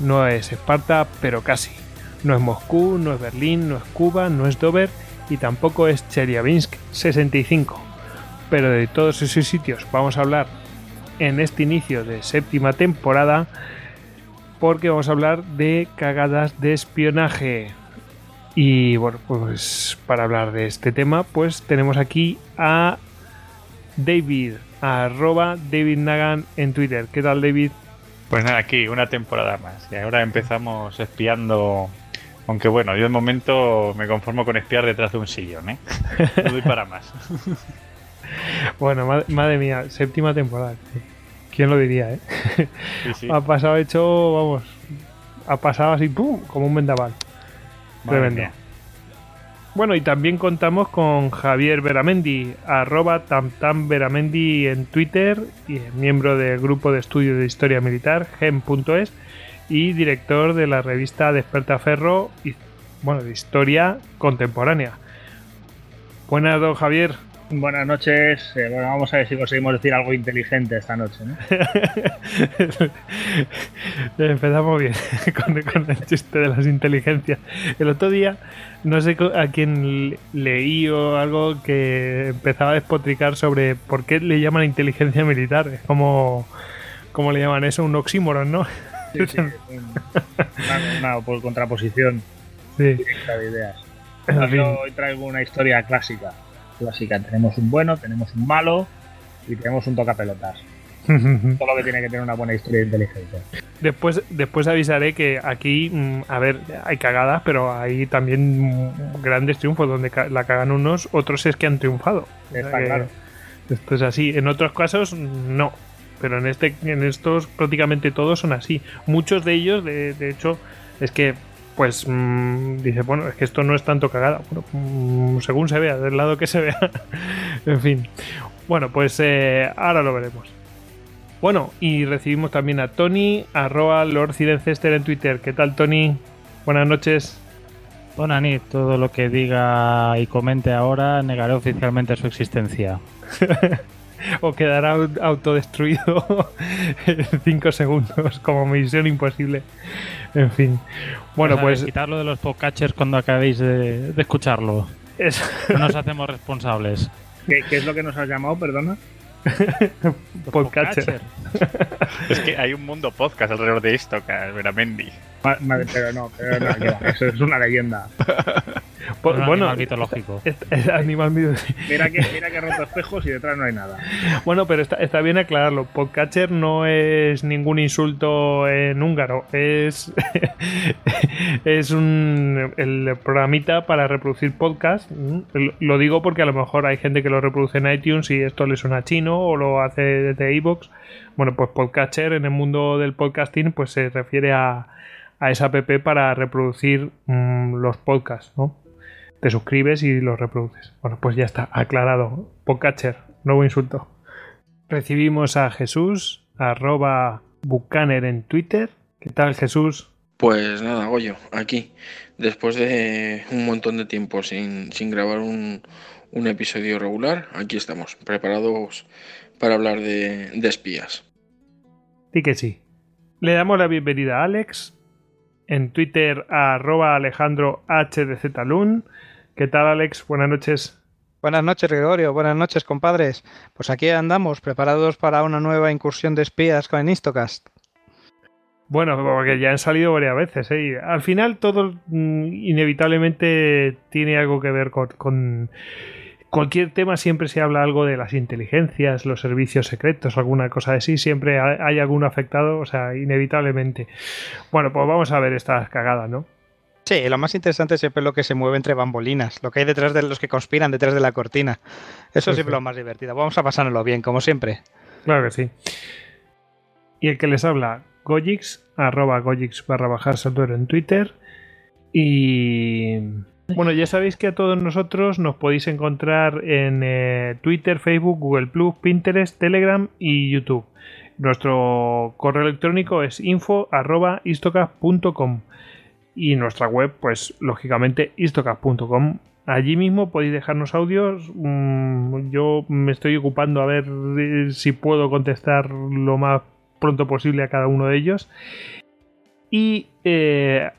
No es Esparta, pero casi. No es Moscú, no es Berlín, no es Cuba, no es Dover y tampoco es Chelyabinsk 65. Pero de todos esos sitios vamos a hablar en este inicio de séptima temporada porque vamos a hablar de cagadas de espionaje. Y bueno, pues para hablar de este tema, pues tenemos aquí a David, arroba David Nagan en Twitter. ¿Qué tal David? Pues nada, aquí una temporada más. Y ahora empezamos espiando. Aunque bueno, yo de momento me conformo con espiar detrás de un sillón, ¿eh? No doy para más. bueno, madre, mía, séptima temporada. ¿Quién lo diría, eh? Ha pasado hecho, vamos, ha pasado así, ¡pum! como un vendaval. Tremendo. Bueno, y también contamos con Javier Veramendi, arroba tamtamveramendi en Twitter, y miembro del grupo de estudio de historia militar, gem.es, y director de la revista Desperta Ferro, y, bueno, de historia contemporánea. Buenas, don Javier. Buenas noches. Eh, bueno, vamos a ver si conseguimos decir algo inteligente esta noche. ¿no? Empezamos bien con, el chiste de las inteligencias. El otro día, no sé a quién leí o algo que empezaba a despotricar sobre por qué le llaman inteligencia militar. Es como, como le llaman eso, un oxímoron, ¿no? Sí, sí, una, por contraposición sí. directa de ideas. Yo hoy traigo una historia clásica clásica. Tenemos un bueno, tenemos un malo y tenemos un tocapelotas. Todo lo que tiene que tener una buena historia de inteligencia. Después, después avisaré que aquí, mm, a ver, hay cagadas, pero hay también grandes triunfos donde la cagan unos, otros es que han triunfado. Está claro. Esto es así. En otros casos, no. Pero en este, en estos prácticamente todos son así. Muchos de ellos, de, de hecho, es que pues mm, dice, bueno, es que esto no es tanto cagada. Bueno, mm, según se vea, del lado que se vea. en fin. Bueno, pues eh, ahora lo veremos. Bueno, y recibimos también a Tony, arroba Lord Cirencester en Twitter. ¿Qué tal, Tony? Buenas noches. Buenas noches. Todo lo que diga y comente ahora negaré oficialmente su existencia. o quedará autodestruido en 5 segundos como misión imposible. En fin. Bueno, pues. Quitarlo de los podcatchers cuando acabéis de, escucharlo. No nos hacemos responsables. ¿Qué, es lo que nos has llamado, perdona? Podcatcher. es que hay un mundo podcast alrededor de esto, Veramendi. Pero no, pero no, eso es una leyenda. bueno, animal mitológico. Es, animal mitológico. Mira que, mira que roto espejos y detrás no hay nada. Bueno, pero está, está bien aclararlo. Podcatcher no es ningún insulto en húngaro. Es, es un el programita para reproducir podcast. Lo digo porque a lo mejor hay gente que lo reproduce en iTunes y esto le suena chino o lo hace desde iVoox. Bueno, pues Podcatcher en el mundo del podcasting pues se refiere a, a esa app para reproducir mm, los podcasts, ¿no? te suscribes y lo reproduces. Bueno, pues ya está, aclarado. Podcatcher, nuevo insulto. Recibimos a Jesús, arroba Bucaner en Twitter. ¿Qué tal, Jesús? Pues nada, Goyo, aquí, después de un montón de tiempo sin, grabar un, episodio regular, aquí estamos, preparados para hablar de, de espías. Sí que sí. Le damos la bienvenida a Alex, en Twitter a arroba Alejandro HDZ ¿Qué tal, Alex? Buenas noches. Buenas noches, Gregorio. Buenas noches, compadres. Pues aquí andamos, preparados para una nueva incursión de espías con Instacast. Bueno, porque ya han salido varias veces. ¿eh? Al final todo mm, inevitablemente tiene algo que ver con, cualquier tema. Siempre se habla algo de las inteligencias, los servicios secretos, alguna cosa así. Siempre hay algún afectado, o sea, inevitablemente. Bueno, pues vamos a ver estas cagadas, ¿no? Sí, lo más interesante es siempre lo que se mueve entre bambolinas, lo que hay detrás de los que conspiran detrás de la cortina. Eso es siempre lo más divertido. Vamos a pasárnoslo bien, como siempre. Claro que sí. Y el que les habla, Gojix, arroba Gojix barra bajar en Twitter. Y bueno, ya sabéis que a todos nosotros nos podéis encontrar en eh, Twitter, Facebook, Google Plus, Pinterest, Telegram y YouTube. Nuestro correo electrónico es info arroba y nuestra web, pues lógicamente istocast.com. Allí mismo podéis dejarnos audios. Mm, yo me estoy ocupando a ver si puedo contestar lo más pronto posible a cada uno de ellos. Y eh,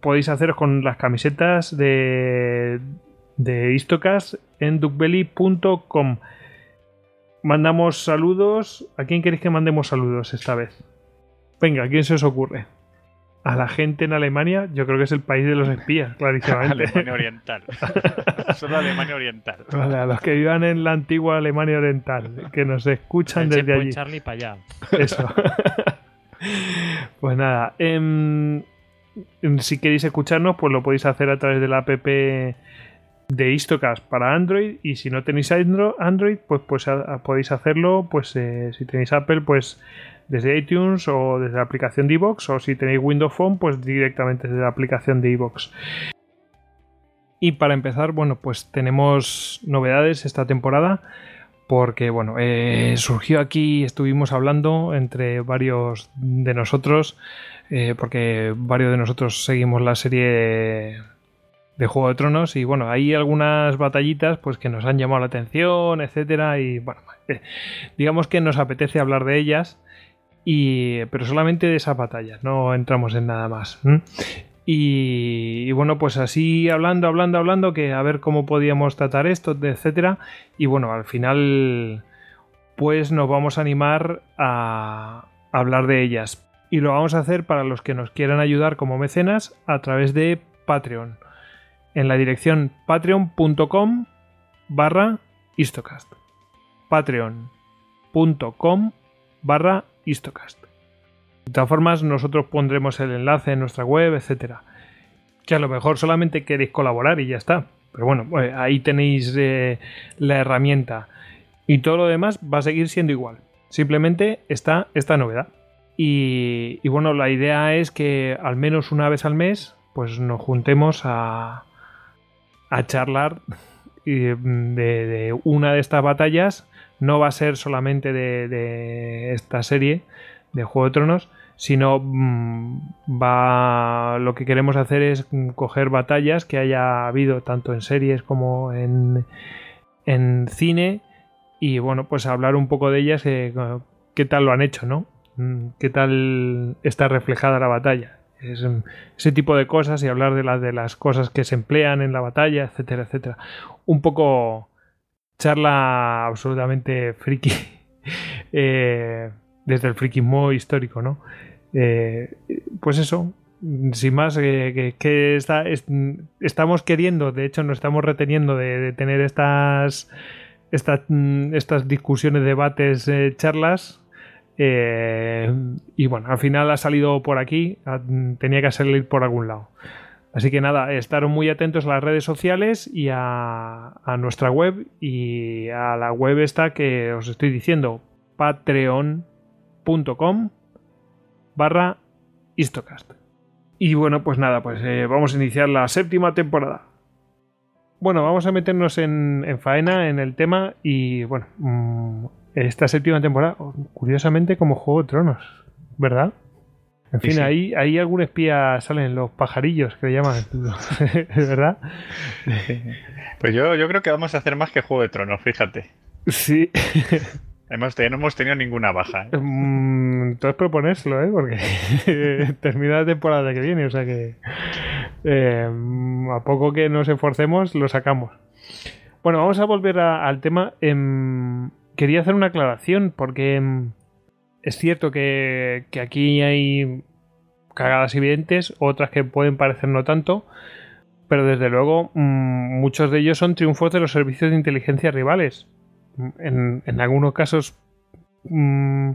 podéis haceros con las camisetas de, de Istocast en duckbelly.com. Mandamos saludos. ¿A quién queréis que mandemos saludos esta vez? Venga, ¿a quién se os ocurre? a la gente en Alemania, yo creo que es el país de los espías, clarísimamente. Alemania Oriental. Solo Alemania Oriental. Vale, a los que vivan en la antigua Alemania Oriental, que nos escuchan desde allí. Charlie para allá. Eso. pues nada, em, si queréis escucharnos, pues lo podéis hacer a través de la app de Istocast para Android y si no tenéis Android, pues, pues podéis hacerlo, pues eh, si tenéis Apple, pues desde iTunes o desde la aplicación de iVoox o si tenéis Windows Phone pues directamente desde la aplicación de iVoox. Y para empezar, bueno, pues tenemos novedades esta temporada porque, bueno, eh, surgió aquí, estuvimos hablando entre varios de nosotros, eh, porque varios de nosotros seguimos la serie de Juego de Tronos y, bueno, hay algunas batallitas pues que nos han llamado la atención, etcétera, y, bueno, eh, digamos que nos apetece hablar de ellas pero solamente de esas batallas, no entramos en nada más. Y, bueno, pues así hablando, hablando, hablando, que a ver cómo podíamos tratar esto, etcétera. Y bueno, al final, pues nos vamos a animar a hablar de ellas. Y lo vamos a hacer para los que nos quieran ayudar como mecenas a través de Patreon. En la dirección patreon.com barra istocast. Patreon.com barra Istocast. De todas formas, nosotros pondremos el enlace en nuestra web, etcétera. Que a lo mejor solamente queréis colaborar y ya está. Pero bueno, pues, ahí tenéis eh, la herramienta. Y todo lo demás va a seguir siendo igual. Simplemente está esta novedad. Y, bueno, la idea es que al menos una vez al mes, pues nos juntemos a, a charlar de, de, una de estas batallas no va a ser solamente de, esta serie de Juego de Tronos, sino mm, va lo que queremos hacer es coger batallas que haya habido tanto en series como en, en cine y bueno, pues hablar un poco de ellas, eh, qué tal lo han hecho, ¿no? Mm, ¿Qué tal está reflejada la batalla? Mm, ese tipo de cosas y hablar de, las de las cosas que se emplean en la batalla, etcétera, etcétera. Un poco charla absolutamente friki eh, desde el frikismo histórico, ¿no? Eh, pues eso, sin más, que, está, estamos queriendo, de hecho nos estamos reteniendo de, tener estas, estas, estas discusiones, debates, eh, charlas. Y bueno, al final ha salido por aquí, tenía que salir por algún lado. Así que nada, estar muy atentos a las redes sociales y a, nuestra web y a la web esta que os estoy diciendo, patreon.com barra Istocast. Y bueno, pues nada, pues eh, vamos a iniciar la séptima temporada. Bueno, vamos a meternos en, faena en el tema y bueno, mm, esta séptima temporada, curiosamente como Juego de Tronos, ¿verdad? En fin, Ahí, ahí algún espía salen los pajarillos que le llaman, ¿verdad? Pues yo, yo creo que vamos a hacer más que Juego de Tronos, fíjate. Sí. Además, no hemos tenido ninguna baja. ¿eh? Mm, entonces proponérselo, ¿eh? Porque termina la temporada que viene, o sea que eh, a poco que nos esforcemos, lo sacamos. Bueno, vamos a volver al tema. Em, quería hacer una aclaración porque em, es cierto que, aquí hay cagadas evidentes, otras que pueden parecer no tanto, pero desde luego mm, muchos de ellos son triunfos de los servicios de inteligencia rivales. En, algunos casos mm,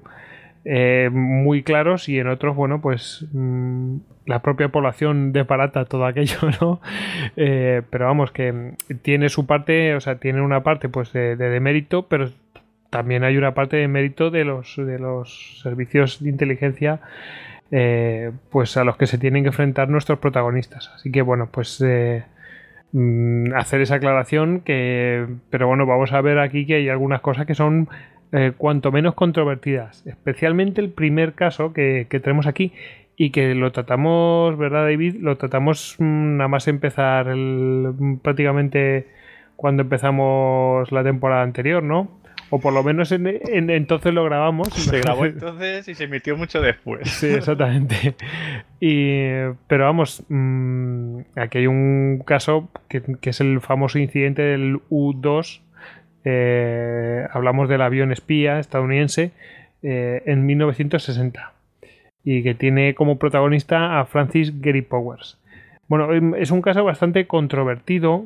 eh, muy claros y en otros, bueno, pues mm, la propia población desbarata todo aquello, ¿no? Eh, pero vamos, que tiene su parte, o sea, tiene una parte pues de, de, mérito, pero también hay una parte de mérito de los, de los servicios de inteligencia eh, pues a los que se tienen que enfrentar nuestros protagonistas. Así que bueno, pues mm, hacer esa aclaración que... Pero bueno, vamos a ver aquí que hay algunas cosas que son eh, cuanto menos controvertidas. Especialmente el primer caso que, tenemos aquí y que lo tratamos, ¿verdad, David? Lo tratamos mm, nada más empezar prácticamente cuando empezamos la temporada anterior, ¿no? O por lo menos en, entonces lo grabamos. Se grabó entonces y se emitió mucho después. Sí, exactamente. Y, pero vamos, mm, aquí hay un caso que, es el famoso incidente del U-2 eh, hablamos del avión espía estadounidense eh, en 1960 y que tiene como protagonista a Francis Gary Powers. Bueno, em, es un caso bastante controvertido.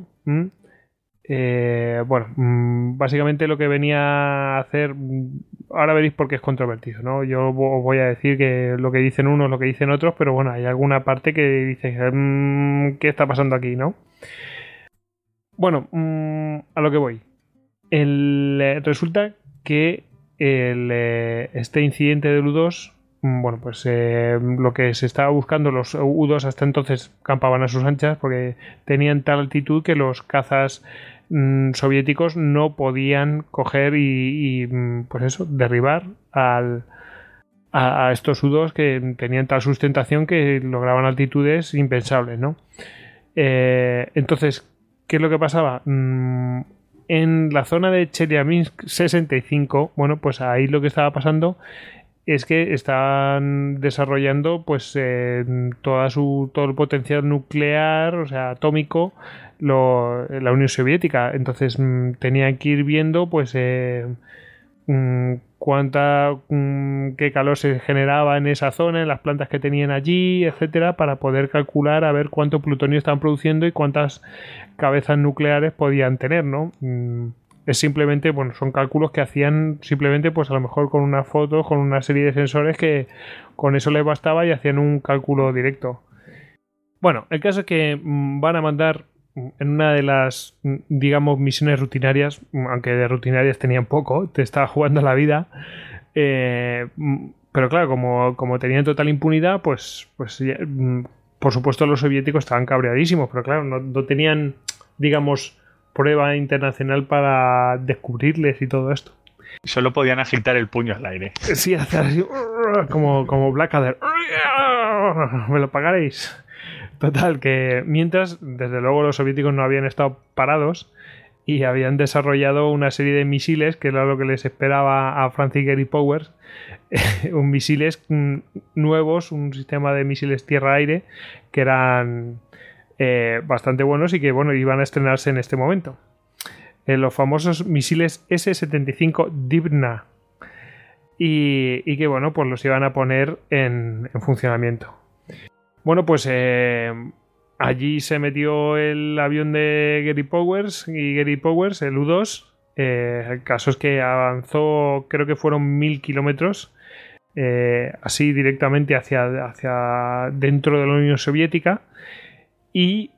Eh, bueno, mm, básicamente lo que venía a hacer, mm, ahora veréis por qué es controvertido, ¿no? Yo os voy a decir que lo que dicen unos, lo que dicen otros, pero bueno, hay alguna parte que dice, mm, ¿qué está pasando aquí, no? Bueno, a lo que voy. El, eh, resulta que eh, este incidente del U2, mm, bueno, pues eh, lo que se estaba buscando, los U2 hasta entonces campaban a sus anchas porque tenían tal altitud que los cazas mm, soviéticos no podían coger y, mm, pues eso, derribar al, a, estos U2 que tenían tal sustentación que lograban altitudes impensables, ¿no? entonces, ¿qué es lo que pasaba? en la zona de Chelyabinsk 65, bueno, pues ahí lo que estaba pasando es que estaban desarrollando pues toda su todo el potencial nuclear, o sea, atómico, la Unión Soviética. Entonces mm, tenían que ir viendo pues eh, mm, cuánta mm, qué calor se generaba en esa zona, en las plantas que tenían allí, etcétera, para poder calcular a ver cuánto plutonio estaban produciendo y cuántas cabezas nucleares podían tener, ¿no? Mm, es simplemente, bueno, son cálculos que hacían simplemente, pues a lo mejor con una foto, con una serie de sensores que con eso les bastaba y hacían un cálculo directo. Bueno, el caso es que van a mandar en una de las, digamos, misiones rutinarias, aunque de rutinarias tenían poco, te estaba jugando la vida. Eh, pero claro, como, como, tenían total impunidad, pues, pues por supuesto los soviéticos estaban cabreadísimos, pero claro, no, tenían, digamos, prueba internacional para descubrirles y todo esto. Solo podían agitar el puño al aire. Sí, hacer así, como, como Blackadder. ¿Me lo pagaréis? Total, que mientras, desde luego, los soviéticos no habían estado parados y habían desarrollado una serie de misiles, que era lo que les esperaba a Francis Gary Powers, un misiles mm, nuevos, un sistema de misiles tierra-aire, que eran eh, bastante buenos y que bueno, iban a estrenarse en este momento. Eh, los famosos misiles S-75 Dibna. Y, y, que bueno, pues los iban a poner en funcionamiento. Bueno, pues eh, allí se metió el avión de Gary Powers y Gary Powers, el U-2. Eh, el caso es que avanzó, creo que fueron mil kilómetros, eh, así directamente hacia, hacia dentro de la Unión Soviética. Y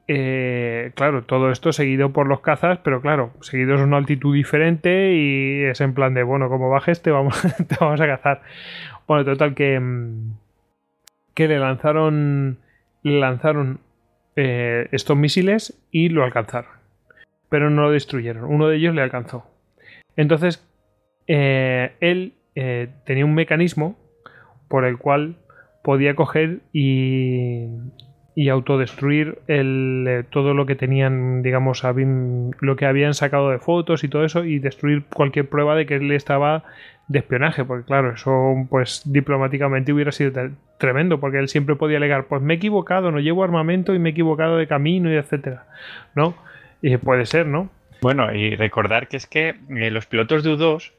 claro, todo esto seguido por los cazas, pero claro, seguidos a una altitud diferente y es en plan de, bueno, como bajes te vamos, te vamos a cazar. Bueno, total que... Mm, que le lanzaron, le lanzaron eh, estos misiles y lo alcanzaron. Pero no lo destruyeron. Uno de ellos le alcanzó. Entonces, eh, él eh, tenía un mecanismo por el cual podía coger y, y autodestruir el, todo lo que tenían, digamos, lo que habían sacado de fotos y todo eso y destruir cualquier prueba de que él estaba de espionaje, porque claro, eso pues diplomáticamente hubiera sido tremendo, porque él siempre podía alegar, pues me he equivocado, no llevo armamento y me he equivocado de camino y etcétera, ¿no? Y puede ser, ¿no? Bueno, y recordar que es que eh, los pilotos de U2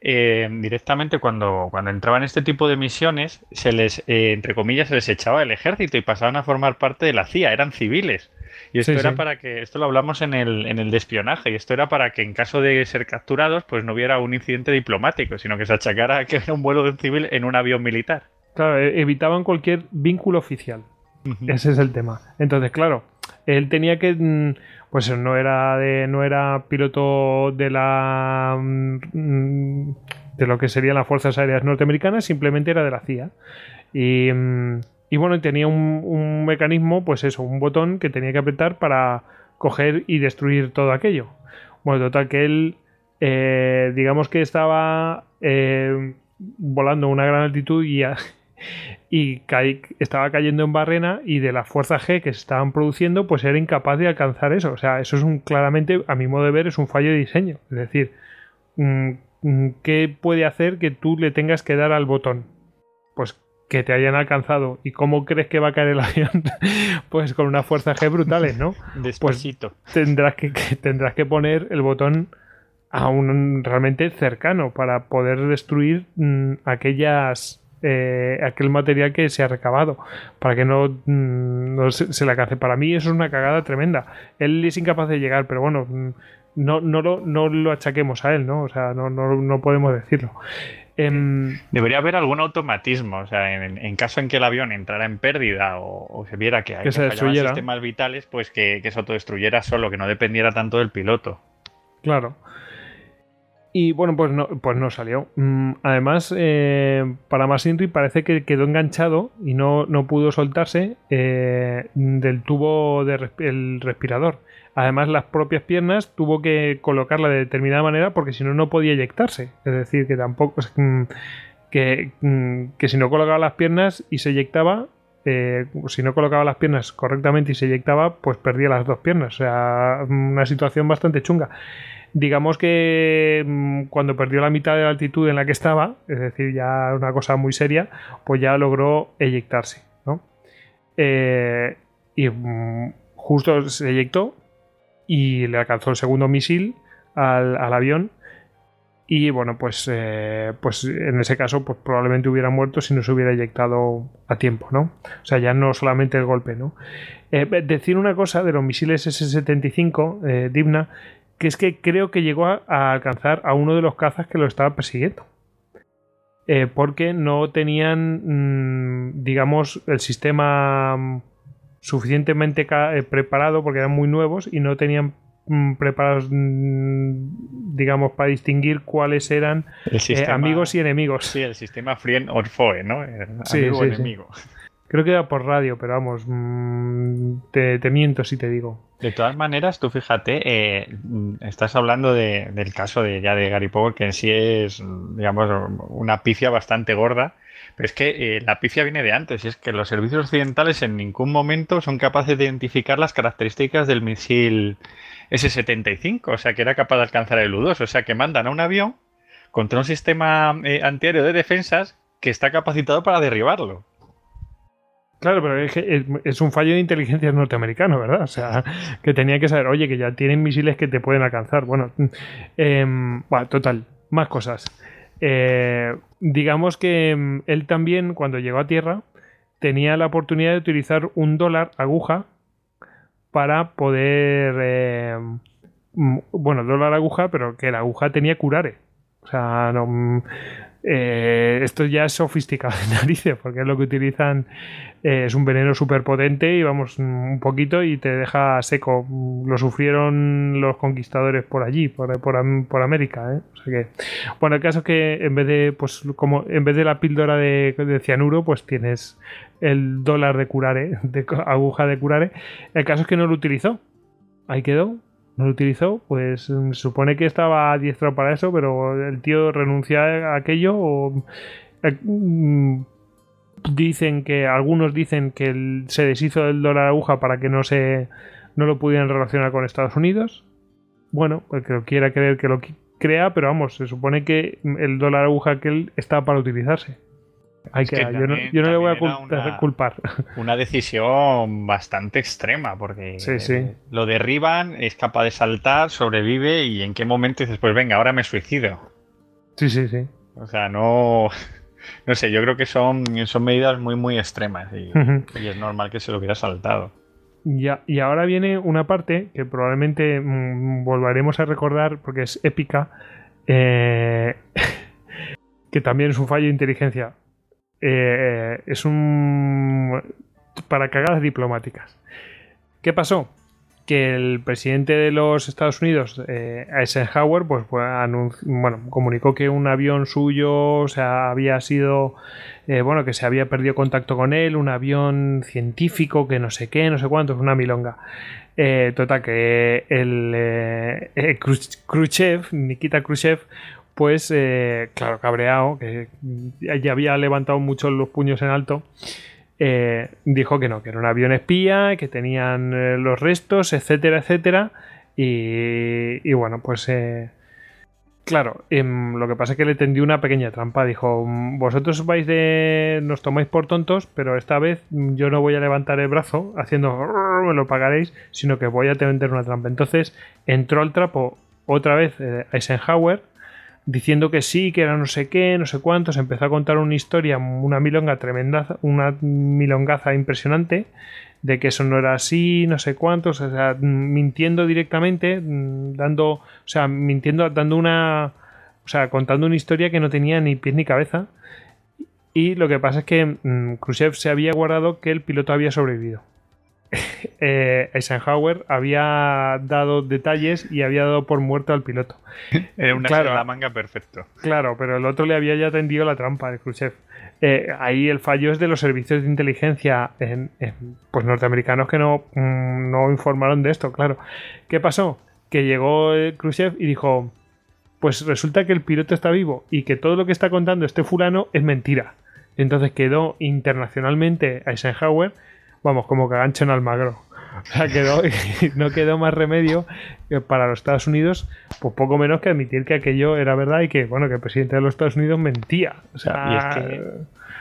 eh, directamente cuando, cuando entraban este tipo de misiones, se les, eh, entre comillas, se les echaba el ejército y pasaban a formar parte de la CIA, eran civiles. Y esto era para que, esto lo hablamos en el, en el de espionaje, y esto era para que en caso de ser capturados, pues no hubiera un incidente diplomático, sino que se achacara que era un vuelo de un civil en un avión militar. Claro, e, evitaban cualquier vínculo oficial. Ese es el tema. Entonces, claro, él tenía que mm, pues no era de no era piloto de la mm, de lo que serían las fuerzas aéreas norteamericanas simplemente era de la CIA. Y, mm, y bueno tenía un, mecanismo pues eso un botón que tenía que apretar para coger y destruir todo aquello. Bueno total que él eh, digamos que estaba eh, volando a una gran altitud y, y estaba cayendo en barrena y de la fuerza G que se estaban produciendo, pues era incapaz de alcanzar eso. O sea, eso es un claramente, a mi modo de ver, es un fallo de diseño. Es decir, mm, mm, ¿qué puede hacer que tú le tengas que dar al botón? Pues que te hayan alcanzado. ¿Y cómo crees que va a caer el avión? pues con una fuerza G brutales, ¿no? Pues tendrás que, tendrás que poner el botón a un realmente cercano para poder destruir mm, aquellas eh, aquel material que se ha recabado para que no, mm, se, le alcance. Para mí eso es una cagada tremenda. Él es incapaz de llegar, pero bueno, mm, no, no, lo, no lo achaquemos a él, ¿no? O sea, no, no, no podemos decirlo. Em, Debería haber algún automatismo, o sea, en, caso en que el avión entrara en pérdida o, se viera que, hay que se sistemas vitales, pues que, que se autodestruyera solo, que no dependiera tanto del piloto. Claro. Y bueno, pues no, pues no salió. Mm, además, eh, para Masinri parece que quedó enganchado y no, no pudo soltarse eh, del tubo del respirador. Además, las propias piernas tuvo que colocarla de determinada manera porque si no, no podía eyectarse. Es decir, que tampoco. Mm, que, mm, que si no colocaba las piernas y se eyectaba, eh, si no colocaba las piernas correctamente y se eyectaba, pues perdía las dos piernas. O sea, una situación bastante chunga digamos que mm, cuando perdió la mitad de la altitud en la que estaba, es decir, ya una cosa muy seria, pues ya logró eyectarse, ¿no? Eh, y mm, justo se eyectó y le alcanzó el segundo misil al, avión y bueno, pues, eh, pues en ese caso pues probablemente hubiera muerto si no se hubiera eyectado a tiempo, ¿no? O sea, ya no solamente el golpe, ¿no? Eh, decir una cosa de los misiles S-75, Dimna, que es que creo que llegó a, alcanzar a uno de los cazas que lo estaba persiguiendo. Eh, porque no tenían, mm, digamos, el sistema mm, suficientemente eh, preparado, porque eran muy nuevos y no tenían mm, preparados, digamos, para distinguir cuáles eran eh, amigos y enemigos. Sí, el sistema Frien or Foe, ¿no? Sí, amigo enemigo. Creo que era por radio, pero vamos, te miento si te digo. De todas maneras, tú fíjate, eh, estás hablando del caso de ya de Gary Power, que en sí es, digamos, una pifia bastante gorda. Pero es que eh, la pifia viene de antes, y es que los servicios occidentales en ningún momento son capaces de identificar las características del misil S-75, o sea, que era capaz de alcanzar el U-2, o sea, que mandan a un avión contra un sistema eh, antiaéreo de defensas que está capacitado para derribarlo. Claro, pero es, un fallo de inteligencia norteamericano, ¿verdad? O sea, que tenía que saber, oye, que ya tienen misiles que te pueden alcanzar. Bueno, bueno total, más cosas. Eh, digamos que em, él también, cuando llegó a tierra, tenía la oportunidad de utilizar un dólar aguja para poder. Em, bueno, dólar aguja, pero que la aguja tenía curare. O sea, no, eh, esto ya es sofisticado de narices, porque es lo que utilizan, eh, es un veneno súper potente y vamos un poquito y te deja seco. Lo sufrieron los conquistadores por allí, por, por, América. ¿eh? O sea que, bueno, el caso es que en vez de, pues, como en vez de la píldora de, cianuro, pues tienes el dólar de curare, de aguja de curare. El caso es que no lo utilizó. Ahí quedó, no lo utilizó, pues mm, supone que estaba diestro para eso, pero el tío renunció a aquello o eh, mm, dicen que algunos dicen que se deshizo del dólar aguja para que no se no lo pudieran relacionar con Estados Unidos. Bueno, pues que lo quiera creer que lo crea, pero vamos, se supone que el dólar aguja que él está para utilizarse yo, no, le voy a culpar. Una decisión bastante extrema, porque lo derriban, es capaz de saltar, sobrevive y en qué momento dices, pues venga, ahora me suicido. Sí, sí, sí. O sea, no. No sé, yo creo que son, son medidas muy, muy extremas y, es normal que se lo hubiera saltado. y ahora viene una parte que probablemente mm, volveremos a recordar porque es épica, eh, que también es un fallo de inteligencia. Eh, es un... para cagadas diplomáticas. ¿Qué pasó? que el presidente de los Estados Unidos, eh, Eisenhower, pues, bueno, comunicó que un avión suyo o había sido, eh, bueno, que se había perdido contacto con él, un avión científico, que no sé qué, no sé cuánto, es una milonga. Total, que el Khrushchev, Nikita Khrushchev, pues, claro, cabreado, que ya había levantado mucho los puños en alto, eh, dijo que no, que era un avión espía, que tenían eh, los restos, etcétera, etcétera. Y, bueno, pues claro, em, lo que pasa es que le tendió una pequeña trampa. Dijo, vosotros vais de... nos tomáis por tontos, pero esta vez yo no voy a levantar el brazo haciendo me lo pagaréis, sino que voy a tender una trampa. Entonces entró al trapo otra vez Eisenhower diciendo que sí, que era no sé qué, no sé cuántos, empezó a contar una historia, una milonga tremenda, una milongaza impresionante, de que eso no era así, no sé cuántos, o sea, mintiendo directamente, dando, o sea, mintiendo, dando una, o sea, contando una historia que no tenía ni pies ni cabeza. Y lo que pasa es que mm, Khrushchev se había guardado que el piloto había sobrevivido. Eh, Eisenhower había dado detalles y había dado por muerto al piloto. Era una claro, la manga perfecto. Claro, pero el otro le había ya tendido la trampa de Khrushchev. Eh, ahí el fallo es de los servicios de inteligencia en, pues norteamericanos que no, mm, no informaron de esto, claro. ¿Qué pasó? Que llegó eh, Khrushchev y dijo, pues resulta que el piloto está vivo y que todo lo que está contando este fulano es mentira. Entonces quedó internacionalmente Eisenhower vamos, como cagancho en Almagro. O sea, quedó, no quedó más remedio para los Estados Unidos, pues poco menos que admitir que aquello era verdad y que, bueno, que el presidente de los Estados Unidos mentía. O sea, y es que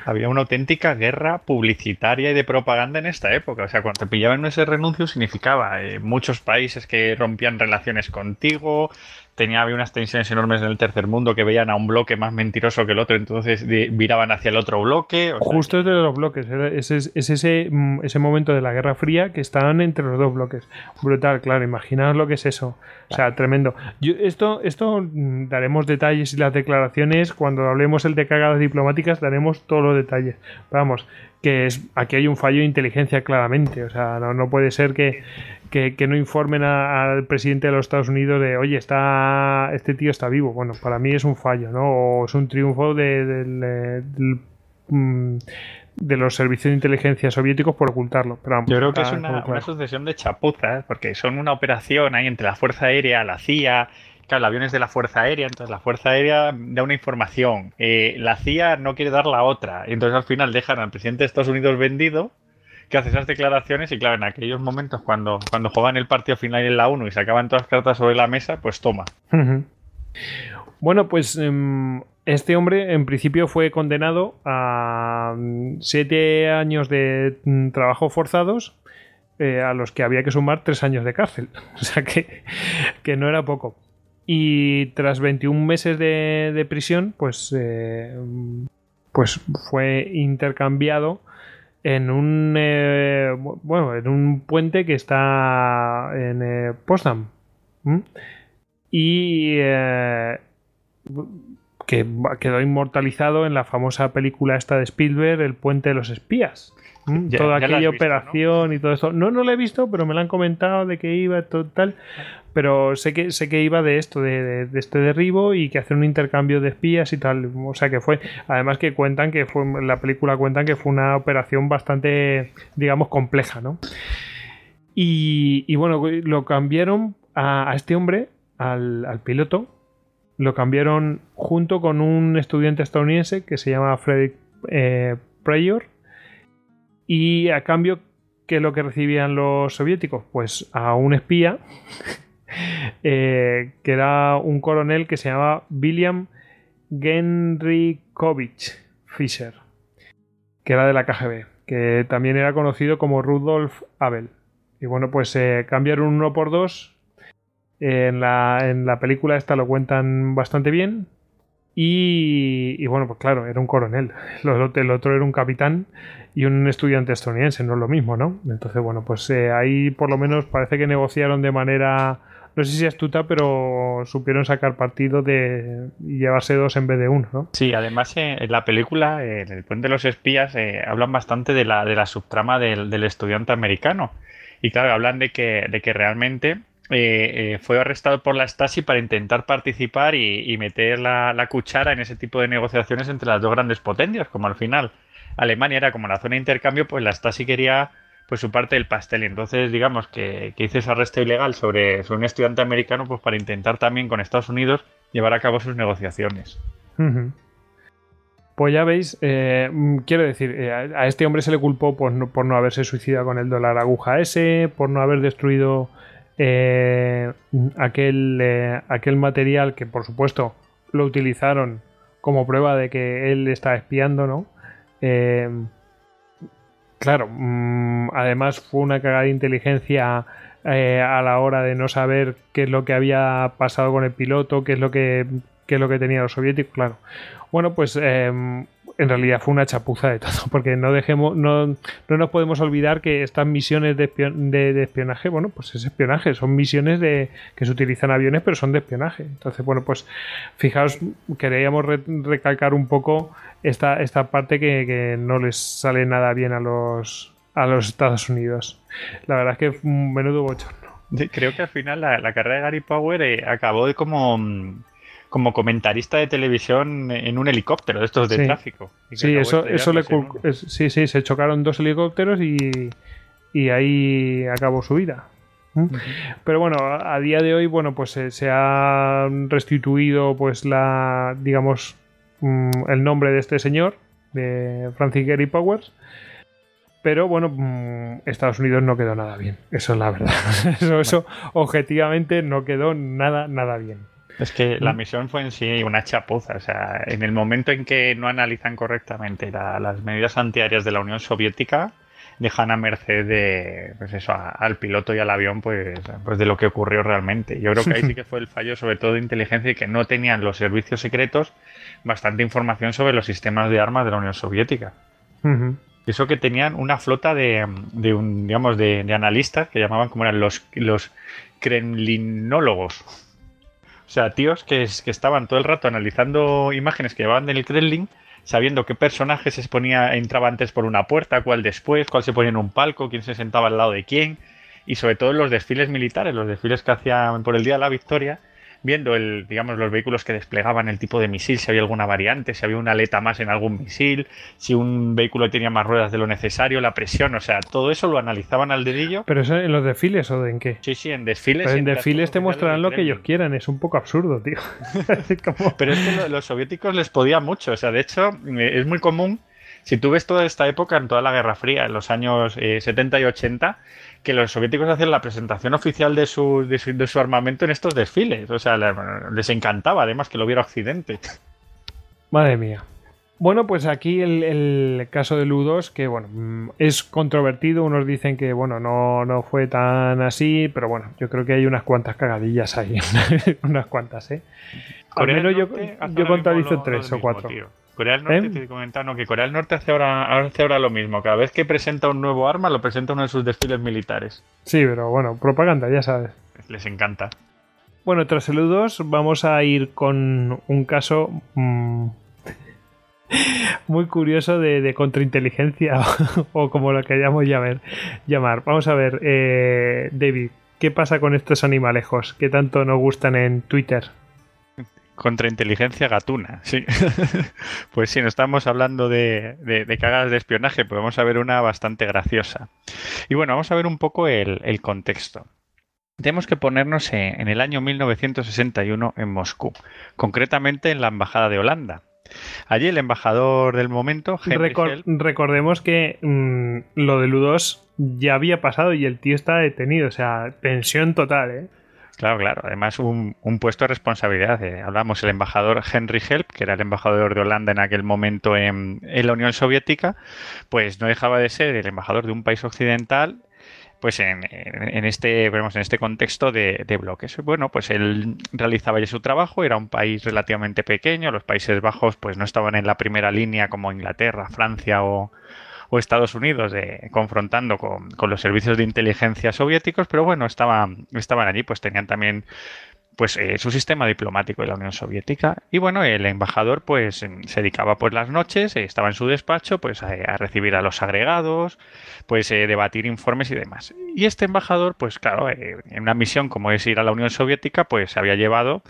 había una auténtica guerra publicitaria y de propaganda en esta época. O sea, cuando te pillaban ese renuncio significaba eh, muchos países que rompían relaciones contigo, tenía, había unas tensiones enormes en el tercer mundo que veían a un bloque más mentiroso que el otro, entonces viraban hacia el otro bloque. Justo es de los bloques, es, ese, mm, ese momento de la Guerra Fría que estaban entre los dos bloques. Brutal, claro, imaginaos lo que es eso. O sea, tremendo. Yo, esto, esto mm, daremos detalles y las declaraciones, cuando hablemos el de cagadas diplomáticas, daremos todos los detalles. Vamos, que es, aquí hay un fallo de inteligencia claramente, o sea, no, no puede ser que que, no informen al presidente de los Estados Unidos de, oye, está este tío está vivo. Bueno, para mí es un fallo, ¿no? O es un triunfo de, mm, de, los servicios de inteligencia soviéticos por ocultarlo. Pero Yo creo que es una, sucesión de chapuzas, porque son una operación ahí entre la Fuerza Aérea, la CIA, claro, el avión es de la Fuerza Aérea, entonces la Fuerza Aérea da una información, eh, la CIA no quiere dar la otra, entonces al final dejan al presidente de Estados Unidos vendido que hace esas declaraciones y claro, en aquellos momentos cuando, cuando juegan el partido final en la 1 y se acaban todas las cartas sobre la mesa, pues toma. Bueno, pues em, este hombre en principio fue condenado a mm, siete años de mm, trabajo forzados eh, a los que había que sumar tres años de cárcel. O sea que, que no era poco. Y tras 21 meses de, prisión, pues, eh, pues fue intercambiado en un eh, bueno en un puente que está en eh, Potsdam y eh, que quedó inmortalizado en la famosa película esta de Spielberg El puente de los espías toda aquella operación y todo eso. No no lo he visto pero me lo han comentado de que iba total pero sé que sé que iba de esto, de, este derribo y que hacer un intercambio de espías y tal. O sea que fue, además que cuentan que fue, la película cuentan que fue una operación bastante, digamos, compleja, ¿no? Y, bueno, lo cambiaron a, este hombre, al, piloto, lo cambiaron junto con un estudiante estadounidense que se llama Frederick eh, Pryor. Y a cambio, ¿qué es lo que recibían los soviéticos? Pues a un espía Eh, que era un coronel que se llamaba William Genrikovich Fischer, que era de la KGB, que también era conocido como Rudolf Abel. Y bueno, pues eh, cambiaron uno por dos. En la, en la película esta lo cuentan bastante bien. Y, bueno, pues claro, era un coronel. El otro era un capitán y un estudiante estadounidense, no es lo mismo, ¿no? Entonces, bueno, pues eh, ahí por lo menos parece que negociaron de manera, no sé si astuta, pero supieron sacar partido de llevarse dos en vez de uno, ¿no? Sí, además eh, en la película, en el puente de los espías, eh, hablan bastante de la, de la subtrama del, del estudiante americano. Y claro, hablan de que, de que realmente eh, eh, fue arrestado por la Stasi para intentar participar y, meter la, cuchara en ese tipo de negociaciones entre las dos grandes potencias, como al final Alemania era como la zona de intercambio, pues la Stasi quería pues su parte del pastel. Y entonces, digamos que, que hizo ese arresto ilegal sobre, un estudiante americano pues para intentar también con Estados Unidos llevar a cabo sus negociaciones. Pues ya veis, eh, mm, quiero decir, a este hombre se le culpó por no, por no haberse suicidado con el dólar aguja ese, por no haber destruido eh, aquel, eh, aquel material que por supuesto lo utilizaron como prueba de que él está espiando, ¿no? Eh, claro, mm, además fue una cagada de inteligencia a la hora de no saber qué es lo que había pasado con el piloto, qué es lo que, qué es lo que tenían los soviéticos, claro. Bueno, pues en realidad fue una chapuza de todo, porque no dejemos, no, no nos podemos olvidar que estas misiones de, espionaje, bueno, pues es espionaje, son misiones de que se utilizan aviones, pero son de espionaje. Entonces, bueno, pues fijaos, queríamos recalcar un poco esta, esta parte que, no les sale nada bien a los a los Estados Unidos. La verdad es que un menudo bochorno. Creo que al final la, carrera de Gary Power eh, acabó de como mm, como comentarista de televisión en un helicóptero de estos de tráfico. Sí, eso, eso le sí, sí, se chocaron dos helicópteros y, y ahí acabó su vida. Pero bueno, a día de hoy, bueno, pues se, ha restituido pues la, digamos, mm, el nombre de este señor, de Francis Gary Powers. Pero bueno, mm, Estados Unidos no quedó nada bien. Eso es la verdad. Eso, eso objetivamente no quedó nada, nada bien. Es que la misión fue en sí una chapuza. O sea, en el momento en que no analizan correctamente las medidas antiaéreas de la Unión Soviética, dejan a merced de, pues eso, al piloto y al avión, pues, pues de lo que ocurrió realmente. Yo creo que ahí sí que fue el fallo, sobre todo de inteligencia, y que no tenían los servicios secretos bastante información sobre los sistemas de armas de la Unión Soviética. Eso que tenían una flota de, de un, digamos, de, analistas que llamaban como eran los, los kremlinólogos o sea, tíos que, estaban todo el rato analizando imágenes que llevaban del Kremlin, sabiendo qué personaje se exponía, entraba antes por una puerta, cuál después, cuál se ponía en un palco, quién se sentaba al lado de quién, y sobre todo los desfiles militares, los desfiles que hacían por el Día de la Victoria, viendo el, digamos, los vehículos que desplegaban, el tipo de misil, si había alguna variante, si había una aleta más en algún misil, si un vehículo tenía más ruedas de lo necesario, la presión, o sea, todo eso lo analizaban al dedillo. ¿Pero eso en los desfiles o en qué? Sí, sí, en desfiles. Pero en desfiles te mostrarán lo que ellos quieran, es un poco absurdo, tío. Pero es que los soviéticos les podía mucho, o sea, de hecho, es muy común si tú ves toda esta época, en toda la Guerra Fría, en los años 70 eh, y 80, que los soviéticos hacían la presentación oficial de su, de su, armamento en estos desfiles. O sea, les encantaba además que lo viera Occidente. Madre mía. Bueno, pues aquí el, caso de Ludos, que bueno, mm, es controvertido. Unos dicen que bueno, no, no fue tan así, pero bueno, yo creo que hay unas cuantas cagadillas ahí. unas cuantas, ¿eh? Al menos yo, yo contabilizo tres o cuatro. Corea del Norte, ¿Eh? te comentando que Corea del Norte hace ahora, hace ahora lo mismo. Cada vez que presenta un nuevo arma, lo presenta uno de sus desfiles militares. Sí, pero bueno, propaganda, ya sabes. Les encanta. Bueno, tras saludos, vamos a ir con un caso mm, muy curioso de, contrainteligencia o, como lo queríamos llamar. llamar. Vamos a ver, eh, David, ¿qué pasa con estos animalejos que tanto nos gustan en Twitter? Contrainteligencia gatuna, sí. pues sí, no estamos hablando de, de, cagadas de espionaje, pero vamos a ver una bastante graciosa. Y bueno, vamos a ver un poco el, contexto. Tenemos que ponernos en, el año 1961 en Moscú, concretamente en la Embajada de Holanda. Allí el embajador del momento, Henry Recordemos que mm, lo de Ludos ya había pasado y el tío está detenido, o sea, tensión total, ¿eh? Claro, claro. Además, un, puesto de responsabilidad. Eh, hablamos el embajador Henry Help, que era el embajador de Holanda en aquel momento en, la Unión Soviética, pues no dejaba de ser el embajador de un país occidental pues en, este, vemos en este contexto de, bloques. Bueno, pues él realizaba ya su trabajo, era un país relativamente pequeño, los Países Bajos pues no estaban en la primera línea como Inglaterra, Francia o, Estados Unidos confrontando con, con, los servicios de inteligencia soviéticos, pero bueno, estaban, estaban allí, pues tenían también pues eh, su sistema diplomático de la Unión Soviética. Y bueno el embajador pues se dedicaba pues las noches eh, estaba en su despacho pues a, recibir a los agregados pues eh, debatir informes y demás. Y este embajador pues claro en una misión como es ir a la Unión Soviética pues había llevado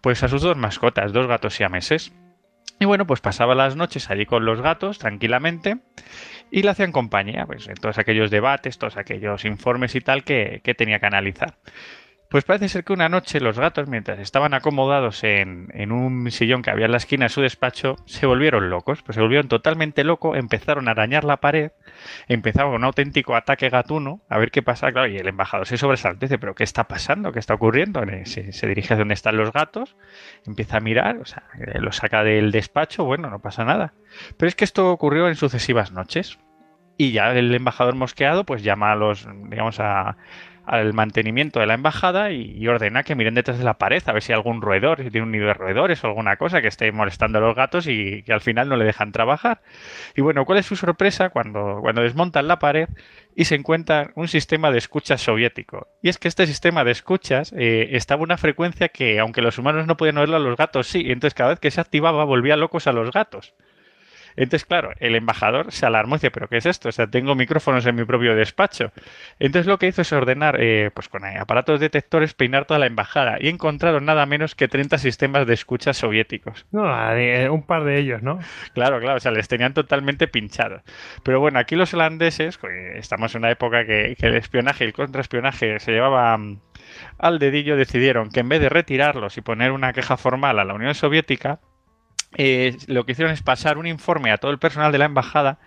pues a sus dos mascotas dos gatos siameses. Y bueno pues pasaba las noches allí con los gatos tranquilamente y le hacían compañía pues en todos aquellos debates todos aquellos informes y tal que, que tenía que analizar pues parece ser que una noche los gatos, mientras estaban acomodados en, un sillón que había en la esquina de su despacho, se volvieron locos, pues se volvieron totalmente locos, empezaron a arañar la pared, empezaron un auténtico ataque gatuno, a ver qué pasa, claro, y el embajador se sobresalta dice, pero ¿qué está pasando? ¿Qué está ocurriendo? Se, dirige a donde están los gatos, empieza a mirar, o sea, lo saca del despacho, bueno, no pasa nada. Pero es que esto ocurrió en sucesivas noches. Y ya el embajador mosqueado, pues llama a los, digamos, a, al mantenimiento de la embajada y, ordena que miren detrás de la pared a ver si hay algún roedor, si tiene un nido de roedores o alguna cosa que esté molestando a los gatos y que al final no le dejan trabajar. Y bueno, ¿cuál es su sorpresa cuando, cuando desmontan la pared y se encuentra un sistema de escuchas soviético? Y es que este sistema de escuchas eh, estaba una frecuencia que, aunque los humanos no podían oírlo, los gatos sí. entonces cada vez que se activaba volvía locos a los gatos. Entonces, claro, el embajador se alarmó y dice, ¿pero qué es esto? O sea, tengo micrófonos en mi propio despacho. Entonces lo que hizo es ordenar, eh, pues con aparatos detectores, peinar toda la embajada y encontraron nada menos que 30 sistemas de escucha soviéticos. No, eh, un par de ellos, ¿no? Claro, claro, o sea, les tenían totalmente pinchados. Pero bueno, aquí los holandeses, estamos en una época que, el espionaje y el contraespionaje se llevaba mm, al dedillo, decidieron que en vez de retirarlos y poner una queja formal a la Unión Soviética, eh, lo que hicieron es pasar un informe a todo el personal de la embajada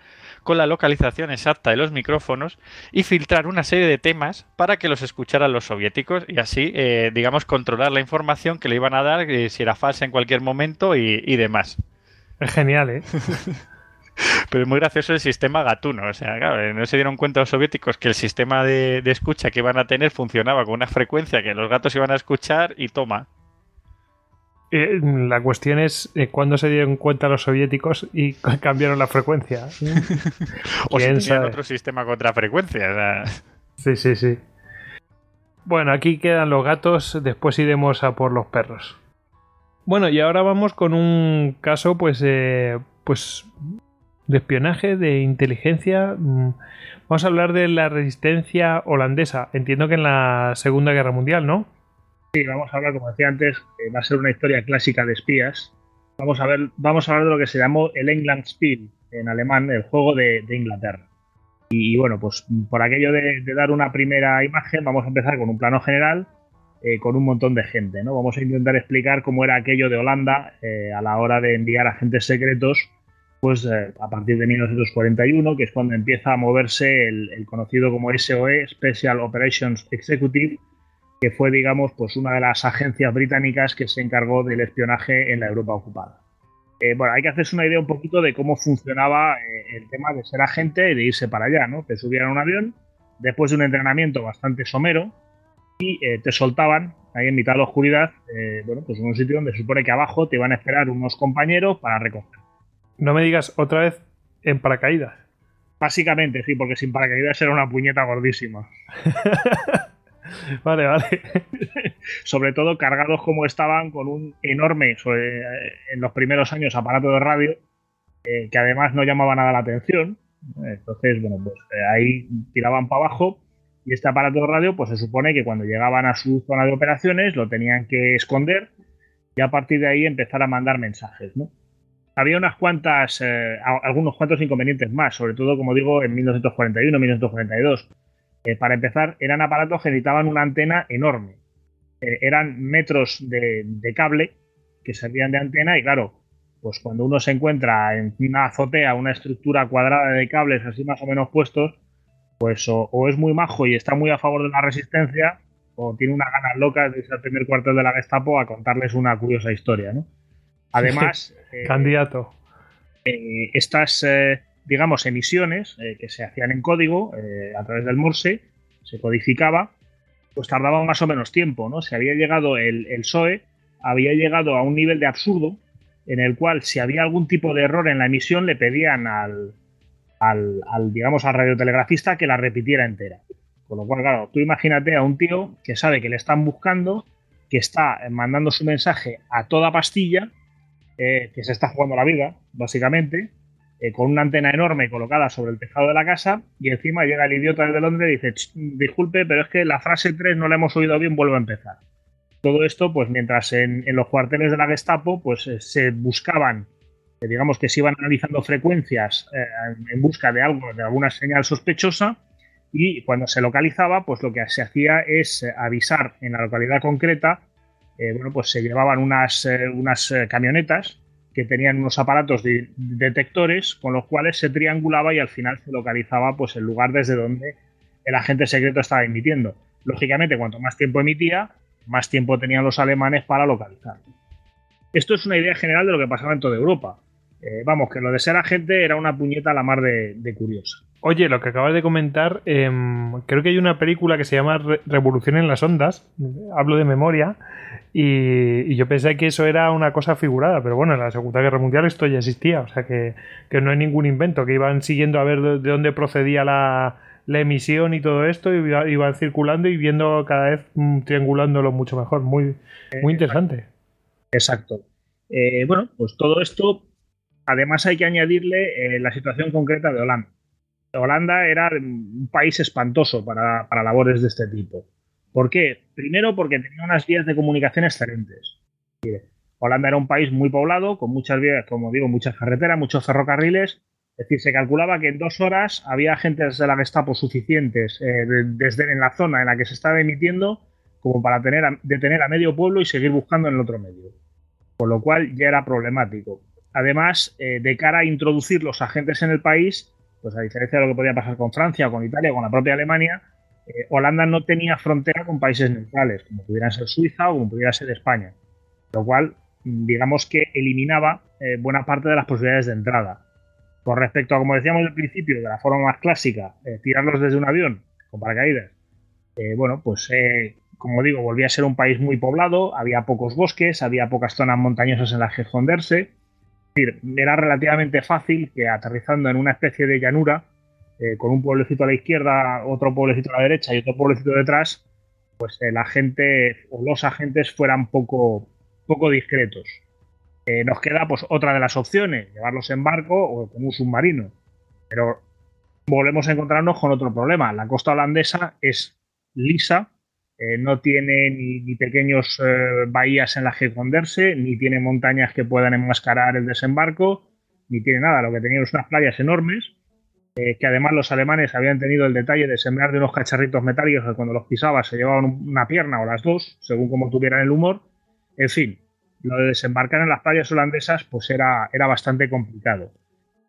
con la localización exacta de los micrófonos y filtrar una serie de temas para que los escucharan los soviéticos y así, eh, digamos, controlar la información que le iban a dar, eh, si era falsa en cualquier momento y, demás. Es genial, ¿eh? Pero es muy gracioso el sistema gatuno. O sea, claro, no se dieron cuenta los soviéticos que el sistema de, de escucha que iban a tener funcionaba con una frecuencia que los gatos iban a escuchar y toma. Eh, la cuestión es eh, cuándo se dieron cuenta los soviéticos y cambiaron la frecuencia. o si tenían otro sistema contra frecuencia. Sí, sí, sí. Bueno, aquí quedan los gatos, después iremos a por los perros. Bueno, y ahora vamos con un caso, pues, eh, pues, de espionaje, de inteligencia. Mm, vamos a hablar de la resistencia holandesa. Entiendo que en la Segunda Guerra Mundial, ¿no? Sí, vamos a hablar, como decía antes, va a ser una historia clásica de espías. Vamos a ver, vamos a hablar de lo que se llamó el England Spiel en alemán, el juego de, Inglaterra. Y, bueno, pues por aquello de, dar una primera imagen, vamos a empezar con un plano general, eh, con un montón de gente. ¿no? Vamos a intentar explicar cómo era aquello de Holanda eh, a la hora de enviar agentes secretos, pues eh, a partir de 1941, que es cuando empieza a moverse el conocido como SOE, Special Operations Executive, que fue, digamos, pues una de las agencias británicas que se encargó del espionaje en la Europa ocupada. Eh, bueno, hay que hacerse una idea un poquito de cómo funcionaba eh, el tema de ser agente y de irse para allá, ¿no? Te subían a un avión después de un entrenamiento bastante somero y eh, te soltaban ahí en mitad de la oscuridad, bueno, pues en un sitio donde se supone que abajo te iban a esperar unos compañeros para recoger. No me digas otra vez en paracaídas. Básicamente, sí, porque sin paracaídas era una puñeta gordísima. Vale, vale. sobre todo cargados como estaban con un enorme, eh, en los primeros años, aparato de radio, eh, que además no llamaba nada la atención. Entonces, bueno, pues eh, ahí tiraban para abajo y este aparato de radio, pues se supone que cuando llegaban a su zona de operaciones lo tenían que esconder y a partir de ahí empezar a mandar mensajes, ¿no? Había unas cuantas, algunos cuantos inconvenientes más, sobre todo, como digo, en 1941, 1942 eh, para empezar, eran aparatos que necesitaban una antena enorme. Eh, eran metros de, cable que servían de antena y claro, pues cuando uno se encuentra en una azotea, una estructura cuadrada de cables así más o menos puestos, pues o, es muy majo y está muy a favor de la resistencia, o tiene unas ganas locas de irse al primer cuartel de la Gestapo a contarles una curiosa historia, ¿no? Además... Eh, Candidato. estas digamos, emisiones eh, que se hacían en código eh, a través del Morse, se codificaba, pues tardaba más o menos tiempo, ¿no? Se había llegado el, PSOE, había llegado a un nivel de absurdo en el cual si había algún tipo de error en la emisión le pedían al, al, digamos, al radiotelegrafista que la repitiera entera. Con lo cual, claro, tú imagínate a un tío que sabe que le están buscando, que está mandando su mensaje a toda pastilla, eh, que se está jugando la vida, básicamente, eh, con una antena enorme colocada sobre el tejado de la casa, y encima llega el idiota desde Londres y dice, disculpe, pero es que la frase 3 no la hemos oído bien, vuelvo a empezar. Todo esto, pues mientras en, los cuarteles de la Gestapo, pues eh, se buscaban, eh, digamos que se iban analizando frecuencias eh, en busca de algo, de alguna señal sospechosa, y cuando se localizaba, pues lo que se hacía es avisar en la localidad concreta, bueno, pues se llevaban unas, unas camionetas que tenían unos aparatos de, detectores con los cuales se triangulaba y al final se localizaba pues el lugar desde donde el agente secreto estaba emitiendo. Lógicamente, cuanto más tiempo emitía, más tiempo tenían los alemanes para localizar. Esto es una idea general de lo que pasaba en toda Europa. Eh, vamos, que lo de ser agente era una puñeta a la mar de, curiosa. Oye, lo que acabas de comentar, em, creo que hay una película que se llama Revolución en las Ondas, hablo de memoria, y, yo pensé que eso era una cosa figurada, pero bueno, en la Segunda Guerra Mundial esto ya existía, o sea que, que no hay ningún invento, que iban siguiendo a ver de dónde procedía la, emisión y todo esto y iban circulando y viendo cada vez mm, triangulándolo mucho mejor. Muy, muy interesante. Exacto. Eh, bueno, pues todo esto, además hay que añadirle eh, la situación concreta de Holanda. Holanda era un país espantoso para, para, labores de este tipo. ¿Por qué? Primero porque tenía unas vías de comunicación excelentes. Holanda era un país muy poblado, con muchas vías, como digo, muchas carreteras, muchos ferrocarriles, es decir, se calculaba que en dos horas había agentes de la Gestapo suficientes eh, desde en la zona en la que se estaba emitiendo como para tener detener a medio pueblo y seguir buscando en el otro medio. Con lo cual ya era problemático. Además, eh, de cara a introducir los agentes en el país, pues a diferencia de lo que podía pasar con Francia, con Italia, con la propia Alemania, eh, Holanda no tenía frontera con países neutrales, como pudieran ser Suiza o como pudiera ser España. Lo cual, digamos que eliminaba buena parte de las posibilidades de entrada. Con respecto a, como decíamos al principio, de la forma más clásica, eh, tirarlos desde un avión con paracaídas, eh, bueno, pues eh, como digo, volvía a ser un país muy poblado, había pocos bosques, había pocas zonas montañosas en las que esconderse. era relativamente fácil que aterrizando en una especie de llanura, con un pueblecito a la izquierda, otro pueblecito a la derecha y otro pueblecito detrás, pues la gente o los agentes fueran poco, poco discretos. Eh, nos queda pues otra de las opciones, llevarlos en barco o con un submarino. Pero volvemos a encontrarnos con otro problema. La costa holandesa es lisa, eh, no tiene ni, pequeños eh, bahías en las que esconderse, ni tiene montañas que puedan enmascarar el desembarco, ni tiene nada. Lo que tenía es unas playas enormes, que además los alemanes habían tenido el detalle de sembrar de unos cacharritos metálicos que cuando los pisabas se llevaban una pierna o las dos, según como tuvieran el humor. En fin, lo de desembarcar en las playas holandesas pues era, era bastante complicado.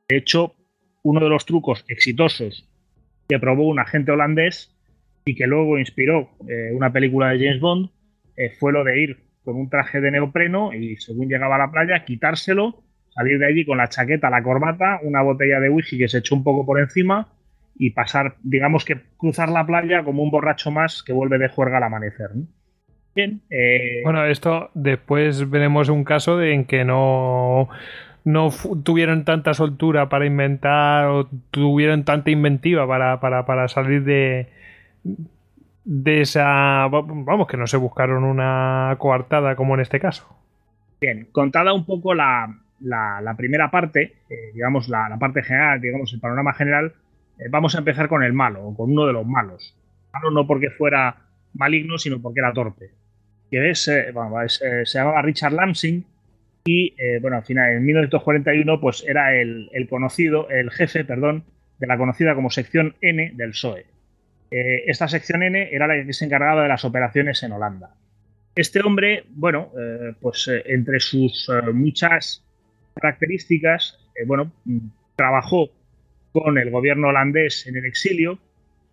De hecho, uno de los trucos exitosos que probó un agente holandés y que luego inspiró eh, una película de James Bond eh, fue lo de ir con un traje de neopreno y según llegaba a la playa quitárselo, salir de allí con la chaqueta, la corbata, una botella de whisky que se echó un poco por encima y pasar, digamos que cruzar la playa como un borracho más que vuelve de juerga al amanecer. Eh, bueno, esto después veremos un caso en que no, no tuvieron tanta soltura para inventar o tuvieron tanta inventiva para, para, salir de, de esa... Vamos, que no se buscaron una coartada como en este caso. Bien, contada un poco la, la, primera parte, eh, digamos la, parte general, digamos el panorama general, eh, vamos a empezar con el malo, o con uno de los malos. Malo no porque fuera maligno, sino porque era torpe que es, eh, eh, se llamaba Richard Lansing y, bueno, al final, en 1941, pues era el, conocido, el jefe, perdón, de la conocida como sección N del PSOE. esta sección N era la que se encargaba de las operaciones en Holanda. Este hombre, bueno, pues entre sus muchas características, bueno, trabajó con el gobierno holandés en el exilio,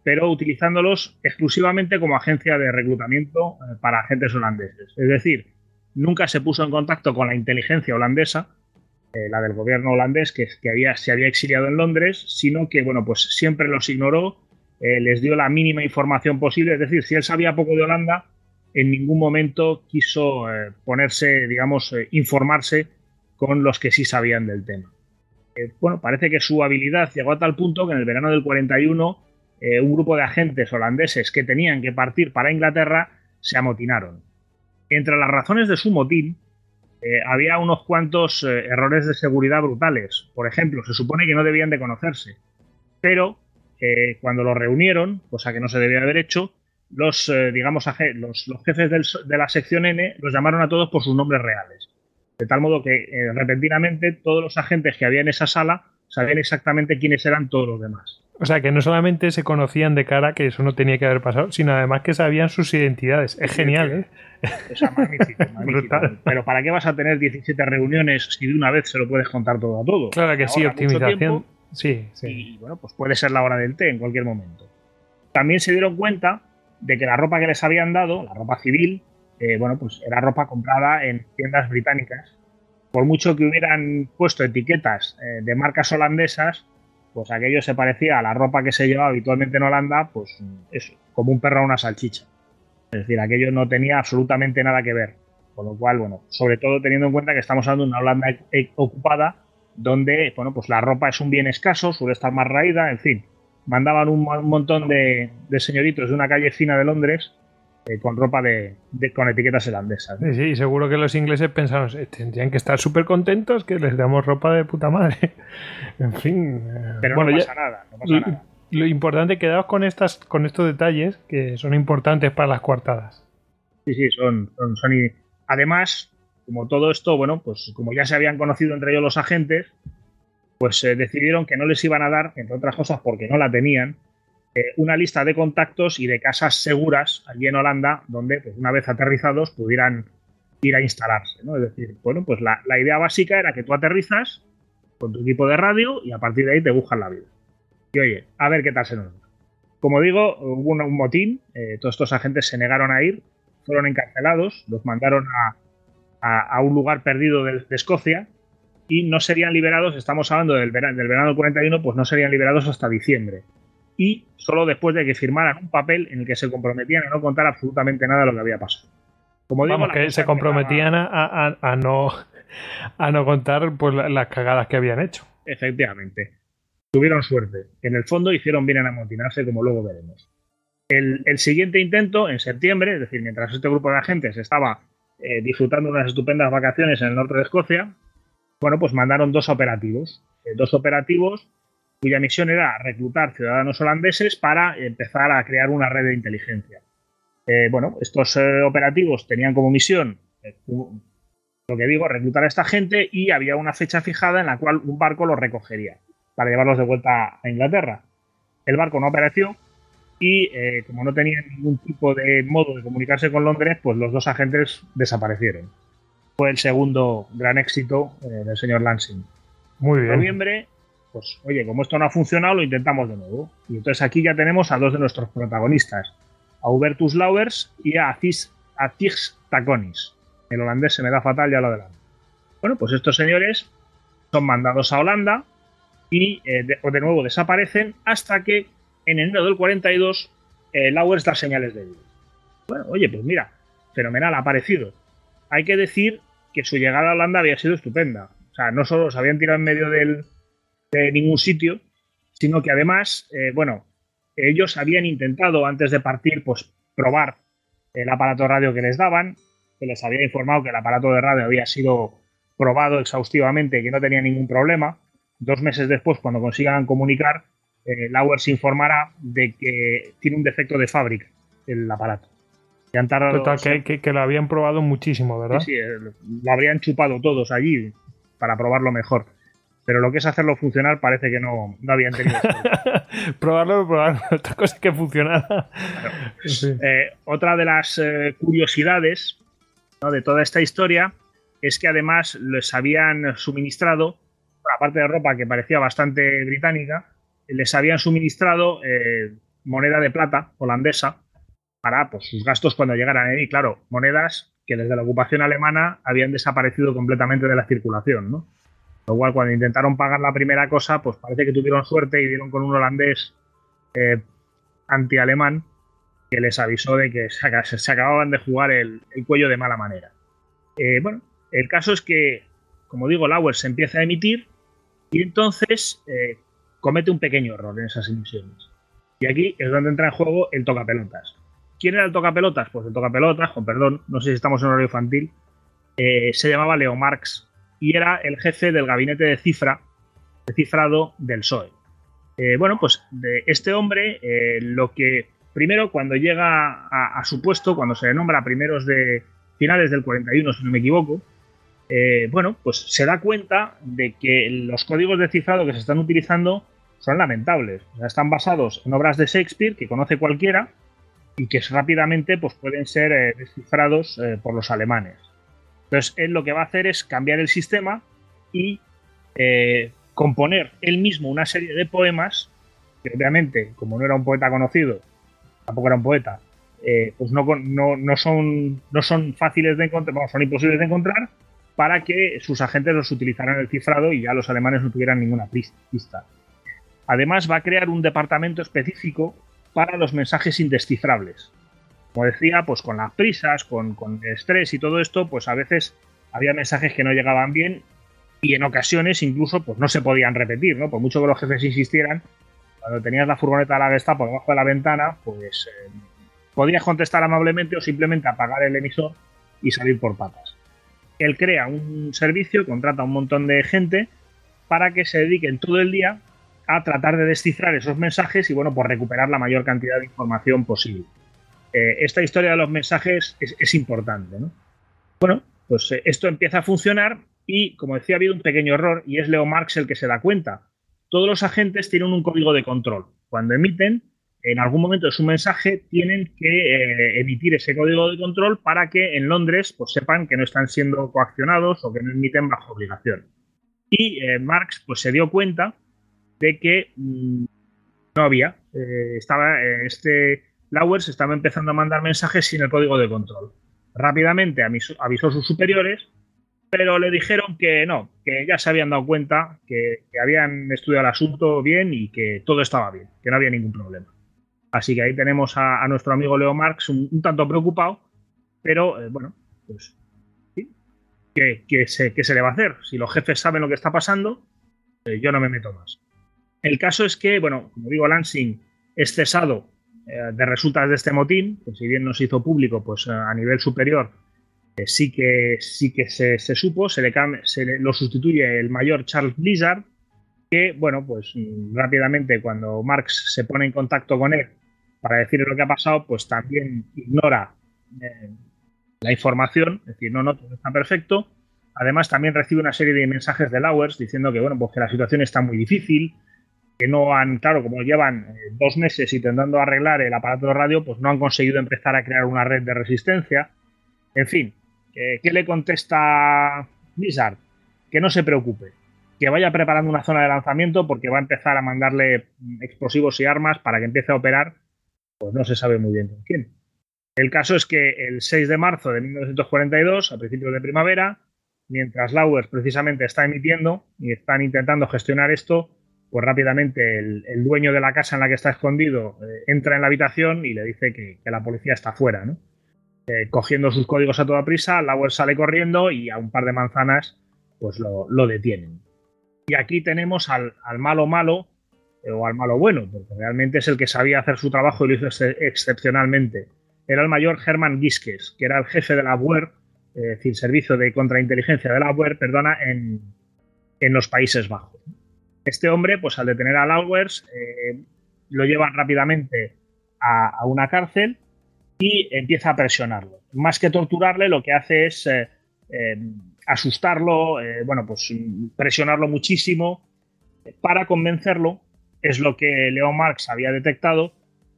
pero utilizándolos exclusivamente como agencia de reclutamiento eh, para agentes holandeses. Es decir, nunca se puso en contacto con la inteligencia holandesa, eh, la del gobierno holandés que, había, se había exiliado en Londres, sino que bueno, pues siempre los ignoró eh, les dio la mínima información posible. Es decir, si él sabía poco de Holanda, en ningún momento quiso eh, ponerse, digamos, eh, informarse con los que sí sabían del tema. bueno, parece que su habilidad llegó a tal punto que en el verano del 41 un grupo de agentes holandeses que tenían que partir para Inglaterra se amotinaron. Entre las razones de su motín había unos cuantos errores de seguridad brutales. Por ejemplo, se supone que no debían de conocerse, pero cuando lo reunieron, cosa que no se debía haber hecho, los, eh, digamos, los, los jefes de la sección N los llamaron a todos por sus nombres reales. De tal modo que eh, repentinamente todos los agentes que había en esa sala sabían exactamente quiénes eran todos los demás. O sea, que no solamente se conocían de cara, que eso no tenía que haber pasado, sino además que sabían sus identidades. Es genial, ¿eh? O sea, magnífico, magnífico. Pero ¿para qué vas a tener 17 reuniones si de una vez se lo puedes contar todo a todo? Claro que sí, optimización. sí, sí. Y bueno, pues puede ser la hora del té en cualquier momento. También se dieron cuenta de que la ropa que les habían dado, la ropa civil, eh, bueno, pues era ropa comprada en tiendas británicas. Por mucho que hubieran puesto etiquetas eh, de marcas holandesas, pues aquello se parecía a la ropa que se llevaba habitualmente en Holanda, pues eso, como un perro a una salchicha. Es decir, aquello no tenía absolutamente nada que ver. Con lo cual, bueno, sobre todo teniendo en cuenta que estamos hablando de una Holanda e-, e-, ocupada, donde, bueno, pues la ropa es un bien escaso, suele estar más raída, en fin mandaban un, montón de, señoritos de una calle fina de Londres eh, con ropa de, con etiquetas holandesas. Sí, sí, seguro que los ingleses pensaron, eh, tendrían que estar súper contentos que les damos ropa de puta madre. en fin. Eh, Pero no, pasa nada, no pasa nada. Lo importante, quedaos con, estas, con estos detalles que son importantes para las coartadas. Sí, sí, son, son, son Además, como todo esto, bueno, pues como ya se habían conocido entre ellos los agentes, pues eh, decidieron que no les iban a dar, entre otras cosas porque no la tenían, eh, una lista de contactos y de casas seguras allí en Holanda, donde pues, una vez aterrizados pudieran ir a instalarse. ¿no? Es decir, bueno, pues la, idea básica era que tú aterrizas con tu equipo de radio y a partir de ahí te buscan la vida. Y oye, a ver qué tal se nos da. Como digo, hubo un, motín, eh, todos estos agentes se negaron a ir, fueron encarcelados, los mandaron a, un lugar perdido de Escocia, y no serían liberados, estamos hablando del verano, del verano del 41, pues no serían liberados hasta diciembre. Y solo después de que firmaran un papel en el que se comprometían a no contar absolutamente nada de lo que había pasado. Como digo, que se comprometían a, no, a no contar pues, las cagadas que habían hecho. Efectivamente. Tuvieron suerte. En el fondo hicieron bien en amotinarse, como luego veremos. El, siguiente intento, en septiembre, es decir, mientras este grupo de agentes estaba eh, disfrutando de unas estupendas vacaciones en el norte de Escocia, bueno, pues mandaron dos operativos. Eh, dos operativos cuya misión era reclutar ciudadanos holandeses para empezar a crear una red de inteligencia. Eh, bueno, estos eh, operativos tenían como misión, lo que digo, reclutar a esta gente y había una fecha fijada en la cual un barco los recogería para llevarlos de vuelta a Inglaterra. El barco no apareció y como no tenían ningún tipo de modo de comunicarse con Londres, pues los dos agentes desaparecieron fue el segundo gran éxito eh, del señor Lansing. Muy bien. En noviembre, pues oye, como esto no ha funcionado, lo intentamos de nuevo. Y entonces aquí ya tenemos a dos de nuestros protagonistas, a Hubertus Lauwers y a Cis Taconis. El holandés se me da fatal, ya lo adelanto. Bueno, pues estos señores son mandados a Holanda y eh, de, nuevo desaparecen hasta que en enero del 42 eh, da señales de vida. Bueno, oye, pues mira, fenomenal, ha aparecido hay que decir que su llegada a Holanda había sido estupenda. O sea, no solo se habían tirado en medio de ningún sitio, sino que además, eh, bueno, ellos habían intentado antes de partir, pues probar el aparato radio que les daban, que les había informado que el aparato de radio había sido probado exhaustivamente y que no tenía ningún problema. Dos meses después, cuando consigan comunicar, eh, Lauer se informará de que tiene un defecto de fábrica el aparato. Total, que, lo habían probado muchísimo, ¿verdad? Sí, sí, lo habrían chupado todos allí para probarlo mejor. Pero lo que es hacerlo funcionar parece que no, no habían tenido. probarlo, probarlo. Otra cosa que funcionara. Eh, otra de las eh, curiosidades de toda esta historia es que además les habían suministrado, aparte de ropa que parecía bastante británica, les habían suministrado moneda de plata holandesa para pues, sus gastos cuando llegaran. Y claro, monedas que desde la ocupación alemana habían desaparecido completamente de la circulación, ¿no? Lo cual, cuando intentaron pagar la primera cosa, pues parece que tuvieron suerte y dieron con un holandés eh, anti-alemán que les avisó de que se, acababan de jugar el, cuello de mala manera. Eh, bueno, el caso es que, como digo, Lauer se empieza a emitir y entonces eh, comete un pequeño error en esas emisiones. Y aquí es donde entra en juego el tocapelotas. ¿Quién era el tocapelotas? Pues el tocapelotas, con perdón, no sé si estamos en horario infantil, se llamaba Leo Marx y era el jefe del gabinete de cifra, de cifrado del PSOE. Eh, bueno, pues de este hombre, eh, lo que primero cuando llega a, su puesto, cuando se le nombra primeros de finales del 41, si no me equivoco, bueno, pues se da cuenta de que los códigos de cifrado que se están utilizando son lamentables. están basados en obras de Shakespeare que conoce cualquiera y que rápidamente pues, pueden ser descifrados por los alemanes. Entonces, él lo que va a hacer es cambiar el sistema y eh, componer él mismo una serie de poemas, que obviamente, como no era un poeta conocido, tampoco era un poeta, eh, pues no, no, son, no son fáciles de encontrar, son imposibles de encontrar, para que sus agentes los utilizaran el cifrado y ya los alemanes no tuvieran ninguna pista. Además, va a crear un departamento específico para los mensajes indescifrables. Como decía, pues con las prisas, con, el estrés y todo esto, pues a veces había mensajes que no llegaban bien y en ocasiones incluso pues no se podían repetir, ¿no? Por mucho que los jefes insistieran, cuando tenías la furgoneta de la Gestapo por debajo de la ventana, pues eh, podías contestar amablemente o simplemente apagar el emisor y salir por patas. Él crea un servicio, contrata a un montón de gente para que se dediquen todo el día a tratar de descifrar esos mensajes y bueno, pues recuperar la mayor cantidad de información posible. Eh, esta historia de los mensajes es, importante. ¿no? Bueno, pues eh, esto empieza a funcionar y, como decía, ha habido un pequeño error y es Leo Marx el que se da cuenta. Todos los agentes tienen un código de control. Cuando emiten, en algún momento de su mensaje tienen que eh, emitir ese código de control para que en Londres pues, sepan que no están siendo coaccionados o que no emiten bajo obligación. Y Marx pues, se dio cuenta de que mm, no había. estaba este Lauers estaba empezando a mandar mensajes sin el código de control. Rápidamente avisó a sus superiores, pero le dijeron que no, que ya se habían dado cuenta, que, habían estudiado el asunto bien y que todo estaba bien, que no había ningún problema. Así que ahí tenemos a, nuestro amigo Leo Marx un, tanto preocupado, pero eh, bueno, pues sí, ¿qué, se, le va a hacer? Si los jefes saben lo que está pasando, eh, yo no me meto más. El caso es que, bueno, como digo, Lansing es cesado de resultas de este motín, que si bien no se hizo público, pues eh, a nivel superior eh, sí que, sí que se, supo, se le, se lo sustituye el mayor Charles Blizzard, que, bueno, pues mm, rápidamente cuando Marx se pone en contacto con él para decirle lo que ha pasado, pues también ignora la información, es decir, no, no, todo está perfecto. Además, también recibe una serie de mensajes de Lauers diciendo que, bueno, pues que la situación está muy difícil, que no han, claro, como llevan eh, dos meses intentando arreglar el aparato de radio, pues no han conseguido empezar a crear una red de resistencia. En fin, ¿qué le contesta Blizzard? Que no se preocupe, que vaya preparando una zona de lanzamiento porque va a empezar a mandarle explosivos y armas para que empiece a operar, pues no se sabe muy bien con quién. El caso es que el 6 de marzo de 1942, a principios de primavera, mientras Lauer precisamente está emitiendo y están intentando gestionar esto, pues rápidamente el, dueño de la casa en la que está escondido eh, entra en la habitación y le dice que, la policía está fuera, eh, cogiendo sus códigos a toda prisa, Lauer sale corriendo y a un par de manzanas pues lo, detienen. Y aquí tenemos al, malo malo eh, o al malo bueno, porque realmente es el que sabía hacer su trabajo y lo hizo excepcionalmente. Era el mayor Hermann Giskes, que era el jefe de la UER, es decir, servicio de contrainteligencia de la UER, perdona, en los Países Bajos. Este hombre, pues al detener a Lauwers, eh, lo llevan rápidamente a, una cárcel y empieza a presionarlo. Más que torturarle, lo que hace es eh, eh, asustarlo, bueno, pues presionarlo muchísimo para convencerlo, es lo que Leon Marx había detectado,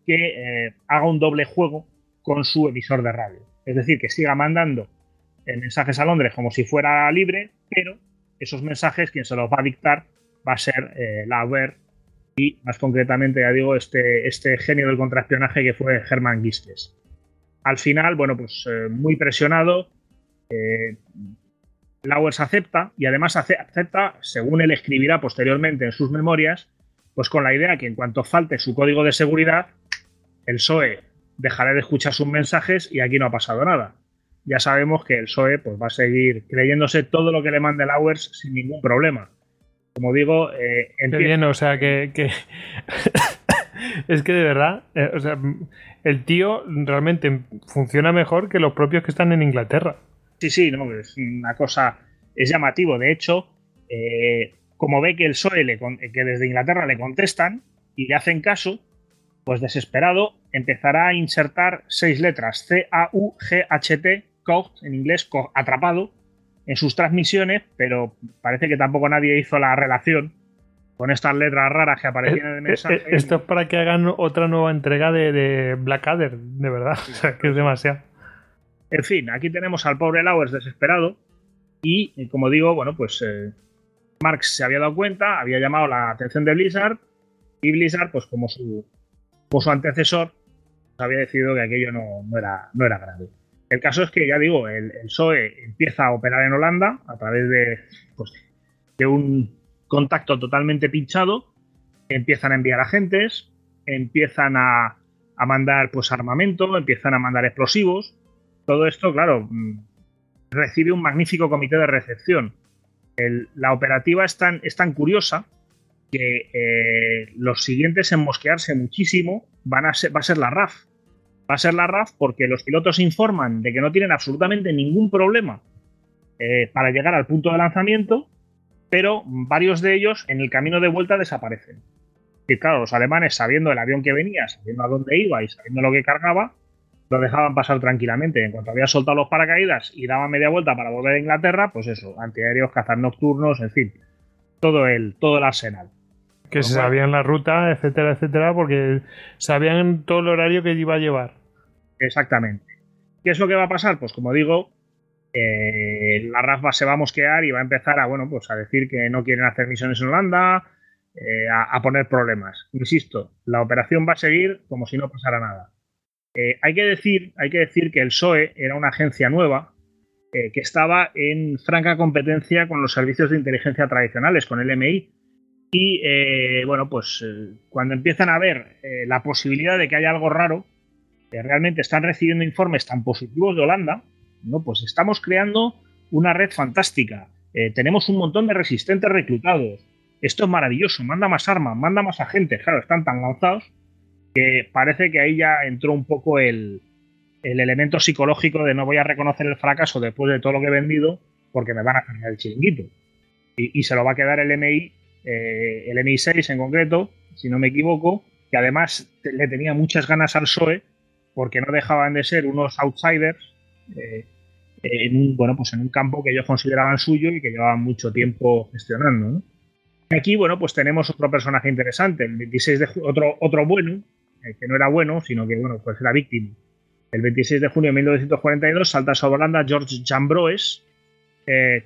que haga un doble juego con su emisor de radio. Es decir, que siga mandando mensajes a Londres como si fuera libre, pero esos mensajes quien se los va a dictar va a ser eh, la UER y más concretamente, ya digo, este, este genio del contraespionaje que fue Hermann Gistes. Al final, bueno, pues eh, muy presionado, eh, Lauer se acepta y además acepta, según él escribirá posteriormente en sus memorias, pues con la idea que en cuanto falte su código de seguridad, el PSOE dejará de escuchar sus mensajes y aquí no ha pasado nada. Ya sabemos que el PSOE pues, va a seguir creyéndose todo lo que le mande Lauers sin ningún problema. Como digo, eh, bien, o sea que, es que de verdad, eh, o sea, el tío realmente funciona mejor que los propios que están en Inglaterra. Sí, sí, no, es una cosa, es llamativo. De hecho, eh, como ve que el PSOE, le, que desde Inglaterra le contestan y le hacen caso, pues desesperado empezará a insertar seis letras, C-A-U-G-H-T, en inglés, atrapado, en sus transmisiones, pero parece que tampoco nadie hizo la relación con estas letras raras que aparecían en el eh, eh, mensaje. Esto es para que hagan otra nueva entrega de, de Blackadder, de verdad, o sea, que es demasiado. En fin, aquí tenemos al pobre Lauers desesperado y, como digo, bueno, pues eh, Marx se había dado cuenta, había llamado la atención de Blizzard y Blizzard, pues como su, su antecesor, pues, había decidido que aquello no, era, no era grave. El caso es que, ya digo, el, el, PSOE empieza a operar en Holanda a través de, pues, de un contacto totalmente pinchado, empiezan a enviar agentes, empiezan a, a mandar pues armamento, empiezan a mandar explosivos, todo esto, claro, mm, recibe un magnífico comité de recepción. la operativa es tan, es tan curiosa que eh, los siguientes en mosquearse muchísimo van a ser, va a ser la RAF. Va a ser la RAF porque los pilotos informan de que no tienen absolutamente ningún problema eh, para llegar al punto de lanzamiento, pero varios de ellos en el camino de vuelta desaparecen. Y claro, los alemanes, sabiendo el avión que venía, sabiendo a dónde iba y sabiendo lo que cargaba, lo dejaban pasar tranquilamente. En cuanto había soltado los paracaídas y daba media vuelta para volver a Inglaterra, pues eso, antiaéreos, cazar nocturnos, en fin, todo el, todo el arsenal. Que se sabían la ruta, etcétera, etcétera, porque sabían todo el horario que iba a llevar. Exactamente. ¿Qué es lo que va a pasar? Pues como digo, eh, la RAF se va a mosquear y va a empezar a, bueno, pues a decir que no quieren hacer misiones en Holanda, eh, a poner problemas. Insisto, la operación va a seguir como si no pasara nada. Eh, hay, que decir, hay que decir que el SOE era una agencia nueva que estaba en franca competencia con los servicios de inteligencia tradicionales, con el MI. Y eh, bueno, pues cuando empiezan a ver la posibilidad de que haya algo raro, realmente están recibiendo informes tan positivos de Holanda, ¿no? pues estamos creando una red fantástica. tenemos un montón de resistentes reclutados. Esto es maravilloso, manda más armas, manda más agentes. Claro, están tan lanzados que parece que ahí ya entró un poco el, elemento psicológico de no voy a reconocer el fracaso después de todo lo que he vendido porque me van a cargar el chiringuito. Y, se lo va a quedar el MI, eh, el MI6 en concreto, si no me equivoco, que además le tenía muchas ganas al PSOE porque no dejaban de ser unos outsiders eh, en, un, bueno, pues en un campo que ellos consideraban suyo y que llevaban mucho tiempo gestionando. Aquí, bueno, pues tenemos otro personaje interesante, el 26 de otro, otro bueno, eh, que no era bueno, sino que bueno, pues era víctima. El 26 de junio de 1942 salta sobre Holanda George Jambroes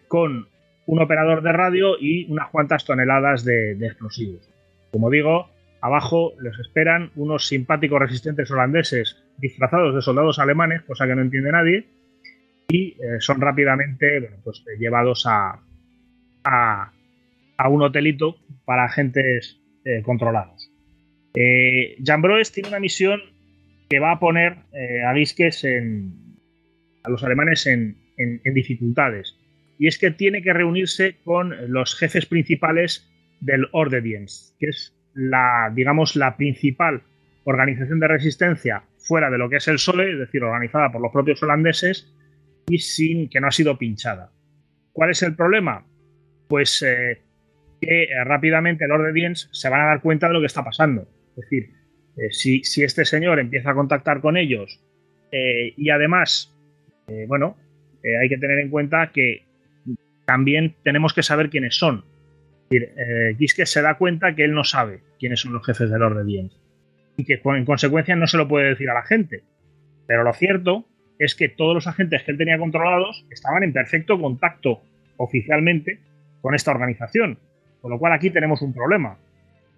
con un operador de radio y unas cuantas toneladas de, explosivos. Como digo, abajo les esperan unos simpáticos resistentes holandeses disfrazados de soldados alemanes, cosa que no entiende nadie, y eh, son rápidamente pues, llevados a, a, un hotelito para agentes controlados. Eh, Jambroes tiene una misión que va a poner eh, a Disques en, a los alemanes en, dificultades. Y es que tiene que reunirse con los jefes principales del Ordedienst, que es la, digamos, la principal organización de resistencia fuera de lo que es el SOLE, es decir, organizada por los propios holandeses y sin que no ha sido pinchada. ¿Cuál es el problema? Pues eh, que rápidamente el Ordedienst se van a dar cuenta de lo que está pasando es decir, eh, si, este señor empieza a contactar con ellos eh, y además, eh, bueno, hay que tener en cuenta que también tenemos que saber quiénes son. Es decir, se da cuenta que él no sabe quiénes son los jefes del orden bien y que en consecuencia no se lo puede decir a la gente. Pero lo cierto es que todos los agentes que él tenía controlados estaban en perfecto contacto oficialmente con esta organización. Con lo cual aquí tenemos un problema.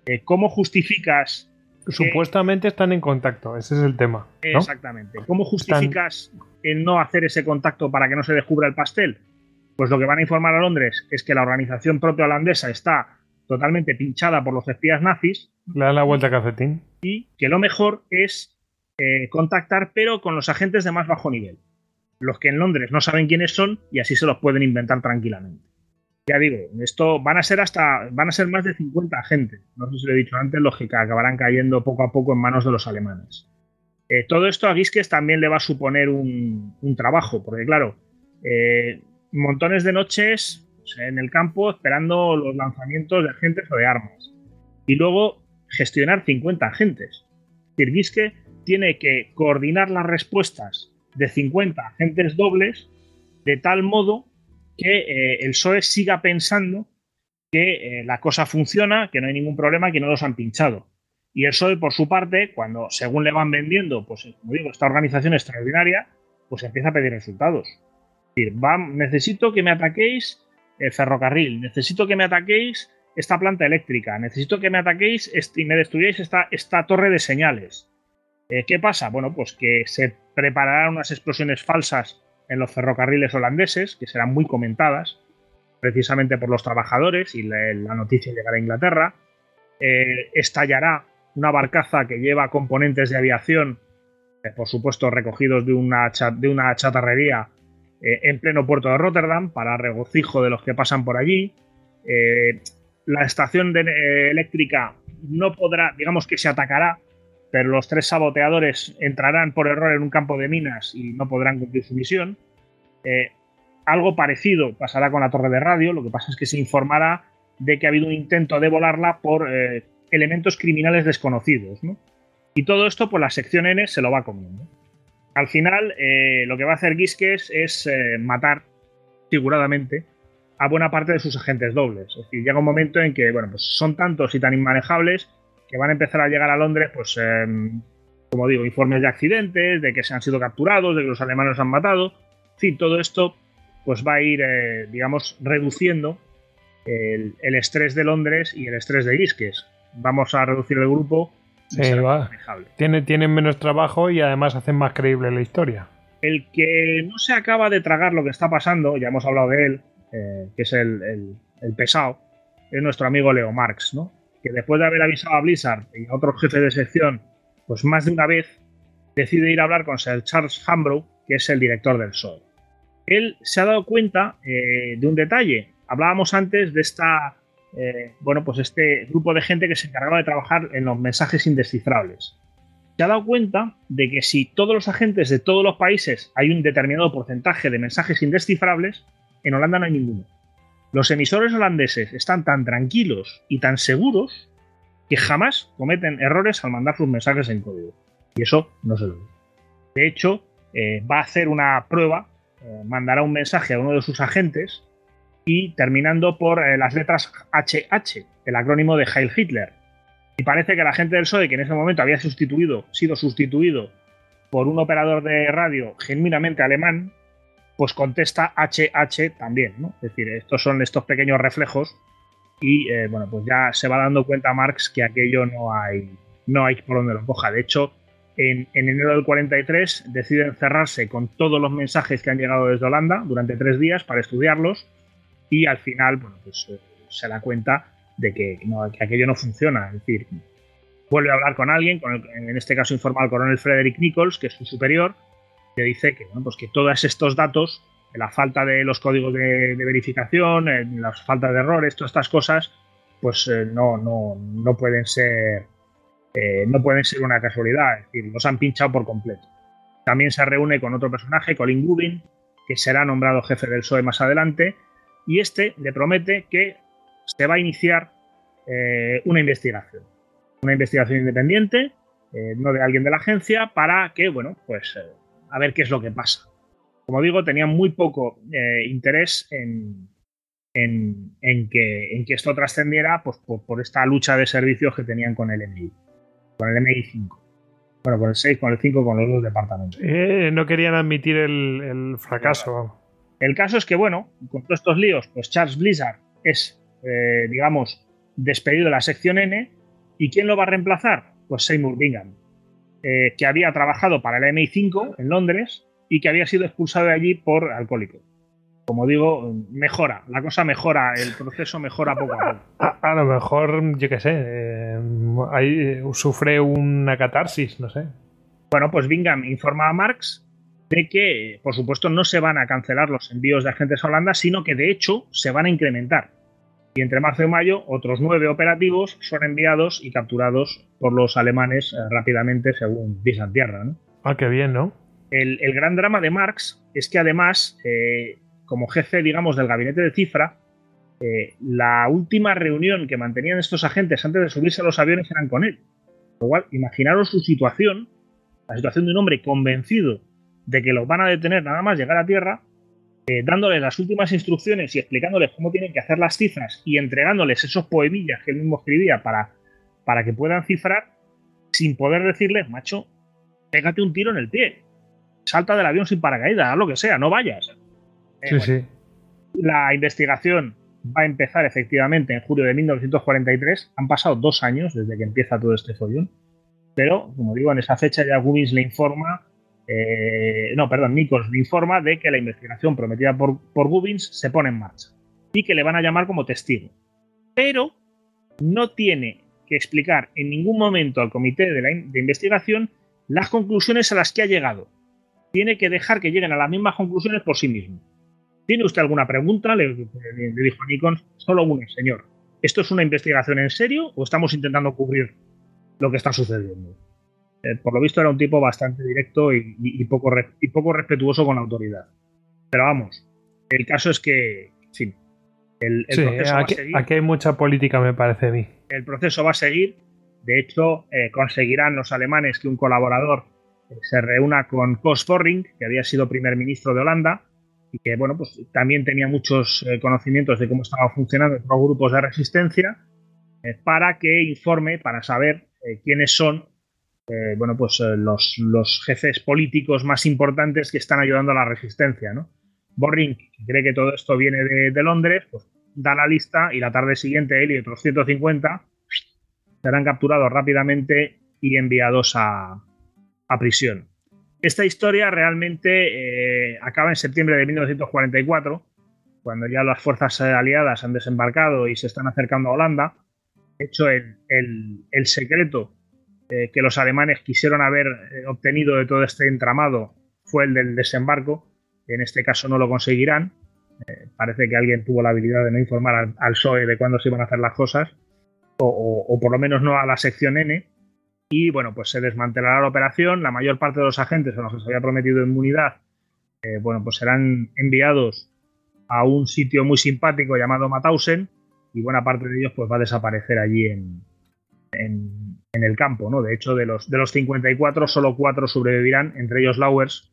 Eh, ¿cómo justificas... Supuestamente están en contacto, ese es el tema. Exactamente. ¿Cómo justificas el no hacer ese contacto para que no se descubra el pastel? Pues lo que van a informar a Londres es que la organización propia holandesa está totalmente pinchada por los espías nazis. Le dan la vuelta a cafetín. Y que lo mejor es eh, contactar, pero con los agentes de más bajo nivel. Los que en Londres no saben quiénes son y así se los pueden inventar tranquilamente. Ya digo, esto van a ser hasta, van a ser más de 50 agentes. No sé si lo he dicho antes, los que acabarán cayendo poco a poco en manos de los alemanes. Eh, todo esto a Guisques también le va a suponer un, trabajo, porque claro, eh, montones de noches en el campo esperando los lanzamientos de agentes o de armas. Y luego gestionar 50 agentes. Guisque tiene que coordinar las respuestas de 50 agentes dobles de tal modo que eh, el PSOE siga pensando que eh, la cosa funciona, que no hay ningún problema, que no los han pinchado. Y el PSOE, por su parte, cuando según le van vendiendo, pues como digo, esta organización extraordinaria, pues empieza a pedir resultados. Necesito que me ataquéis el ferrocarril, necesito que me ataquéis esta planta eléctrica, necesito que me ataquéis y me destruyáis esta, esta torre de señales. Eh, ¿Qué pasa? Bueno, pues que se prepararán unas explosiones falsas en los ferrocarriles holandeses, que serán muy comentadas, precisamente por los trabajadores, y la, noticia llegará a Inglaterra. Eh, estallará una barcaza que lleva componentes de aviación, eh, por supuedo recogidos de una, de una chatarrería en pleno puerto de Rotterdam, para regocijo de los que pasan por allí. la estación eléctrica no podrá, digamos que se atacará, pero los tres saboteadores entrarán por error en un campo de minas y no podrán cumplir su misión. Eh, algo parecido pasará con la torre de radio, lo que pasa es que se informará de que ha habido un intento de volarla por eh, elementos criminales desconocidos. Y todo esto, pues la sección N se lo va comiendo. Al final, eh, lo que va a hacer Guisques es matar, figuradamente, a buena parte de sus agentes dobles. Es decir, llega un momento en que, bueno, pues son tantos y tan inmanejables que van a empezar a llegar a Londres, pues, em, como digo, informes de accidentes, de que se han sido capturados, de que los alemanes han matado. En fin, todo esto pues va a ir, eh, digamos, reduciendo el, estrés de Londres y el estrés de Isques. Vamos a reducir el grupo. Sí, va. Tiene, tienen menos trabajo y además hacen más creíble la historia. El que no se acaba de tragar lo que está pasando, ya hemos hablado de él, eh, que es el, el pesado, es nuestro amigo Leo Marx, ¿no? que después de haber avisado a Blizzard y a otros jefes de sección, pues más de una vez, decide ir a hablar con Sir Charles Hambrough, que es el director del show. Él se ha dado cuenta eh, de un detalle. Hablábamos antes de esta, eh, bueno, pues este grupo de gente que se encargaba de trabajar en los mensajes indescifrables. Se ha dado cuenta de que si todos los agentes de todos los países hay un determinado porcentaje de mensajes indescifrables, en Holanda no hay ninguno. Los emisores holandeses están tan tranquilos y tan seguros que jamás cometen errores al mandar sus mensajes en código. Y eso no se lo dice. De hecho, eh, va a hacer una prueba, eh, mandará un mensaje a uno de sus agentes y terminando por eh, las letras HH, el acrónimo de Heil Hitler. Y parece que el agente del PSOE, que en ese momento había sustituido, sido sustituido por un operador de radio genuinamente alemán, pues contesta HH también, ¿no? Es decir, estos son estos pequeños reflejos y eh, bueno, pues ya se va dando cuenta Marx que aquello no hay, no hay por donde lo coja. De hecho, en, enero del 43 deciden cerrarse con todos los mensajes que han llegado desde Holanda durante tres días para estudiarlos y al final, bueno, pues eh, se da cuenta de que, que, aquello no funciona. Es decir, vuelve a hablar con alguien, con en este caso informa al coronel Frederick Nichols, que es su superior, que dice que, bueno, pues que todos estos datos, la falta de los códigos de, verificación, las faltas de errores, todas estas cosas, pues eh, no, no, no, pueden ser eh, no pueden ser una casualidad, es decir, los han pinchado por completo. También se reúne con otro personaje, Colin Gubin, que será nombrado jefe del PSOE más adelante, y este le promete que se va a iniciar eh, una investigación. Una investigación independiente, no de alguien de la agencia, para que, bueno, pues a ver qué es lo que pasa. Como digo, tenían muy poco eh, interés en, en, que, en que esto trascendiera pues, por, esta lucha de servicios que tenían con el MI, con el MI5. Bueno, con el 6, con el 5, con los dos departamentos. Eh, no querían admitir el, fracaso. El caso es que, bueno, con todos estos líos, pues Charles Blizzard es, eh, digamos, despedido de la sección N. ¿Y quién lo va a reemplazar? Pues Seymour Bingham. Eh, que había trabajado para el MI5 en Londres y que había sido expulsado de allí por alcohólico. Como digo, mejora, la cosa mejora, el proceso mejora poco a poco. A, lo mejor, yo qué sé, eh, ahí, sufre una catarsis, no sé. Bueno, pues Bingham informa a Marx de que, por supuesto, no se van a cancelar los envíos de agentes a Holanda, sino que de hecho se van a incrementar. Y entre marzo y mayo, otros nueve operativos son enviados y capturados por los alemanes eh, rápidamente, según disan tierra. ¿no? Ah, qué bien, ¿no? El, gran drama de Marx es que además, eh, como jefe, digamos, del gabinete de cifra, eh, la última reunión que mantenían estos agentes antes de subirse a los aviones eran con él. Lo cual, imaginaros su situación, la situación de un hombre convencido de que los van a detener nada más llegar a tierra, eh, dándoles las últimas instrucciones y explicándoles cómo tienen que hacer las cifras y entregándoles esos poemillas que él mismo escribía para, para que puedan cifrar, sin poder decirles, macho, pégate un tiro en el pie, salta del avión sin paracaídas, haz lo que sea, no vayas. sí, sí. La investigación va a empezar efectivamente en julio de 1943. Han pasado dos años desde que empieza todo este follón. Pero, como digo, en esa fecha ya Gubbins le informa, eh, no, perdón, Nichols le informa de que la investigación prometida por, por Gubbins se pone en marcha y que le van a llamar como testigo. Pero no tiene que explicar en ningún momento al comité de, de investigación las conclusiones a las que ha llegado. Tiene que dejar que lleguen a las mismas conclusiones por sí mismo. ¿Tiene usted alguna pregunta? Le, dijo Nikon. Solo una, señor. ¿Esto es una investigación en serio o estamos intentando cubrir lo que está sucediendo? Eh, por lo visto era un tipo bastante directo y, poco, y poco respetuoso con la autoridad. Pero vamos, el caso es que, sí, el, proceso aquí, va a seguir. Aquí hay mucha política, me parece a mí. El proceso va a seguir. De hecho, eh, conseguirán los alemanes que un colaborador eh, se reúna con Koos que había sido primer ministro de Holanda, y que bueno, pues también tenía muchos eh, conocimientos de cómo estaba funcionando los grupos de resistencia, para que informe, para saber quiénes son bueno, pues, los, los, jefes políticos más importantes que están ayudando a la resistencia. ¿no? Borring, que cree que todo esto viene de, Londres, pues da la lista y la tarde siguiente él y otros 150 serán capturados rápidamente y enviados a, a prisión. Esta historia realmente eh, acaba en septiembre de 1944, cuando ya las fuerzas aliadas han desembarcado y se están acercando a Holanda. De hecho, el, secreto eh, que los alemanes quisieron haber eh, obtenido de todo este entramado fue el del desembarco. En este caso no lo conseguirán. parece que alguien tuvo la habilidad de no informar al, al PSOE de cuándo se iban a hacer las cosas, o por lo menos no a la sección N y bueno, pues se desmantelará la operación. La mayor parte de los agentes a los que se había prometido inmunidad, eh, bueno, pues serán enviados a un sitio muy simpático llamado Mauthausen y buena parte de ellos pues va a desaparecer allí en, en, el campo, ¿no? De hecho, de los, de los 54, solo cuatro sobrevivirán, entre ellos Lauers,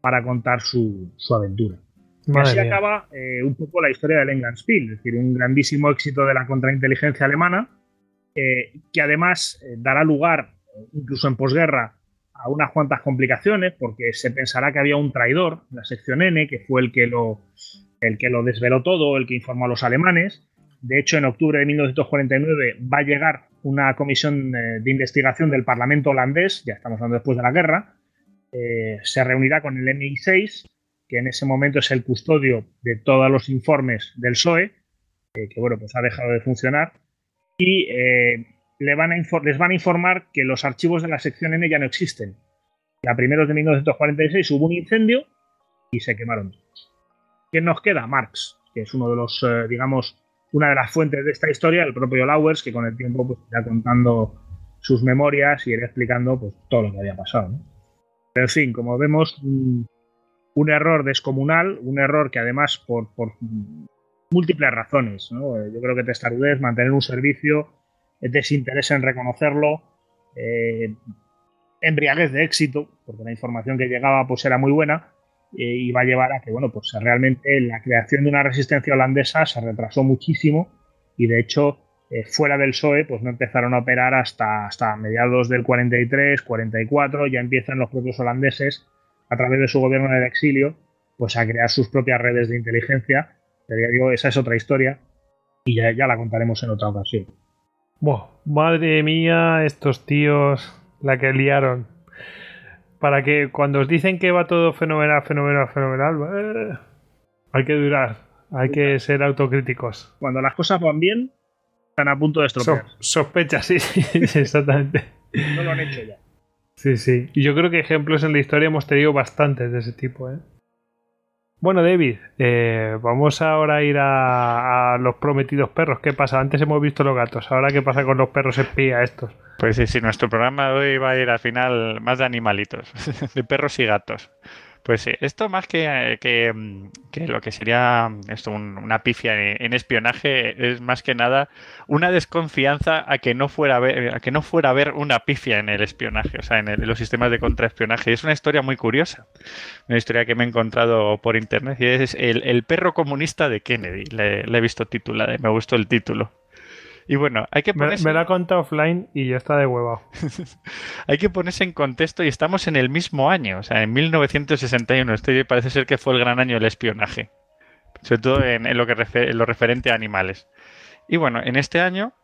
para contar su, aventura. y así acaba eh, un poco la historia del Englandsspiel, es decir, un grandísimo éxito de la contrainteligencia alemana, eh, que además dará lugar incluso en posguerra, a unas cuantas complicaciones, porque se pensará que había un traidor, la sección N, que fue el que lo, el que lo desveló todo, el que informó a los alemanes. De hecho, en octubre de 1949 va a llegar una comisión eh, de investigación del Parlamento holandés, ya estamos hablando después de la guerra, eh, se reunirá con el MI6, que en ese momento es el custodio de todos los informes del PSOE, eh, que bueno, pues ha dejado de funcionar, y les van a informar que los archivos de la sección N ya no existen. A primeros de 1946 hubo un incendio y se quemaron todos. ¿Quién nos queda? Marx, que es uno de los, digamos, una de las fuentes de esta historia, el propio Lauers, que con el tiempo pues, irá contando sus memorias y irá explicando pues, todo lo que había pasado. Pero en fin, como vemos, un, error descomunal, un error que además por, múltiples razones, yo creo que testarudez, mantener un servicio, desinterés en reconocerlo, eh, embriaguez de éxito, porque la información que llegaba pues era muy buena, eh, y va a llevar a que, bueno, pues realmente la creación de una resistencia holandesa se retrasó muchísimo y de hecho eh, fuera del PSOE pues no empezaron a operar hasta, hasta mediados del 43, 44, ya empiezan los propios holandeses a través de su gobierno en el exilio pues a crear sus propias redes de inteligencia, pero digo, esa es otra historia y ya, ya la contaremos en otra ocasión madre mía, estos tíos, la que liaron. Para que cuando os dicen que va todo fenomenal, fenomenal, fenomenal, eh, hay que durar, hay que ser autocríticos. Cuando las cosas van bien, están a punto de estropear. sospecha, sí, exactamente. no lo han hecho ya. Sí, sí. Y yo creo que ejemplos en la historia hemos tenido bastantes de ese tipo, ¿eh? Bueno, David, eh, vamos ahora a ir a, los prometidos perros. ¿Qué pasa? Antes hemos visto los gatos. Ahora, ¿qué pasa con los perros espía estos? Pues sí, sí, nuestro programa de hoy va a ir al final más de animalitos, de perros y gatos. Pues sí, esto más que, que, lo que sería esto, una pifia en, espionaje es más que nada una desconfianza a que no fuera a ver, que no fuera a haber una pifia en el espionaje, o sea, en, los sistemas de contraespionaje. Es una historia muy curiosa, una historia que me he encontrado por internet y es el, perro comunista de Kennedy. Le, le he visto titulada, me gustó el título. Y bueno, hay que ponerse... Me, la contado offline y ya está de huevo. hay que ponerse en contexto y estamos en el mismo año, o sea, en 1961. Este parece ser que fue el gran año del espionaje, sobre todo en, lo, que en lo referente a animales. Y bueno, en este año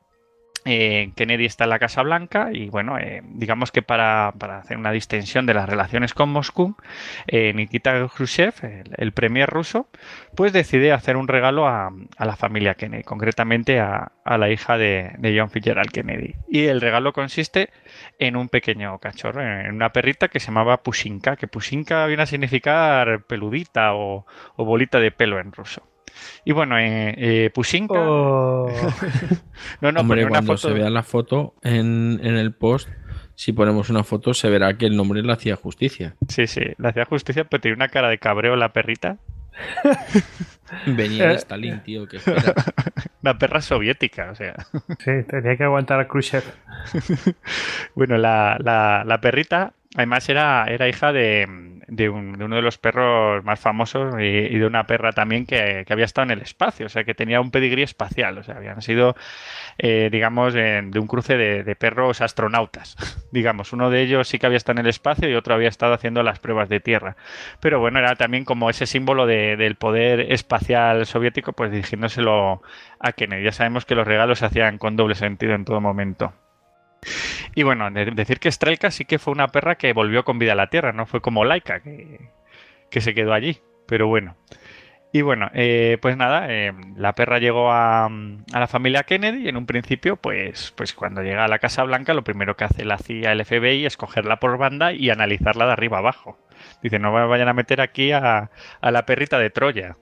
eh, Kennedy está en la Casa Blanca y bueno, eh, digamos que para, hacer una distensión de las relaciones con Moscú, eh, Nikita Khrushchev, el, premier ruso, pues decide hacer un regalo a, la familia Kennedy, concretamente a, la hija de, John Fitzgerald Kennedy. Y el regalo consiste en un pequeño cachorro, en una perrita que se llamaba Pushinka, que Pushinka viene a significar peludita o bolita de pelo en ruso. Y bueno, eh, eh Pushinka. Oh. no, no, Hombre, cuando se vea la foto en, el post, si ponemos una foto, se verá que el nombre le hacía justicia. Sí, sí, le hacía justicia, pero tiene una cara de cabreo la perrita. Venía de Stalin, tío, que Una perra soviética, o sea. Sí, tenía que aguantar a Khrushchev. bueno, la, la, la perrita Además era, era hija de, uno de los perros más famosos y, de una perra también que, había estado en el espacio, o sea, que tenía un pedigrí espacial, o sea, habían sido, eh, digamos, de un cruce de, perros astronautas, digamos. Uno de ellos sí que había estado en el espacio y otro había estado haciendo las pruebas de tierra. Pero bueno, era también como ese símbolo del poder espacial soviético, pues dirigiéndoselo a Kennedy. Ya sabemos que los regalos se hacían con doble sentido en todo momento. Y bueno, decir que Strelka sí que fue una perra que volvió con vida a la Tierra, no fue como Laika, que, se quedó allí. Pero bueno. Y bueno, eh, pues nada, eh, la perra llegó a, la familia Kennedy y en un principio, pues, pues cuando llega a la Casa Blanca, lo primero que hace la CIA, el FBI, es cogerla por banda y analizarla de arriba abajo. Dice, no vayan a meter aquí a, a la perrita de Troya.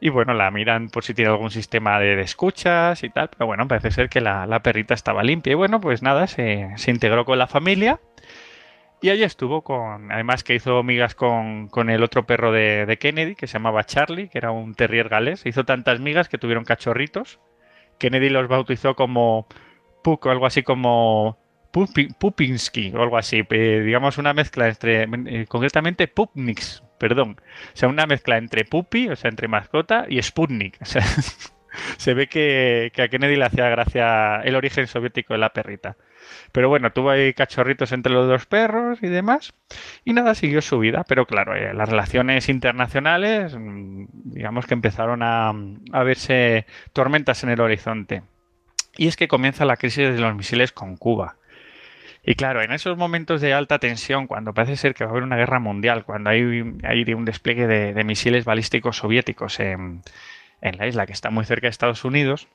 Y bueno, la miran por si tiene algún sistema de, escuchas y tal. Pero bueno, parece ser que la, perrita estaba limpia. Y bueno, pues nada, se, integró con la familia. Y allí estuvo con. Además que hizo migas con, el otro perro de, Kennedy, que se llamaba Charlie, que era un terrier galés. Hizo tantas migas que tuvieron cachorritos. Kennedy los bautizó como Puck o algo así como Pupinski o algo así. Eh, digamos una mezcla entre. Eh, concretamente Pupnix, perdón. O sea, una mezcla entre Puppy, o sea, entre mascota, y Sputnik. Se ve que, a Kennedy le hacía gracia el origen soviético de la perrita. Pero bueno, tuvo ahí cachorritos entre los dos perros y demás. Y nada, siguió su vida. Pero claro, eh, las relaciones internacionales, mm, digamos que empezaron a, a verse tormentas en el horizonte. Y es que comienza la crisis de los misiles con Cuba. Y claro, en esos momentos de alta tensión, cuando parece ser que va a haber una guerra mundial, cuando hay, hay un despliegue de, misiles balísticos soviéticos en, la isla que está muy cerca de Estados Unidos,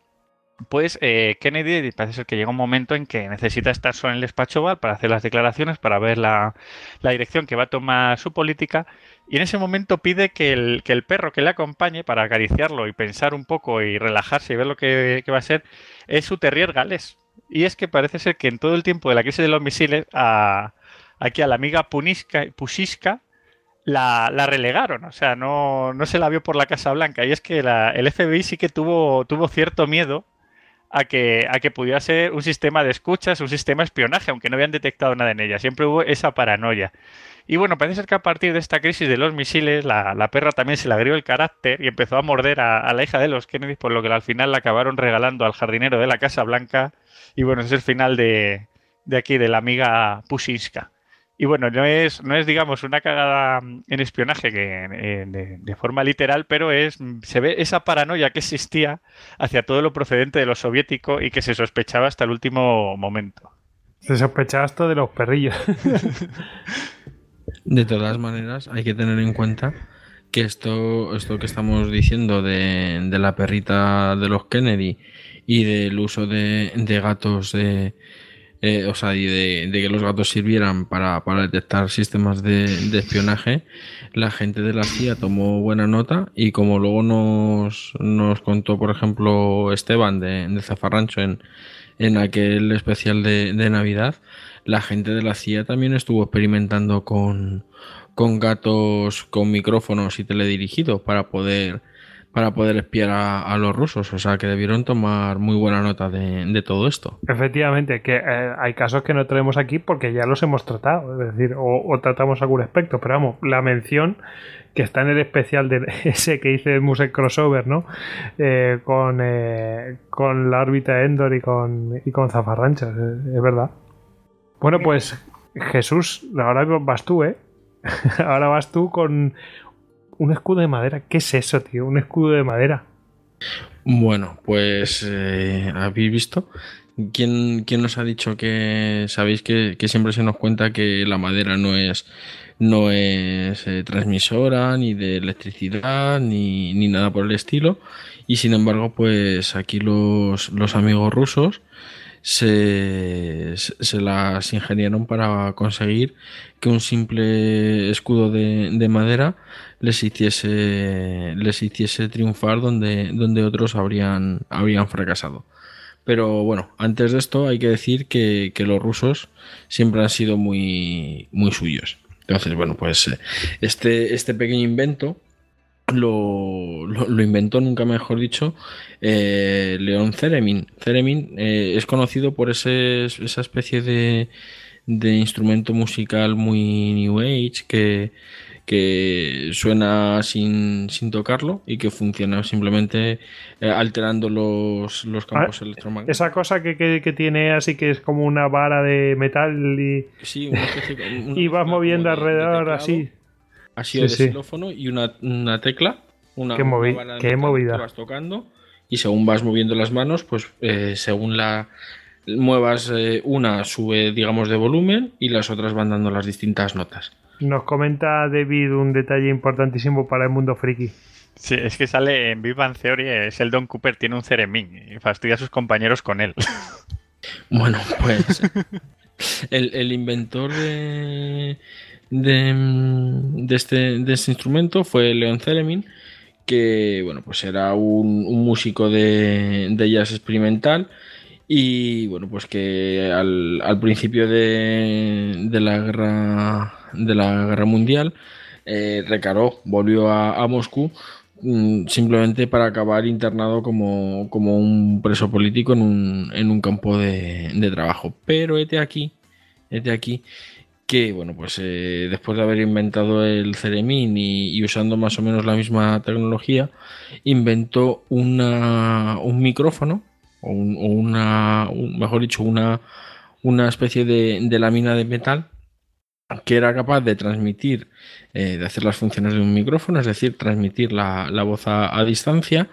pues eh, Kennedy parece ser que llega un momento en que necesita estar solo en el despacho para hacer las declaraciones, para ver la, dirección que va a tomar su política, y en ese momento pide que el, que el, perro que le acompañe para acariciarlo y pensar un poco y relajarse y ver lo que, que va a ser, es su terrier galés. Y es que parece ser que en todo el tiempo de la crisis de los misiles, a, aquí a la amiga Puniska, la, la, relegaron, o sea, no, no, se la vio por la Casa Blanca. Y es que el FBI sí que tuvo, tuvo cierto miedo a que, a que pudiera ser un sistema de escuchas, un sistema de espionaje, aunque no habían detectado nada en ella. Siempre hubo esa paranoia. Y bueno, parece ser que a partir de esta crisis de los misiles, la, perra también se le agrió el carácter y empezó a morder a, la hija de los Kennedy, por lo que al final la acabaron regalando al jardinero de la Casa Blanca. Y bueno, ese es el final de, aquí, de la amiga Pusinska. Y bueno, no es, no es, digamos, una cagada en espionaje que, eh, de, forma literal, pero es se ve esa paranoia que existía hacia todo lo procedente de lo soviético y que se sospechaba hasta el último momento. Se sospechaba esto de los perrillos. De todas maneras, hay que tener en cuenta que esto, esto que estamos diciendo de, la perrita de los Kennedy y del uso de, gatos de, eh, o sea, y de, que los gatos sirvieran para, detectar sistemas de, espionaje, la gente de la CIA tomó buena nota y como luego nos, nos contó, por ejemplo, Esteban de, de Zafarrancho en, en aquel especial de, de Navidad, la gente de la CIA también estuvo experimentando con, con gatos con micrófonos y teledirigidos para poder para poder espiar a, los rusos. O sea que debieron tomar muy buena nota de, todo esto. Efectivamente, que eh, hay casos que no traemos aquí porque ya los hemos tratado, es decir, o, tratamos algún aspecto, pero vamos, la mención que está en el especial de ese que hice Music Crossover, ¿no? Eh, con, eh, con la órbita Endor y con, y con Zafarranchas, es verdad. Bueno, pues Jesús, ahora vas tú, ¿eh? ahora vas tú con un escudo de madera. ¿Qué es eso, tío? Un escudo de madera. Bueno, pues eh, habéis visto. ¿Quién, ¿Quién, nos ha dicho que sabéis que, siempre se nos cuenta que la madera no es no es eh, transmisora ni de electricidad ni, ni, nada por el estilo y sin embargo pues aquí los, los amigos rusos se, se, las ingeniaron para conseguir que un simple escudo de, de, madera les hiciese, les hiciese triunfar donde, donde otros habrían, habrían fracasado. Pero bueno, antes de esto hay que decir que, que los rusos siempre han sido muy, muy suyos. Entonces, bueno, pues eh, este, este pequeño invento lo, lo, inventó, nunca mejor dicho, eh, León Ceremin. Ceremin eh, es conocido por ese, esa especie de, de, instrumento musical muy New Age que, que suena sin, sin, tocarlo y que funciona simplemente eh, alterando los, los campos ah, electromagnéticos. Esa cosa que, que, tiene así que es como una vara de metal y, sí, una especie, y vas moviendo alrededor así ha sido de xilófono y una, tecla, una, ¿Qué, movida? Que vas tocando y según vas moviendo las manos, pues eh, según la muevas eh, una sube, digamos, de volumen y las otras van dando las distintas notas. Nos comenta David un detalle importantísimo para el mundo friki. Sí, es que sale en Big Bang Theory, es el Don Cooper tiene un Ceremín y fastidia a sus compañeros con él. Bueno, pues el, el inventor de, de, este, de este instrumento fue Leon Celemin, que bueno, pues era un, músico de, jazz experimental y bueno, pues que al, principio de, la guerra de la guerra mundial eh, recaró, volvió a, Moscú mm, simplemente para acabar internado como, un preso político en un, en un campo de, de trabajo. Pero este aquí, este aquí que, bueno, pues eh, después de haber inventado el Ceremín y, usando más o menos la misma tecnología, inventó una, un micrófono, o, una, mejor dicho, una, una especie de, lámina de metal que era capaz de transmitir, eh, de hacer las funciones de un micrófono, es decir, transmitir la, voz a, distancia,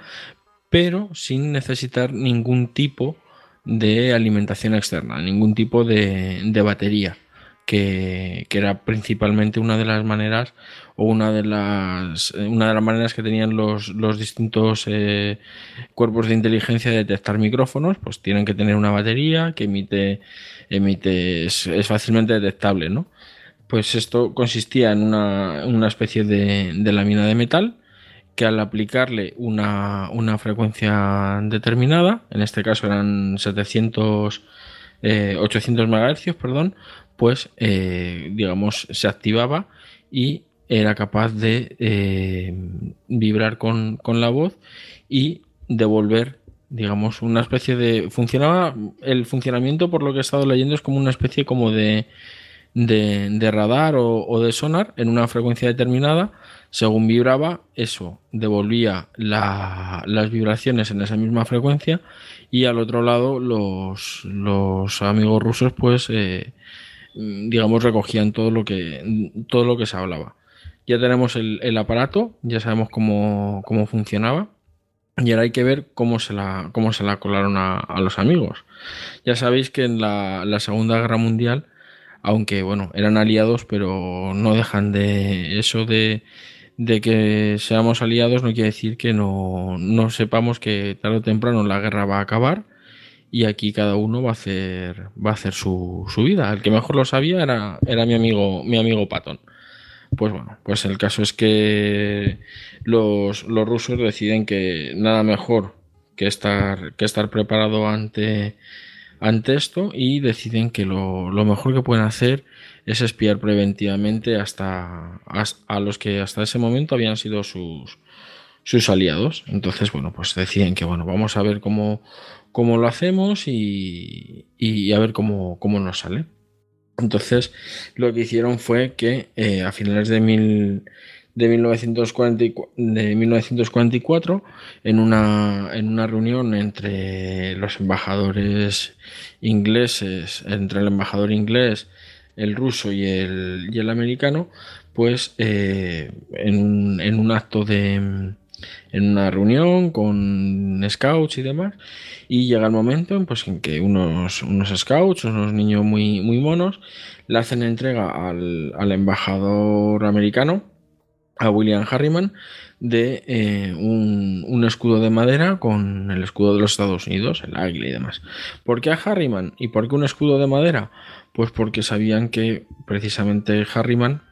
pero sin necesitar ningún tipo de alimentación externa, ningún tipo de batería que, era principalmente una de las maneras o una de las eh, una de las maneras que tenían los, los distintos eh, cuerpos de inteligencia de detectar micrófonos pues tienen que tener una batería que emite emite es, fácilmente detectable no pues esto consistía en una, una especie de, de, lámina de metal que al aplicarle una, una frecuencia determinada en este caso eran 700 800 MHz, perdón, pues eh, digamos se activaba y era capaz de eh, vibrar con, la voz y devolver digamos una especie de funcionaba el funcionamiento por lo que he estado leyendo es como una especie como de de, radar o, de sonar en una frecuencia determinada. Según vibraba eso devolvía las vibraciones en esa misma frecuencia y al otro lado los, los amigos rusos pues eh, digamos, recogían todo lo que, todo lo que se hablaba. Ya tenemos el, aparato, ya sabemos cómo, funcionaba. Y ahora hay que ver cómo se la, cómo se la colaron a, los amigos. Ya sabéis que en la, Segunda Guerra Mundial, aunque bueno, eran aliados, pero no dejan de eso de, de que seamos aliados, no quiere decir que no, no sepamos que tarde o temprano la guerra va a acabar y aquí cada uno va a hacer, va a hacer su, vida. El que mejor lo sabía era, era mi amigo, mi amigo Patton. Pues bueno, pues el caso es que los, los rusos deciden que nada mejor que estar, que estar preparado ante, ante esto y deciden que lo, mejor que pueden hacer es espiar preventivamente hasta, a los que hasta ese momento habían sido sus, sus aliados. Entonces, bueno, pues deciden que bueno, vamos a ver cómo, cómo lo hacemos y, a ver cómo, cómo nos sale. Entonces, lo que hicieron fue que eh, a finales de, mil, de, 1944, en una, en una reunión entre los embajadores ingleses, entre el embajador inglés, el ruso y el, y el americano, pues eh, en, en un acto de en una reunión con scouts y demás y llega el momento pues, en que unos, unos scouts, unos niños muy, muy monos, le hacen entrega al, embajador americano, a William Harriman, de eh, un, escudo de madera con el escudo de los Estados Unidos, el águila y demás. ¿Por qué a Harriman? ¿Y por qué un escudo de madera? Pues porque sabían que precisamente Harriman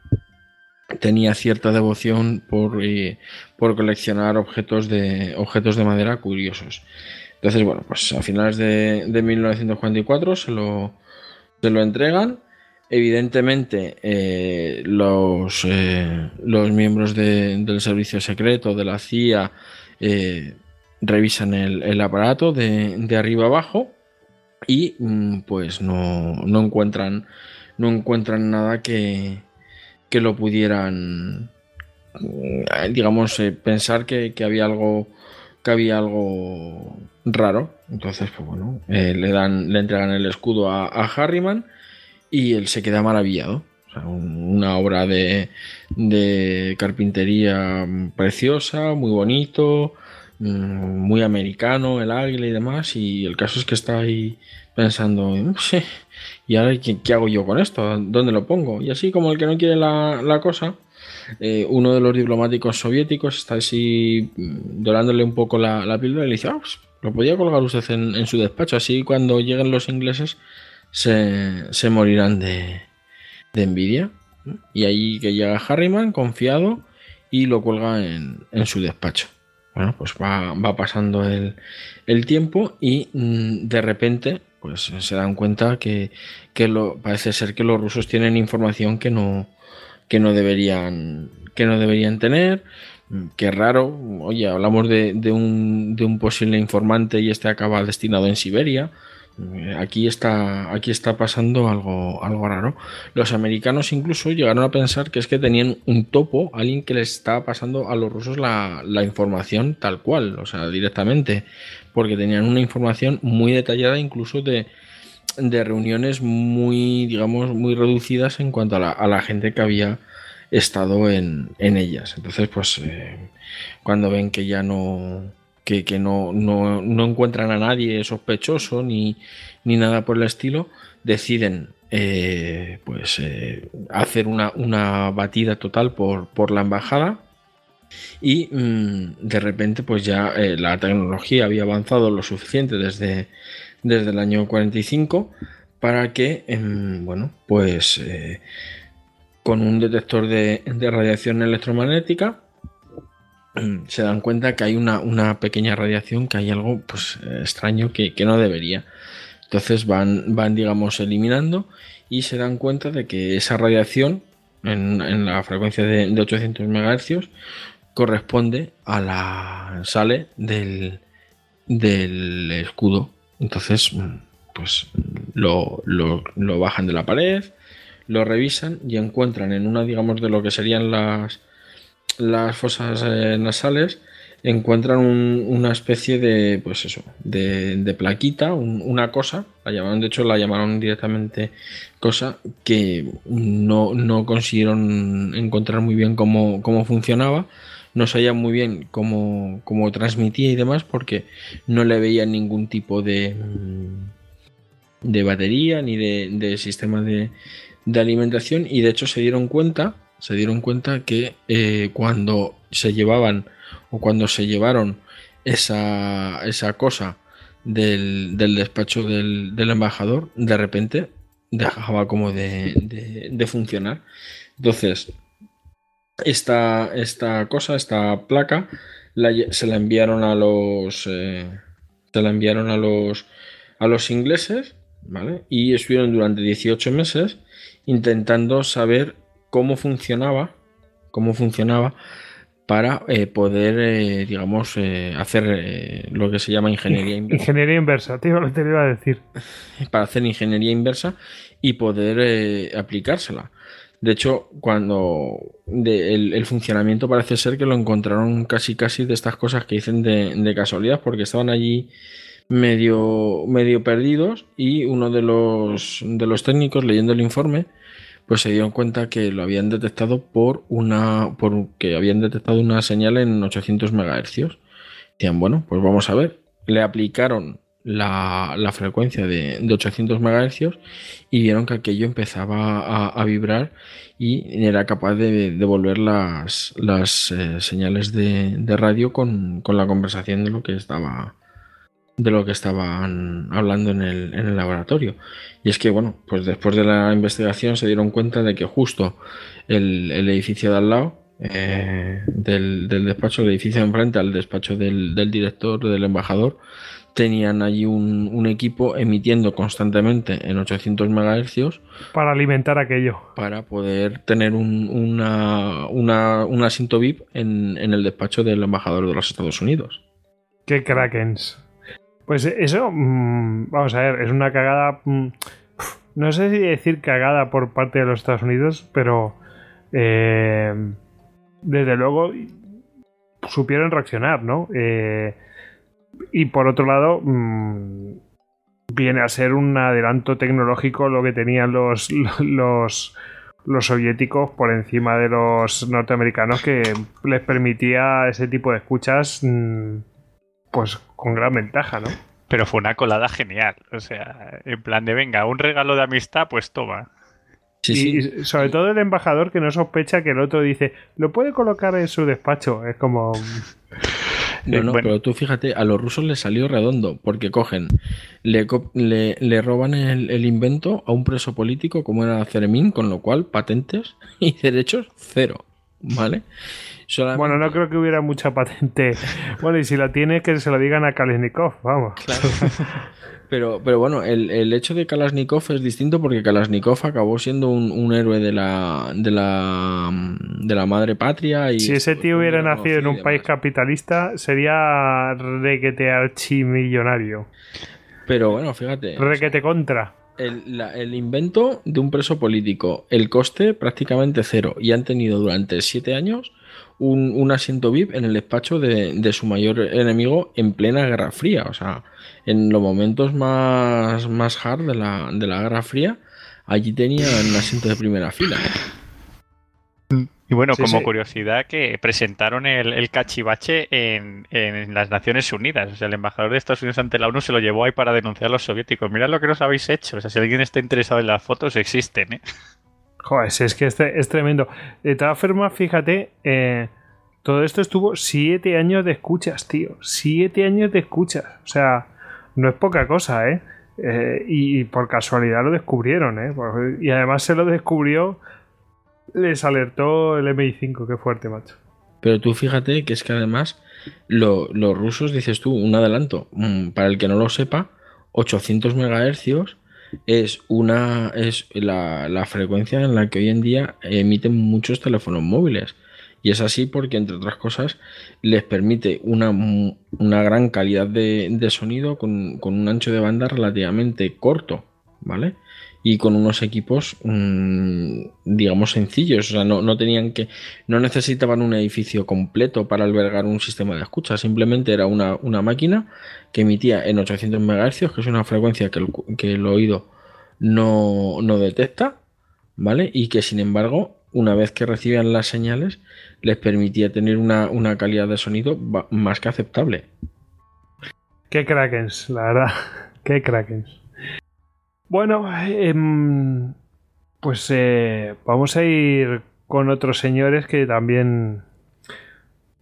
tenía cierta devoción por, eh, por coleccionar objetos de, objetos de madera curiosos. Entonces, bueno, pues a finales de, 1944 se lo, se lo entregan. Evidentemente, eh, los, eh, los miembros del servicio secreto de la CIA revisan el, aparato de, arriba abajo y mm, pues no, no, encuentran, no encuentran nada que, que lo pudieran, eh, digamos, eh, pensar que, había algo que había algo raro. Entonces, pues bueno, eh, le dan, le entregan el escudo a, Harriman y él se queda maravillado. una obra de, de, carpintería preciosa, muy bonito, mm, muy americano, el águila y demás. Y el caso es que está ahí pensando, ¿y ahora qué, hago yo con esto? ¿Dónde lo pongo? Y así como el que no quiere la, cosa, eh, uno de los diplomáticos soviéticos está así mm, dorándole un poco la, la píldora y le dice, ah, pues, lo podía colgar usted en, su despacho, así cuando lleguen los ingleses se, morirán de, envidia. Y ahí que llega Harriman, confiado, y lo cuelga en, su despacho. Bueno, pues va, pasando el, el, tiempo y mm, de repente pues se dan cuenta que, lo, parece ser que los rusos tienen información que no, que no deberían que no deberían tener. Qué raro, oye, hablamos de, un, de un posible informante y este acaba destinado en Siberia. Aquí está, aquí está pasando algo, algo raro. Los americanos incluso llegaron a pensar que es que tenían un topo, alguien que les estaba pasando a los rusos la, la información tal cual, o sea, directamente porque tenían una información muy detallada incluso de, reuniones muy, digamos, muy reducidas en cuanto a la, gente que había estado en, ellas. Entonces, pues eh, cuando ven que ya no, que, no, no, encuentran a nadie sospechoso ni, ni nada por el estilo, deciden eh, pues eh, hacer una, una, batida total por, por la embajada y mm, de repente pues ya eh, la tecnología había avanzado lo suficiente desde, desde el año 45 para que, em, bueno, pues eh, con un detector de, radiación electromagnética mm, se dan cuenta que hay una, pequeña radiación, que hay algo pues, extraño que, no debería. Entonces van, van, digamos, eliminando y se dan cuenta de que esa radiación en, la frecuencia de, de 800 MHz corresponde a la sale del, del escudo. Entonces, pues lo, lo, bajan de la pared, lo revisan y encuentran en una, digamos, de lo que serían las, las fosas eh, nasales, encuentran una especie de, pues eso, de, plaquita, una cosa, la llamaron, de hecho la llamaron directamente cosa, que no, no consiguieron encontrar muy bien cómo, cómo funcionaba, no sabía muy bien cómo, transmitía y demás porque no le veía ningún tipo de, de batería ni de, sistema de, alimentación y de hecho se dieron cuenta se dieron cuenta que eh, cuando se llevaban o cuando se llevaron esa, esa cosa del, despacho del, embajador, de repente dejaba como de, funcionar. Entonces, esta, esta, cosa, esta placa, se la enviaron a los. Eh, se la enviaron a los. a los ingleses, ¿vale? Y estuvieron durante 18 meses intentando saber cómo funcionaba. Cómo funcionaba para eh, poder, eh, digamos, eh, hacer lo que se llama ingeniería inversa. Ingeniería inversa, tío, lo te iba a decir. Para hacer ingeniería inversa y poder aplicársela. De hecho, cuando el, funcionamiento parece ser que lo encontraron casi casi de estas cosas que dicen de, casualidad, porque estaban allí medio, medio perdidos y uno de los, de los técnicos leyendo el informe pues se dieron cuenta que lo habían detectado por una por que habían detectado una señal en 800 MHz. Decían, bueno, pues vamos a ver. Le aplicaron la, frecuencia de, 800 MHz y vieron que aquello empezaba a, vibrar y era capaz de devolver las, las eh, señales de, radio con, con, la conversación de lo que estaba de lo que estaban hablando en el, en el, laboratorio. Y es que, bueno, pues después de la investigación se dieron cuenta de que justo el, edificio de al lado, eh, del, despacho, el edificio enfrente al despacho del, director, del embajador, tenían allí un, equipo emitiendo constantemente en 800 MHz. Para alimentar aquello. Para poder tener un, una, una, un asiento VIP en, en el despacho del embajador de los Estados Unidos. Qué krakens. Pues eso, mm, vamos a ver, es una cagada. Mm, no sé si decir cagada por parte de los Estados Unidos, pero eh, desde luego supieron reaccionar, ¿no? Eh, y por otro lado, mm, viene a ser un adelanto tecnológico lo que tenían los, los, los soviéticos por encima de los norteamericanos que les permitía ese tipo de escuchas pues con gran ventaja, ¿no? Pero fue una colada genial. O sea, en plan de venga, un regalo de amistad, pues toma. y sobre todo el embajador que no sospecha que el otro dice, lo puede colocar en su despacho. Es como. No, no, pero tú fíjate, a los rusos les salió redondo, porque cogen, le, le, roban el, el, invento a un preso político como era Ceremín, con lo cual patentes y derechos cero, ¿vale? Bueno, no creo que hubiera mucha patente. Bueno, y si la tiene, que se la digan a Kalashnikov, vamos. Pero, pero bueno, el, hecho de Kalashnikov es distinto porque Kalashnikov acabó siendo un, héroe de la, de la de la madre patria. Y si ese tío hubiera nacido en un país capitalista, sería requete archimillonario. Pero bueno, fíjate. Requete contra. El, el, invento de un preso político, el coste prácticamente cero. Y han tenido durante siete años un, asiento VIP en el despacho de, su mayor enemigo en plena Guerra Fría. O sea, en los momentos más, más hard de la, de la Guerra Fría, allí tenían un asiento de primera fila. Y bueno, como curiosidad, que presentaron el, cachivache en, en, las Naciones Unidas. O sea, el embajador de Estados Unidos ante la ONU se lo llevó ahí para denunciar a los soviéticos. Mirad lo que nos habéis hecho. O sea, si alguien está interesado en las fotos, existen, ¿eh? Joder, es que este es tremendo. De todas formas, fíjate, eh, todo esto estuvo siete años de escuchas, tío. Siete años de escuchas. O sea, no es poca cosa, ¿eh? eh y, por casualidad lo descubrieron, ¿eh? Y además se lo descubrió, les alertó el MI5, qué fuerte, macho. Pero tú fíjate que es que además los rusos, dices tú, un adelanto, mm, para el que no lo sepa, 800 megahercios es una es la, frecuencia en la que hoy en día emiten muchos teléfonos móviles. Y es así porque, entre otras cosas, les permite una, gran calidad de, sonido con, un ancho de banda relativamente corto, ¿vale? Y con unos equipos, mm, digamos, sencillos. O sea, no, no, tenían que. No necesitaban un edificio completo para albergar un sistema de escucha. Simplemente era una, una máquina que emitía en 800 MHz, que es una frecuencia que el, oído no, detecta, ¿vale? Y que sin embargo, una vez que recibían las señales, les permitía tener una, calidad de sonido más que aceptable. Qué krakens, la verdad. Qué krakens. Bueno, em, pues eh, vamos a ir con otros señores que también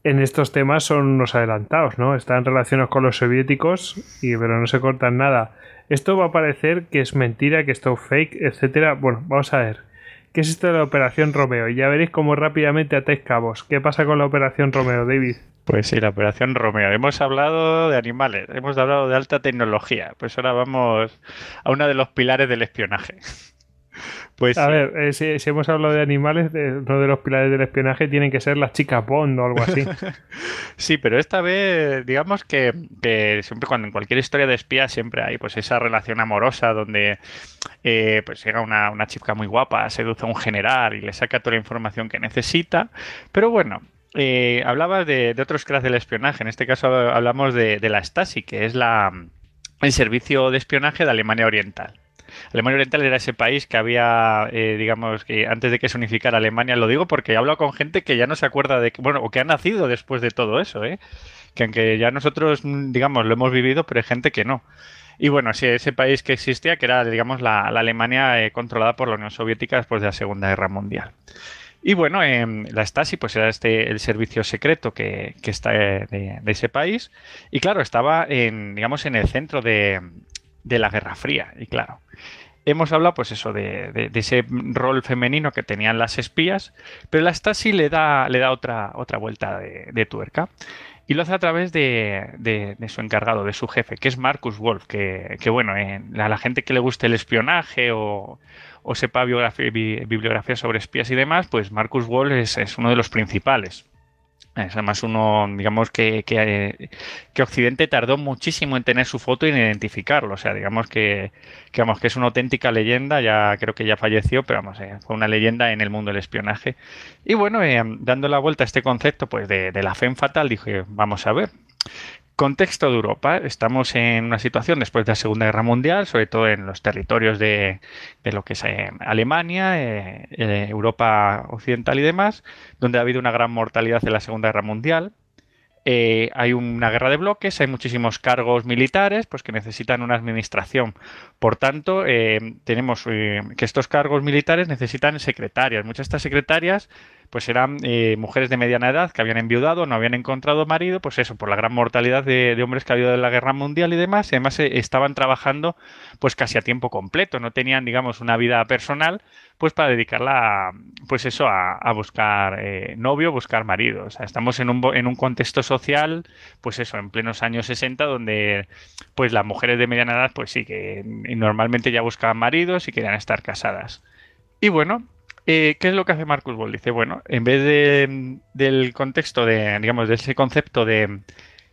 en estos temas son unos adelantados, ¿no? Están relacionados con los soviéticos, y, pero no se cortan nada. Esto va a parecer que es mentira, que esto es fake, etcétera. Bueno, vamos a ver. ¿Qué es esto de la Operación Romeo? Y ya veréis cómo rápidamente atáis cabos. ¿Qué pasa con la Operación Romeo, David? Pues sí, la Operación Romeo. Hemos hablado de animales, hemos hablado de alta tecnología. Pues ahora vamos a uno de los pilares del espionaje. Pues a ver, eh, si, hemos hablado de animales, uno de los pilares del espionaje tienen que ser las chicas Bond o algo así. sí, pero esta vez, digamos que, siempre cuando en cualquier historia de espía siempre hay pues esa relación amorosa donde eh, pues llega una, chica muy guapa, seduce a un general y le saca toda la información que necesita. Pero bueno, eh, hablabas de, otros cracks del espionaje. En este caso hablamos de, de la Stasi, que es la, el servicio de espionaje de Alemania Oriental. Alemania Oriental era ese país que había, eh, digamos, que antes de que se unificara Alemania, lo digo porque he hablado con gente que ya no se acuerda de, bueno, o que ha nacido después de todo eso, ¿eh? Que aunque ya nosotros, digamos, lo hemos vivido, pero hay gente que no. Y bueno, sí, ese país que existía, que era, digamos, la, Alemania eh, controlada por la Unión Soviética después de la Segunda Guerra Mundial. Y bueno, la Stasi pues era este el servicio secreto que, está eh, de, de, ese país. Y claro, estaba en, digamos, en el centro de, de la Guerra Fría. Y claro, hemos hablado, pues eso, de, ese rol femenino que tenían las espías, pero la Stasi le da, le da otra, otra vuelta de, tuerca. Y lo hace a través de, su encargado, de su jefe, que es Marcus Wolf, que, bueno, en, a la gente que le guste el espionaje o, sepa bibliografía sobre espías y demás, pues Marcus Wolf es uno de los principales. Es además uno, digamos que, que, Occidente tardó muchísimo en tener su foto y en identificarlo. O sea, digamos que, que, que es una auténtica leyenda. Ya creo que ya falleció, pero vamos, eh, fue una leyenda en el mundo del espionaje. Y bueno, eh, dando la vuelta a este concepto pues de, de la fe fatal, dije, vamos a ver, Contexto de Europa. Estamos en una situación después de la Segunda Guerra Mundial, sobre todo en los territorios de, lo que es eh, Alemania, eh, eh, Europa Occidental y demás, donde ha habido una gran mortalidad en la Segunda Guerra Mundial. hay una guerra de bloques, hay muchísimos cargos militares pues, que necesitan una administración. Por tanto, tenemos que estos cargos militares necesitan secretarias. Muchas de estas secretarias pues eran eh, mujeres de mediana edad que habían enviudado, no habían encontrado marido, pues eso, por la gran mortalidad de, hombres que ha habido en la guerra mundial y demás, y además eh, estaban trabajando pues casi a tiempo completo, no tenían, digamos, una vida personal, pues para dedicarla, a, pues eso, a, buscar eh, novio, buscar marido. O sea, estamos en un, en un contexto social, pues eso, en plenos años 60, donde pues las mujeres de mediana edad, pues sí, que normalmente ya buscaban maridos y querían estar casadas. Y bueno, eh, ¿Qué es lo que hace Marcus Ball? Dice, bueno, en vez de, del contexto de, digamos, de ese concepto de,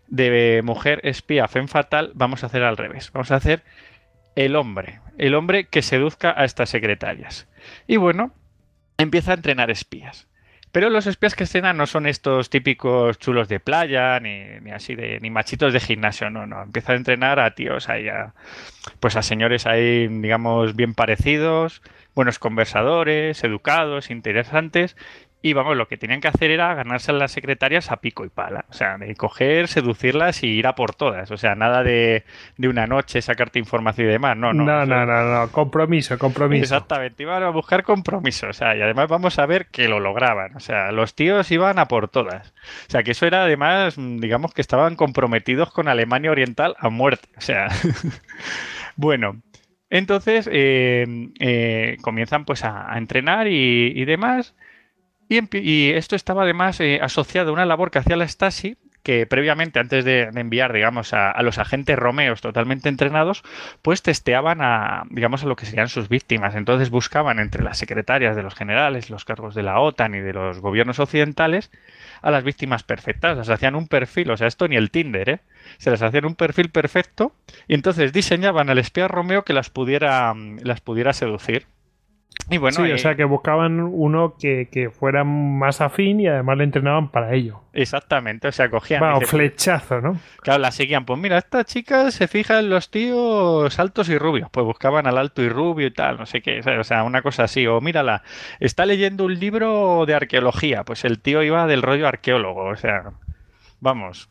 de mujer espía, fen fatal, vamos a hacer al revés. Vamos a hacer el hombre, el hombre que seduzca a estas secretarias. Y bueno, empieza a entrenar espías. Pero los espías que estrenan no son estos típicos chulos de playa, ni, así de, ni machitos de gimnasio, no, no. Empieza a entrenar a tíos ahí, a, pues a señores ahí, digamos, bien parecidos, buenos conversadores, educados, interesantes, y vamos, lo que tenían que hacer era ganarse a las secretarias a pico y pala. O sea, de coger, seducirlas y ir a por todas. O sea, nada de, de una noche sacarte información y demás. No, no. No, no, no, no. Compromiso, compromiso. Exactamente. Iban a buscar compromiso. O sea, y además vamos a ver que lo lograban. O sea, los tíos iban a por todas. O sea, que eso era además, digamos que estaban comprometidos con Alemania Oriental a muerte. O sea, bueno. Entonces eh, eh, comienzan pues a, entrenar y demás. Y, esto estaba además eh, asociado a una labor que hacía la Stasi, que previamente, antes de, enviar, digamos, a, los agentes romeos totalmente entrenados, pues testeaban a, digamos, a lo que serían sus víctimas. Entonces buscaban entre las secretarias de los generales, los cargos de la OTAN y de los gobiernos occidentales a las víctimas perfectas. Las hacían un perfil, o sea, esto ni el Tinder, ¿eh? Se les hacían un perfil perfecto y entonces diseñaban al espía romeo que las pudiera, las pudiera seducir. Y bueno, sí, o sea que buscaban uno que, fuera más afín y además le entrenaban para ello. Exactamente, o sea, cogían. Bueno, flechazo, ¿no? Claro, la seguían. Pues mira, esta chica se fija en los tíos altos y rubios. Pues buscaban al alto y rubio y tal, no sé qué. O sea, una cosa así. O mírala, está leyendo un libro de arqueología. Pues el tío iba del rollo arqueólogo. O sea, vamos.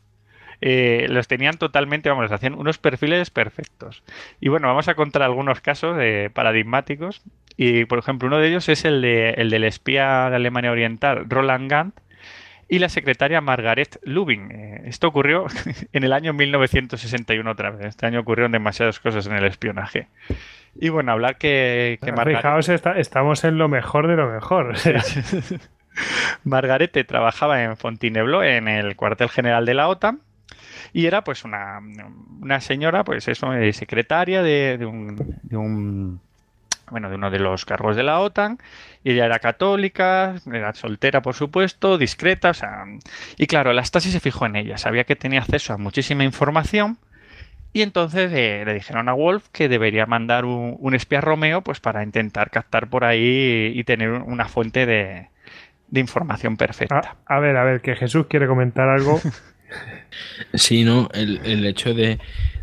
Eh, los tenían totalmente, vamos, hacían unos perfiles perfectos. Y bueno, vamos a contar algunos casos eh, paradigmáticos y, por ejemplo, uno de ellos es el, de, el del espía de Alemania Oriental, Roland Gant, y la secretaria Margaret Lubin. Eh, esto ocurrió en el año 1961 otra vez. Este año ocurrieron demasiadas cosas en el espionaje. Y bueno, hablar que, que Margaret... Fijaos, estamos en lo mejor de lo mejor. Margarete trabajaba en Fontainebleau, en el cuartel general de la OTAN, y era pues una, una señora, pues eso, eh, secretaria de, de, un, de, un, bueno, de uno de los cargos de la OTAN, y ella era católica, era soltera por supuesto, discreta, o sea, y claro, la Stasi se fijó en ella, sabía que tenía acceso a muchísima información, y entonces eh, le dijeron a Wolf que debería mandar un, un, espía Romeo pues para intentar captar por ahí y tener una fuente de, de información perfecta. A, a, ver, a ver, que Jesús quiere comentar algo. sí, no, el, el hecho de,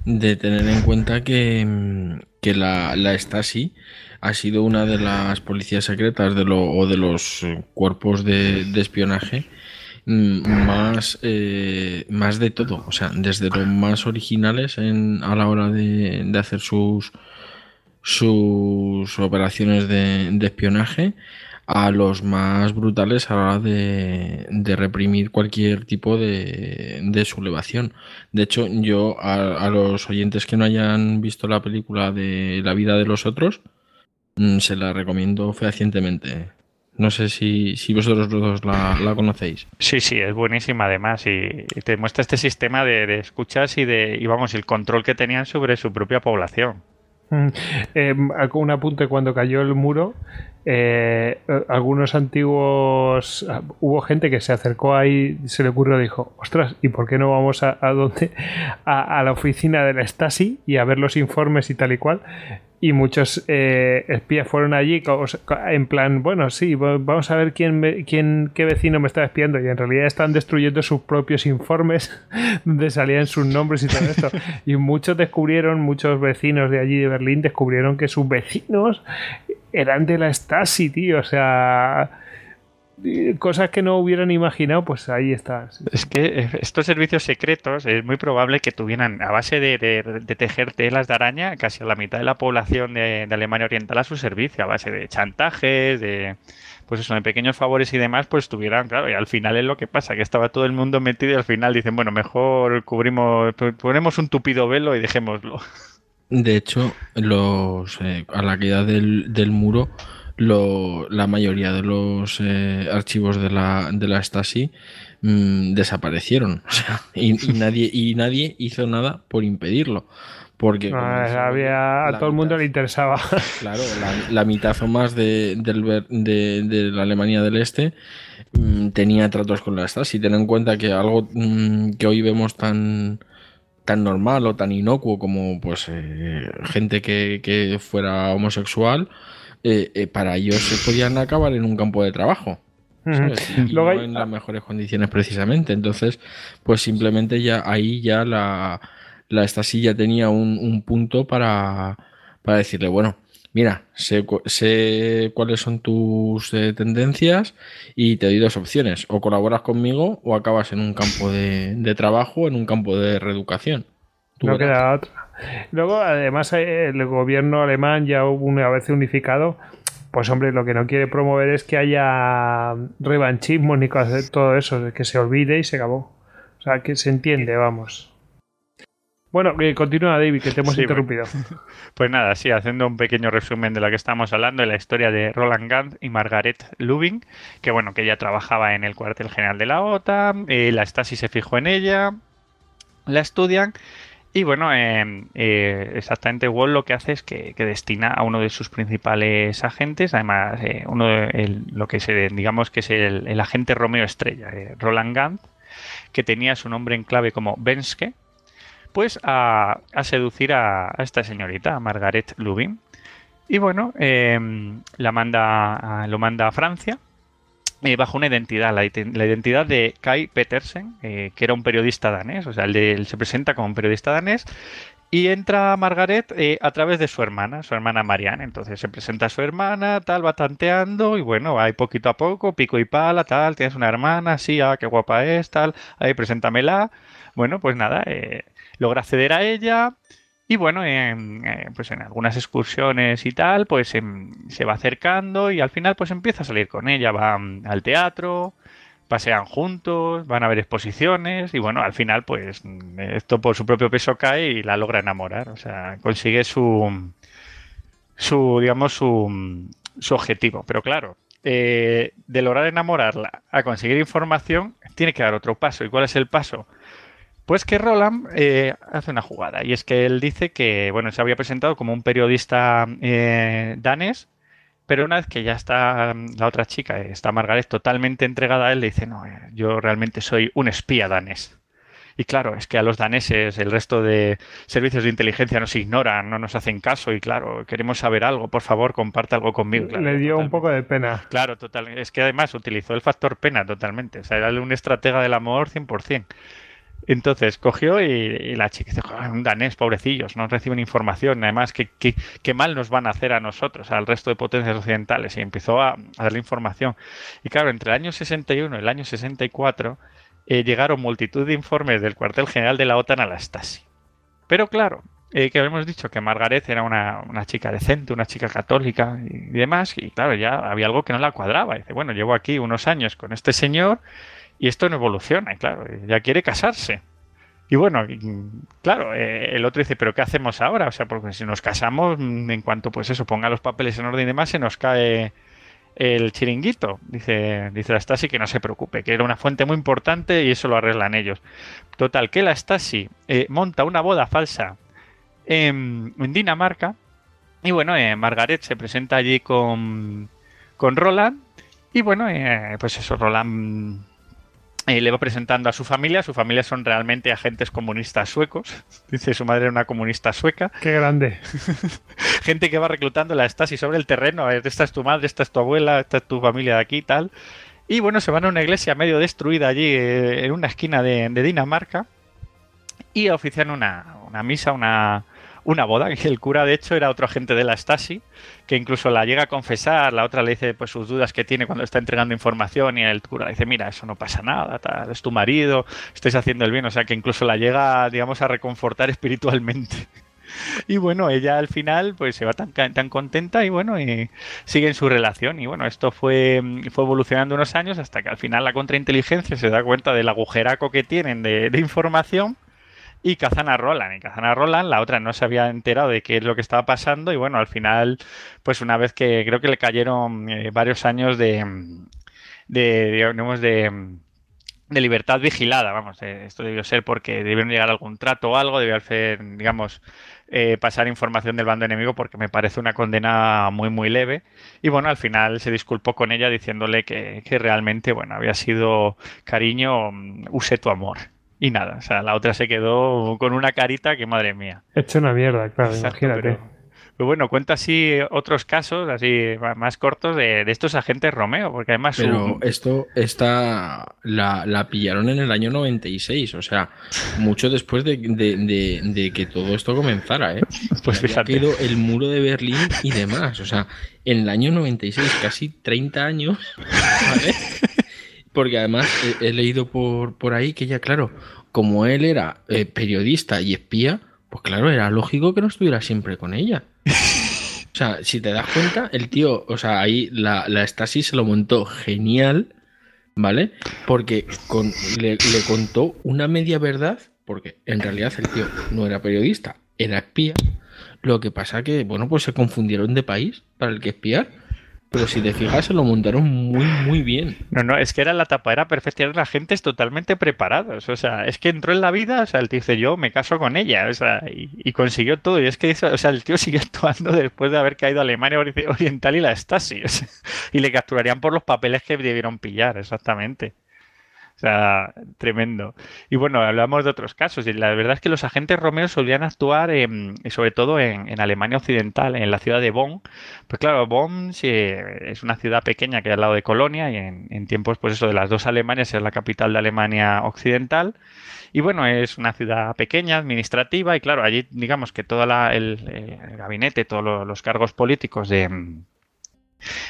de, tener en cuenta que, que la, la, Stasi ha sido una de las policías secretas de lo, o de los cuerpos de, espionaje mm, más, eh, más de todo, o sea, desde los más originales en, a la hora de, de hacer sus, sus operaciones de espionaje a los más brutales a la hora de, de reprimir cualquier tipo de, de, sublevación. De hecho, yo a, los oyentes que no hayan visto la película de La vida de los otros, mm, se la recomiendo fehacientemente. No sé si, si vosotros dos la, la, conocéis. Sí, sí, es buenísima además y, y te muestra este sistema de, de, escuchas y de y vamos el control que tenían sobre su propia población. Eh, un apunte cuando cayó el muro eh, algunos antiguos hubo gente que se acercó ahí se le ocurrió dijo ostras y por qué no vamos a, a donde a, a, la oficina de la Stasi y a ver los informes y tal y cual y muchos eh, espías fueron allí en plan, bueno, sí, vamos a ver quién, quién, qué vecino me está espiando y en realidad están destruyendo sus propios informes donde salían sus nombres y todo esto. Y muchos descubrieron, muchos vecinos de allí de Berlín descubrieron que sus vecinos eran de la Stasi, tío, o sea cosas que no hubieran imaginado, pues ahí está. Sí. Es que estos servicios secretos es muy probable que tuvieran, a base de, de, de tejer telas de araña, casi a la mitad de la población de, de, Alemania Oriental a su servicio, a base de chantajes, de pues eso, de pequeños favores y demás, pues tuvieran, claro, y al final es lo que pasa, que estaba todo el mundo metido y al final dicen, bueno, mejor cubrimos, ponemos un tupido velo y dejémoslo. De hecho, los eh, a la caída del, del muro lo, la mayoría de los eh, archivos de la, de la Stasi mmm, desaparecieron. O sea, y, y, nadie, y nadie hizo nada por impedirlo. Porque no, había, a todo el mundo mitad, le interesaba. Claro, la, la, mitad o más de, de, de, de, la Alemania del Este mmm, tenía tratos con la Stasi. Ten en cuenta que algo mmm, que hoy vemos tan tan normal o tan inocuo como pues eh, gente que, que fuera homosexual eh, eh, para ellos se podían acabar en un campo de trabajo. ¿sabes? Y no en las mejores condiciones precisamente. Entonces, pues simplemente ya ahí ya la, la esta silla tenía un, un punto para, para, decirle, bueno, mira, sé, sé cuáles son tus eh, tendencias y te doy dos opciones. O colaboras conmigo o acabas en un campo de, de trabajo, en un campo de reeducación. Tú no verás. queda otra. Luego, además, eh, el gobierno alemán ya una vez unificado, pues hombre, lo que no quiere promover es que haya revanchismo ni todo eso, que se olvide y se acabó. O sea, que se entiende, vamos. Bueno, eh, continúa David, que te hemos sí, interrumpido. Pues nada, sí, haciendo un pequeño resumen de lo que estamos hablando, de la historia de Roland Gant y Margaret Lubin, que bueno, que ella trabajaba en el cuartel general de la OTAN, eh, la Stasi se fijó en ella, la estudian y bueno, eh, eh, exactamente Wall lo que hace es que, destina a uno de sus principales agentes, además eh, uno de lo que se digamos que es el, agente Romeo Estrella, eh, Roland Gant, que tenía su nombre en clave como Benske, pues a, seducir a, esta señorita, a Margaret Lubin. Y bueno, eh, la manda, lo manda a Francia eh, bajo una identidad, la, identidad de Kai Petersen, eh, que era un periodista danés, o sea, él, se presenta como un periodista danés y entra Margaret eh, a través de su hermana, su hermana Marianne. Entonces se presenta a su hermana, tal, va tanteando y bueno, ahí poquito a poco, pico y pala, tal, tienes una hermana, sí, ah, qué guapa es, tal, ahí preséntamela. Bueno, pues nada, eh, logra acceder a ella. Y bueno, en, eh, pues en algunas excursiones y tal, pues en, se va acercando y al final pues empieza a salir con ella, va mm, al teatro, pasean juntos, van a ver exposiciones y bueno, al final pues esto por su propio peso cae y la logra enamorar, o sea, consigue su, su digamos, su, su objetivo. Pero claro, eh, de lograr enamorarla a conseguir información, tiene que dar otro paso. ¿Y cuál es el paso? Pues que Roland eh, hace una jugada y es que él dice que, bueno, se había presentado como un periodista eh, danés, pero una vez que ya está la otra chica, está Margaret totalmente entregada a él, le dice, no, eh, yo realmente soy un espía danés. Y claro, es que a los daneses el resto de servicios de inteligencia nos ignoran, no nos hacen caso y claro, queremos saber algo, por favor, comparte algo conmigo. Le dio un poco de pena. Claro, total. Es que además utilizó el factor pena totalmente. O sea, era un estratega del amor 100%. Entonces cogió y, la chica dice, un danés, pobrecillos, no reciben información, además, ¿qué, mal nos van a hacer a nosotros, al resto de potencias occidentales. Y empezó a, darle información. Y claro, entre el año 61 y el año 64 eh, llegaron multitud de informes del cuartel general de la OTAN a la Stasi. Pero claro, eh, que habíamos dicho que Margaret era una, una, chica decente, una chica católica y, demás, y claro, ya había algo que no la cuadraba. dice, bueno, llevo aquí unos años con este señor y esto no evoluciona, claro, ya quiere casarse. Y bueno, claro, eh, el otro dice, pero ¿qué hacemos ahora? O sea, porque si nos casamos, mm, en cuanto pues eso, ponga los papeles en orden y demás, se nos cae el chiringuito. Dice, dice la Stasi que no se preocupe, que era una fuente muy importante y eso lo arreglan ellos. Total, que la Stasi eh, monta una boda falsa en, Dinamarca y bueno, eh, Margaret se presenta allí con, con Roland y bueno, pues eso, Roland y le va presentando a su familia. Su familia son realmente agentes comunistas suecos. Dice su madre era una comunista sueca. Qué grande. Gente que va reclutando la Stasi sobre el terreno. Esta es tu madre, esta es tu abuela, esta es tu familia de aquí y tal. Y bueno, se van a una iglesia medio destruida allí eh, en una esquina de, Dinamarca. Y ofician una, una misa, una, una boda, el cura de hecho era otro agente de la Stasi, que incluso la llega a confesar, la otra le dice pues sus dudas que tiene cuando está entregando información y el cura le dice, mira, eso no pasa nada, es tu marido, estáis haciendo el bien, o sea que incluso la llega, digamos, a reconfortar espiritualmente. Y bueno, ella al final pues se va tan, tan contenta y bueno, y sigue en su relación. Y bueno, esto fue, fue evolucionando unos años hasta que al final la contrainteligencia se da cuenta del agujeraco que tienen de información y cazan a Roland. Y cazan a Roland, la otra no se había enterado de qué es lo que estaba pasando y bueno, al final, pues una vez que creo que le cayeron eh, varios años de, de digamos, de, libertad vigilada, vamos, eh, esto debió ser porque debieron llegar a algún trato o algo, debió hacer, digamos, eh, pasar información del bando enemigo porque me parece una condena muy muy leve y bueno al final se disculpó con ella diciéndole que, que realmente bueno había sido cariño mm, use tu amor y nada, o sea, la otra se quedó con una carita que madre mía. Hecho una mierda, claro, imagínate. Pero, bueno, cuenta así otros casos, así más cortos, de, estos agentes Romeo, porque además... Pero esto está... La, pillaron en el año 96, o sea, mucho después de, que todo esto comenzara, ¿eh? Pues fíjate. Quedó el muro de Berlín y demás, o sea, en el año 96, casi 30 años, ¿vale? Porque además he, leído por, por, ahí que ya, claro, como él era eh, periodista y espía, pues claro, era lógico que no estuviera siempre con ella. O sea, si te das cuenta, el tío, o sea, ahí la, la Stasi se lo montó genial, ¿vale? Porque con, le, le contó una media verdad, porque en realidad el tío no era periodista, era espía. Lo que pasa que, bueno, pues se confundieron de país para el que espiar. Pero si te fijas, se lo montaron muy, muy bien. No, no, es que era la tapadera perfecta. Eran agentes totalmente preparados. O sea, es que entró en la vida, o sea, el tío dice, yo me caso con ella. O sea, y, consiguió todo. Y es que, o sea, el tío sigue actuando después de haber caído a Alemania Oriental y la Stasi. y le capturarían por los papeles que debieron pillar, exactamente. O sea, tremendo. Y bueno, hablamos de otros casos. Y la verdad es que los agentes Romeo solían actuar sobre todo en, Alemania Occidental, en la ciudad de Bonn. Pues claro, Bonn es una ciudad pequeña que hay al lado de Colonia y en, tiempos, pues eso, de las dos Alemanias es la capital de Alemania Occidental. Y bueno, es una ciudad pequeña, administrativa, y claro, allí digamos que todo el, gabinete, todos los cargos políticos de,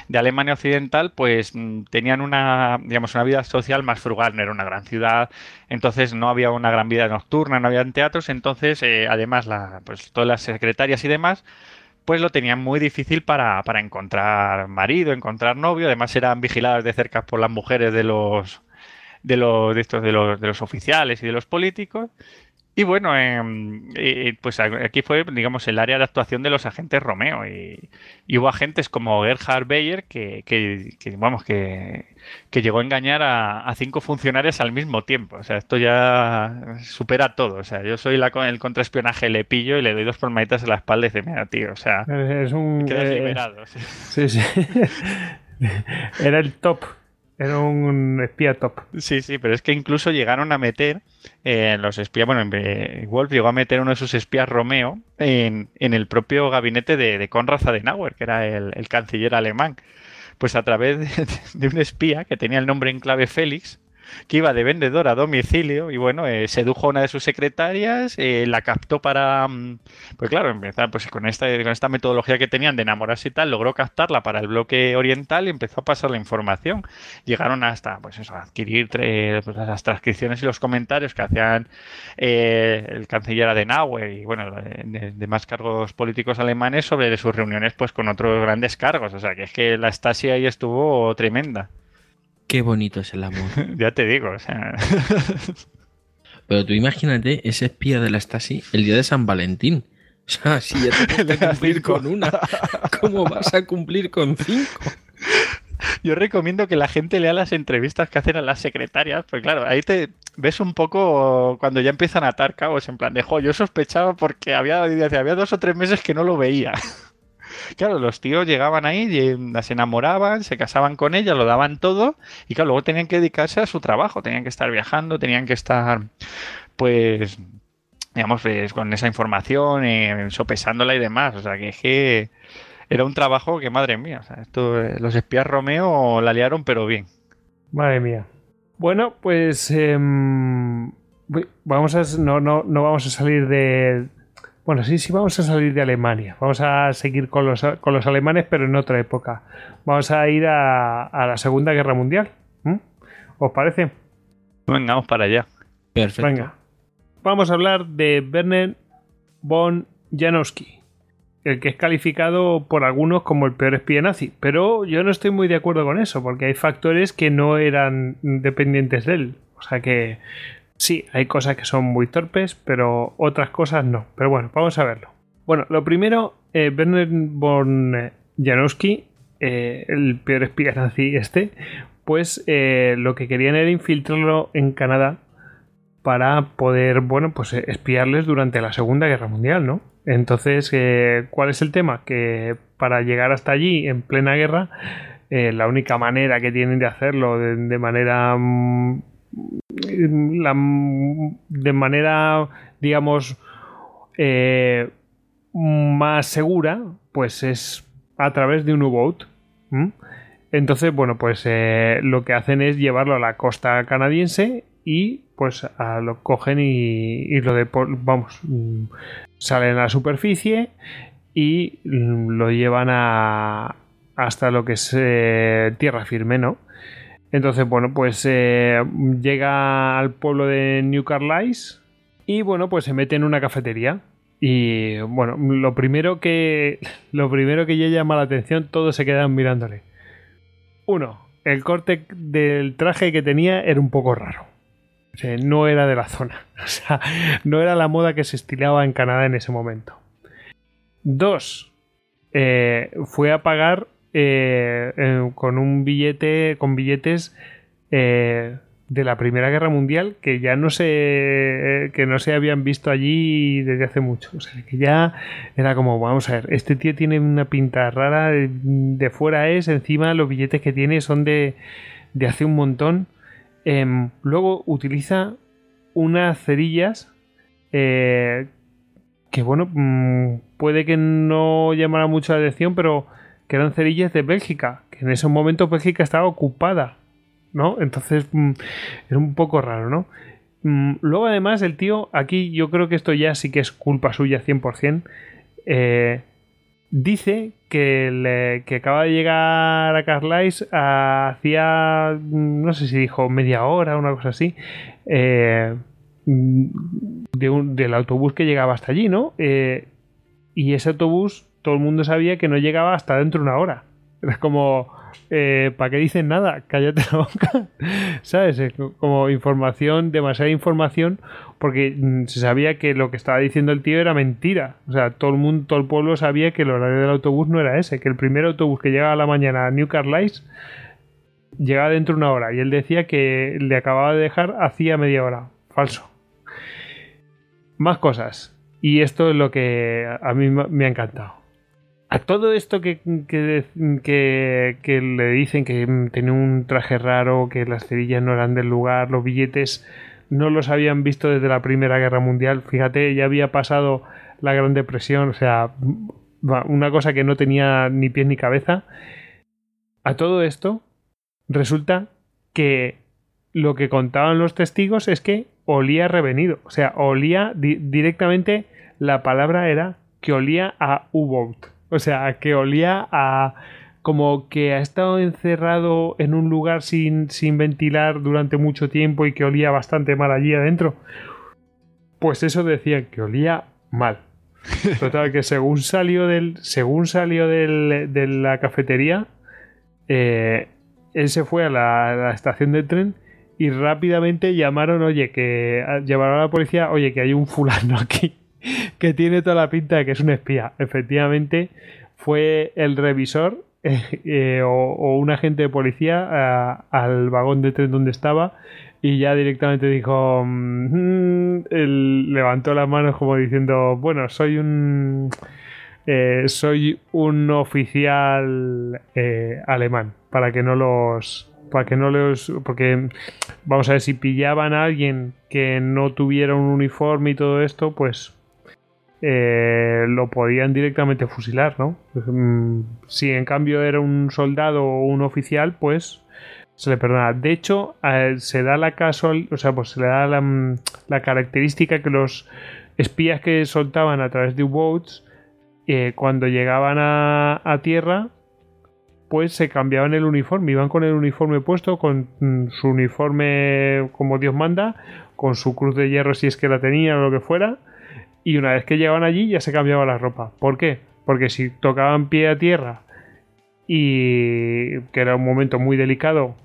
de Alemania Occidental, pues mm, tenían una, digamos, una vida social más frugal, no era una gran ciudad, entonces no había una gran vida nocturna, no había teatros, entonces eh, además la, pues todas las secretarias y demás, pues lo tenían muy difícil para, encontrar marido, encontrar novio, además eran vigiladas de cerca por las mujeres de los de los, de estos, de los, de los oficiales y de los políticos. Y bueno, em, pues aquí fue, digamos, el área de actuación de los agentes Romeo. Y, hubo agentes como Gerhard Bayer que, que, vamos, que, llegó a engañar a, cinco funcionarios al mismo tiempo. O sea, esto ya supera todo. O sea, yo soy la, el contraespionaje, le pillo y le doy dos palmaditas en la espalda y dice, mira, tío, o sea, es un, quedas eh, liberado. sí, sí. Era el top. Era un espía top. Sí, sí, pero es que incluso llegaron a meter eh, los espías. Bueno, Wolf llegó a meter uno de sus espías Romeo en, el propio gabinete de, de Konrad Adenauer, que era el, canciller alemán. Pues a través de, un espía que tenía el nombre en clave Félix, que iba de vendedor a domicilio y bueno, eh, sedujo a una de sus secretarias, eh, la captó para, mm, pues claro, empezar pues con esta, con esta metodología que tenían de enamorarse y tal, logró captarla para el bloque oriental y empezó a pasar la información. Llegaron hasta, pues eso, a adquirir pues, las transcripciones y los comentarios que hacían eh, el canciller Adenauer y bueno, de, demás cargos políticos alemanes sobre sus reuniones pues con otros grandes cargos. O sea, que es que la Stasi ahí estuvo tremenda. Qué bonito es el amor. ya te digo, o sea. Pero tú imagínate ese espía de la Stasi el día de San Valentín. O sea, si ya te que cumplir con una, ¿cómo vas a cumplir con cinco? Yo recomiendo que la gente lea las entrevistas que hacen a las secretarias, pues claro, ahí te ves un poco cuando ya empiezan a atar cabos, en plan de, jo, yo sospechaba porque había, había dos o tres meses que no lo veía. Claro, los tíos llegaban ahí, se enamoraban, se casaban con ella, lo daban todo y claro, luego tenían que dedicarse a su trabajo, tenían que estar viajando, tenían que estar pues digamos, pues, con esa información, eh, sopesándola y demás. O sea, que, que era un trabajo que, madre mía, esto, eh, los espías Romeo la liaron, pero bien. Madre mía. Bueno, pues em, vamos a, no, no, no vamos a salir de, bueno, sí, sí, vamos a salir de Alemania. Vamos a seguir con los, con los alemanes, pero en otra época. Vamos a ir a, la Segunda Guerra Mundial. ¿Os parece? Venga, vamos para allá. Perfecto. Venga. Vamos a hablar de Werner von Janowski, el que es calificado por algunos como el peor espía nazi. Pero yo no estoy muy de acuerdo con eso, porque hay factores que no eran dependientes de él. O sea que Sí, hay cosas que son muy torpes, pero otras cosas no. Pero bueno, vamos a verlo. Bueno, lo primero, eh, Werner von Janowski, eh, el peor espía nazi este, pues eh, lo que querían era infiltrarlo en Canadá para poder, bueno, pues espiarles durante la Segunda Guerra Mundial, ¿no? Entonces, ¿cuál es el tema? Que para llegar hasta allí en plena guerra, la única manera que tienen de hacerlo de manera mm, la, de manera, digamos, eh, más segura, pues es a través de un U-Boat. Entonces, bueno, pues eh, lo que hacen es llevarlo a la costa canadiense y pues lo cogen y, lo de, vamos, mm, salen a la superficie y lo llevan a hasta lo que es eh, tierra firme, ¿no? Entonces, bueno, pues eh, llega al pueblo de New Carlisle y bueno, pues se mete en una cafetería. Y bueno, lo primero que lo primero que ya llama la atención, todos se quedan mirándole. Uno, el corte del traje que tenía era un poco raro. O sea, no era de la zona. O sea, no era la moda que se estilaba en Canadá en ese momento. Dos, eh, fue a pagar eh, eh, con un billete, con billetes eh, de la Primera Guerra Mundial que ya no se, que no se habían visto allí desde hace mucho. O sea, que ya era como, vamos a ver, este tío tiene una pinta rara, de, fuera es, encima los billetes que tiene son de, de hace un montón. Em, luego utiliza unas cerillas que bueno, mm, puede que no llamara mucho la atención, pero que eran cerillas de Bélgica, que en ese momento Bélgica estaba ocupada, ¿no? Entonces mm, era un poco raro, ¿no? Mm, luego además el tío, aquí yo creo que esto ya sí que es culpa suya 100%, eh, dice que, que acaba de llegar a Carlisle hacía, mm, no sé si dijo media hora una cosa así, eh, un, del autobús que llegaba hasta allí, ¿no? Eh, y ese autobús todo el mundo sabía que no llegaba hasta dentro de una hora. Es como, eh, ¿para qué dicen nada? Cállate la boca. ¿Sabes? Es como información, demasiada información, porque mm, se sabía que lo que estaba diciendo el tío era mentira. O sea, todo el mundo, todo el pueblo sabía que el horario del autobús no era ese, que el primer autobús que llegaba a la mañana a New Carlisle llegaba dentro de una hora y él decía que le acababa de dejar hacía media hora. Falso. Más cosas. Y esto es lo que a mí me ha encantado. A todo esto que, le dicen que tenía un traje raro, que las cerillas no eran del lugar, los billetes no los habían visto desde la Primera Guerra Mundial. Fíjate, ya había pasado la Gran Depresión, o sea, una cosa que no tenía ni pies ni cabeza. A todo esto, resulta que lo que contaban los testigos es que olía revenido. O sea, olía directamente, la palabra era que olía a U-Boat. O sea, que olía a como que ha estado encerrado en un lugar sin, sin ventilar durante mucho tiempo y que olía bastante mal allí adentro. Pues eso decían que olía mal. Total, que según salió del. Según salió del, de la cafetería, eh, él se fue a la, estación de tren y rápidamente llamaron, oye, que llevaron a la policía, oye, que hay un fulano aquí que tiene toda la pinta de que es un espía. Efectivamente, fue el revisor eh, o, un agente de policía al vagón de tren donde estaba y ya directamente dijo, mm, levantó las manos como diciendo, bueno, soy un... Eh, soy un oficial eh, alemán para que no los para que no los porque vamos a ver si pillaban a alguien que no tuviera un uniforme y todo esto pues eh, lo podían directamente fusilar, ¿no? Mm, si en cambio era un soldado o un oficial, pues se le perdona. De hecho, se da la casual, o sea, pues se le da la, mm, característica que los espías que soltaban a través de U-Boats, eh, cuando llegaban a, a, tierra, pues se cambiaban el uniforme, iban con el uniforme puesto, con mm, su uniforme como Dios manda, con su cruz de hierro si es que la tenía o lo que fuera, y una vez que llegaban allí ya se cambiaba la ropa. ¿Por qué? Porque si tocaban pie a tierra y que era un momento muy delicado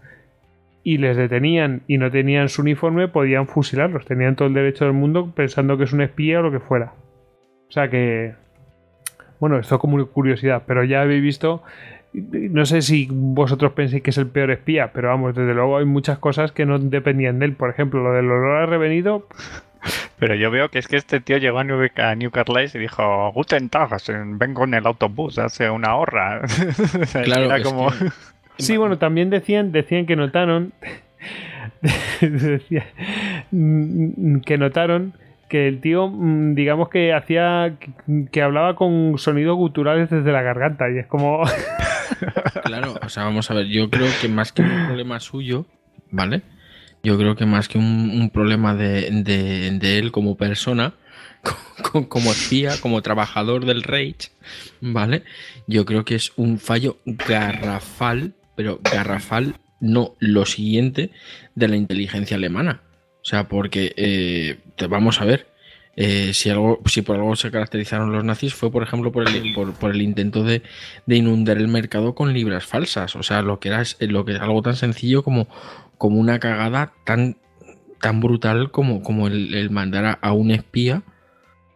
y les detenían y no tenían su uniforme, podían fusilarlos. Tenían todo el derecho del mundo pensando que es un espía o lo que fuera. O sea que... Bueno, esto como curiosidad, pero ya habéis visto... No sé si vosotros pensáis que es el peor espía, pero vamos, desde luego hay muchas cosas que no dependían de él. Por ejemplo, lo del olor a revenido... Pero yo veo que es que este tío llegó a New, a y dijo, Guten Tag, vengo en el autobús hace una hora. claro, como... Sí, bueno, también decían, decían que notaron que notaron que el tío, mm, digamos que hacía, que hablaba con sonidos guturales desde la garganta y es como... claro, o sea, vamos a ver, yo creo que más que un problema suyo, ¿vale? Yo creo que más que un, problema de, él como persona, como espía, como trabajador del Reich, ¿vale? Yo creo que es un fallo garrafal, pero garrafal, no lo siguiente, de la inteligencia alemana. O sea, porque eh, vamos a ver, eh, si, algo, si por algo se caracterizaron los nazis fue, por ejemplo, por el, por, el intento de, inundar el mercado con libras falsas. O sea, lo que era lo que, algo tan sencillo como como una cagada tan, tan brutal como, como el, mandar a, un espía,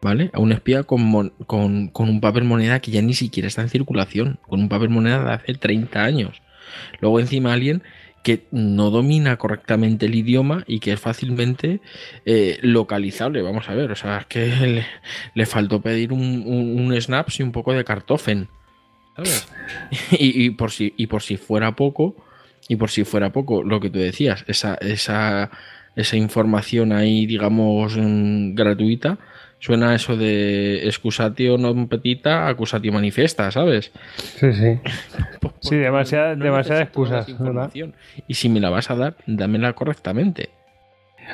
¿vale? A un espía con, con, un papel moneda que ya ni siquiera está en circulación, con un papel moneda de hace 30 años. Luego encima alguien que no domina correctamente el idioma y que es fácilmente eh, localizable. Vamos a ver, o sea, es que le, faltó pedir un, un, snaps y un poco de cartofen. ¿sabes? y, por si, y por si fuera poco, y por si fuera poco, lo que tú decías, esa, esa, esa información ahí, digamos, mm, gratuita, suena eso de excusatio non petita, acusatio manifesta, ¿sabes? Sí, sí. sí, demasiada, demasiada excusa. Y si me la vas a dar, dámela correctamente.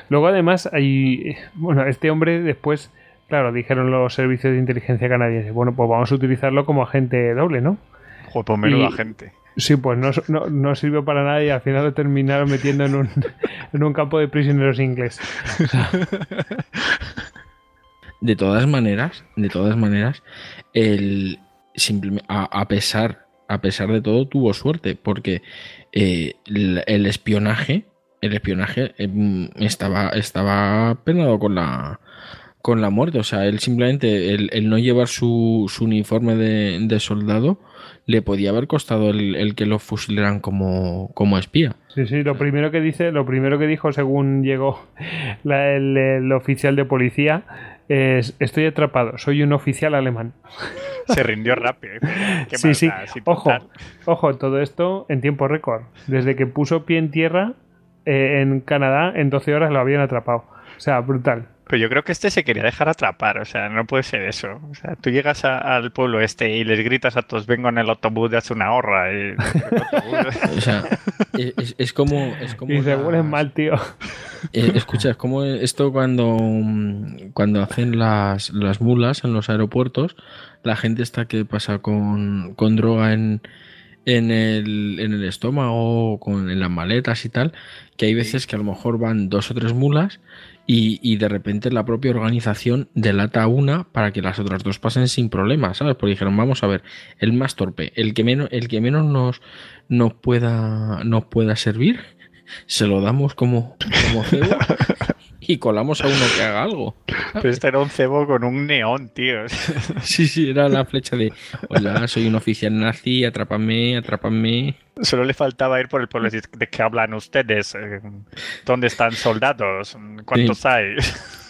Luego, además, hay. Bueno, este hombre después, claro, dijeron los servicios de inteligencia canadienses, bueno, pues vamos a utilizarlo como agente doble, ¿no? Joder, pues menudo agente. Sí, pues no, no, no, sirvió para nada y al final lo terminaron metiendo en un, en un campo de prisioneros inglés. De todas maneras, de todas maneras, el, a, pesar, a pesar de todo, tuvo suerte, porque eh, el, espionaje, el espionaje em, estaba, estaba penado con la, con la muerte. O sea, él simplemente, el, no llevar su, uniforme de, soldado, le podía haber costado el, que lo fusilaran como, como espía. Sí, sí, lo primero que dice, lo primero que dijo según llegó el, oficial de policía es estoy atrapado, soy un oficial alemán. Se rindió rápido. sí, sí. Ojo, ojo, todo esto en tiempo récord. Desde que puso pie en tierra eh, en Canadá, en 12 horas lo habían atrapado. O sea, brutal. Pero yo creo que este se quería dejar atrapar, o sea, no puede ser eso. O sea, tú llegas al pueblo este y les gritas a todos, vengo en el autobús de hace una horra. Y... o sea, es, como, es como... Y se vuelven mal, tío. Eh, escucha, es como esto cuando, cuando hacen las, las mulas en los aeropuertos, la gente está que pasa con, con droga en, en el, en el estómago, con, en las maletas y tal, que hay veces que a lo mejor van dos o tres mulas y, de repente la propia organización delata una para que las otras dos pasen sin problemas, ¿sabes? Porque dijeron, vamos a ver, el más torpe, el que menos, el que menos nos, nos, pueda, nos pueda servir, se lo damos como, como cebo y colamos a uno que haga algo. Pero este era un cebo con un neón, tío. Sí, sí, era la flecha de hola, soy un oficial nazi, atrápame, atrápame. Solo le faltaba ir por el pueblo de que hablan ustedes. Eh, ¿Dónde están soldados? ¿Cuántos hay?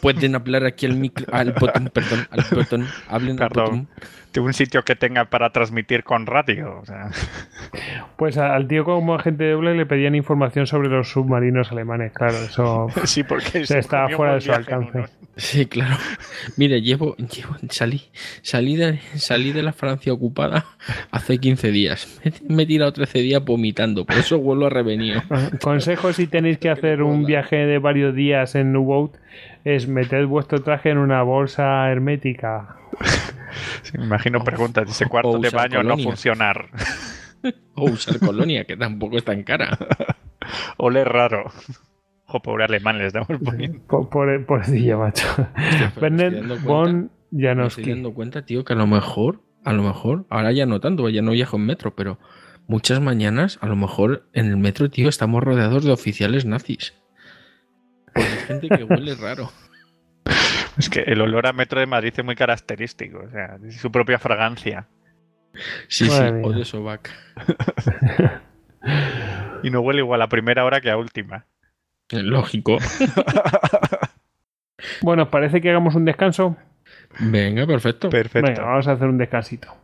Pueden hablar aquí al micro, al botón, perdón, al botón. Hablen al botón de un sitio que tenga para transmitir con radio. O sea. Pues al tío como agente doble le pedían información sobre los submarinos alemanes, claro, eso sí, porque se estaba fuera de su alcance. Sí, claro. Mire, llevo, llevo salí, salí de, salí de la Francia ocupada hace 15 días. Me, he tirado 13 días vomitando, por eso vuelvo a revenir. Consejo si tenéis que hacer un viaje de varios días en U-Boat es meter vuestro traje en una bolsa hermética. me imagino preguntas, ese cuarto de baño no funcionar. O usar colonia, que tampoco es tan cara. Ole raro. O pobre alemán les damos por Por, por, macho. Bernard von Janowski. Me estoy dando cuenta, tío, que a lo mejor, a lo mejor, ahora ya no tanto, ya no viajo en metro, pero muchas mañanas, a lo mejor en el metro, tío, estamos rodeados de oficiales nazis. Porque hay gente que huele raro. Es que el olor a Metro de Madrid es muy característico, o sea, es su propia fragancia. Sí, sí, o de sobac. y no huele igual a primera hora que a última. Lógico. bueno, parece que hagamos un descanso. Venga, perfecto. Perfecto. Venga, vamos a hacer un descansito.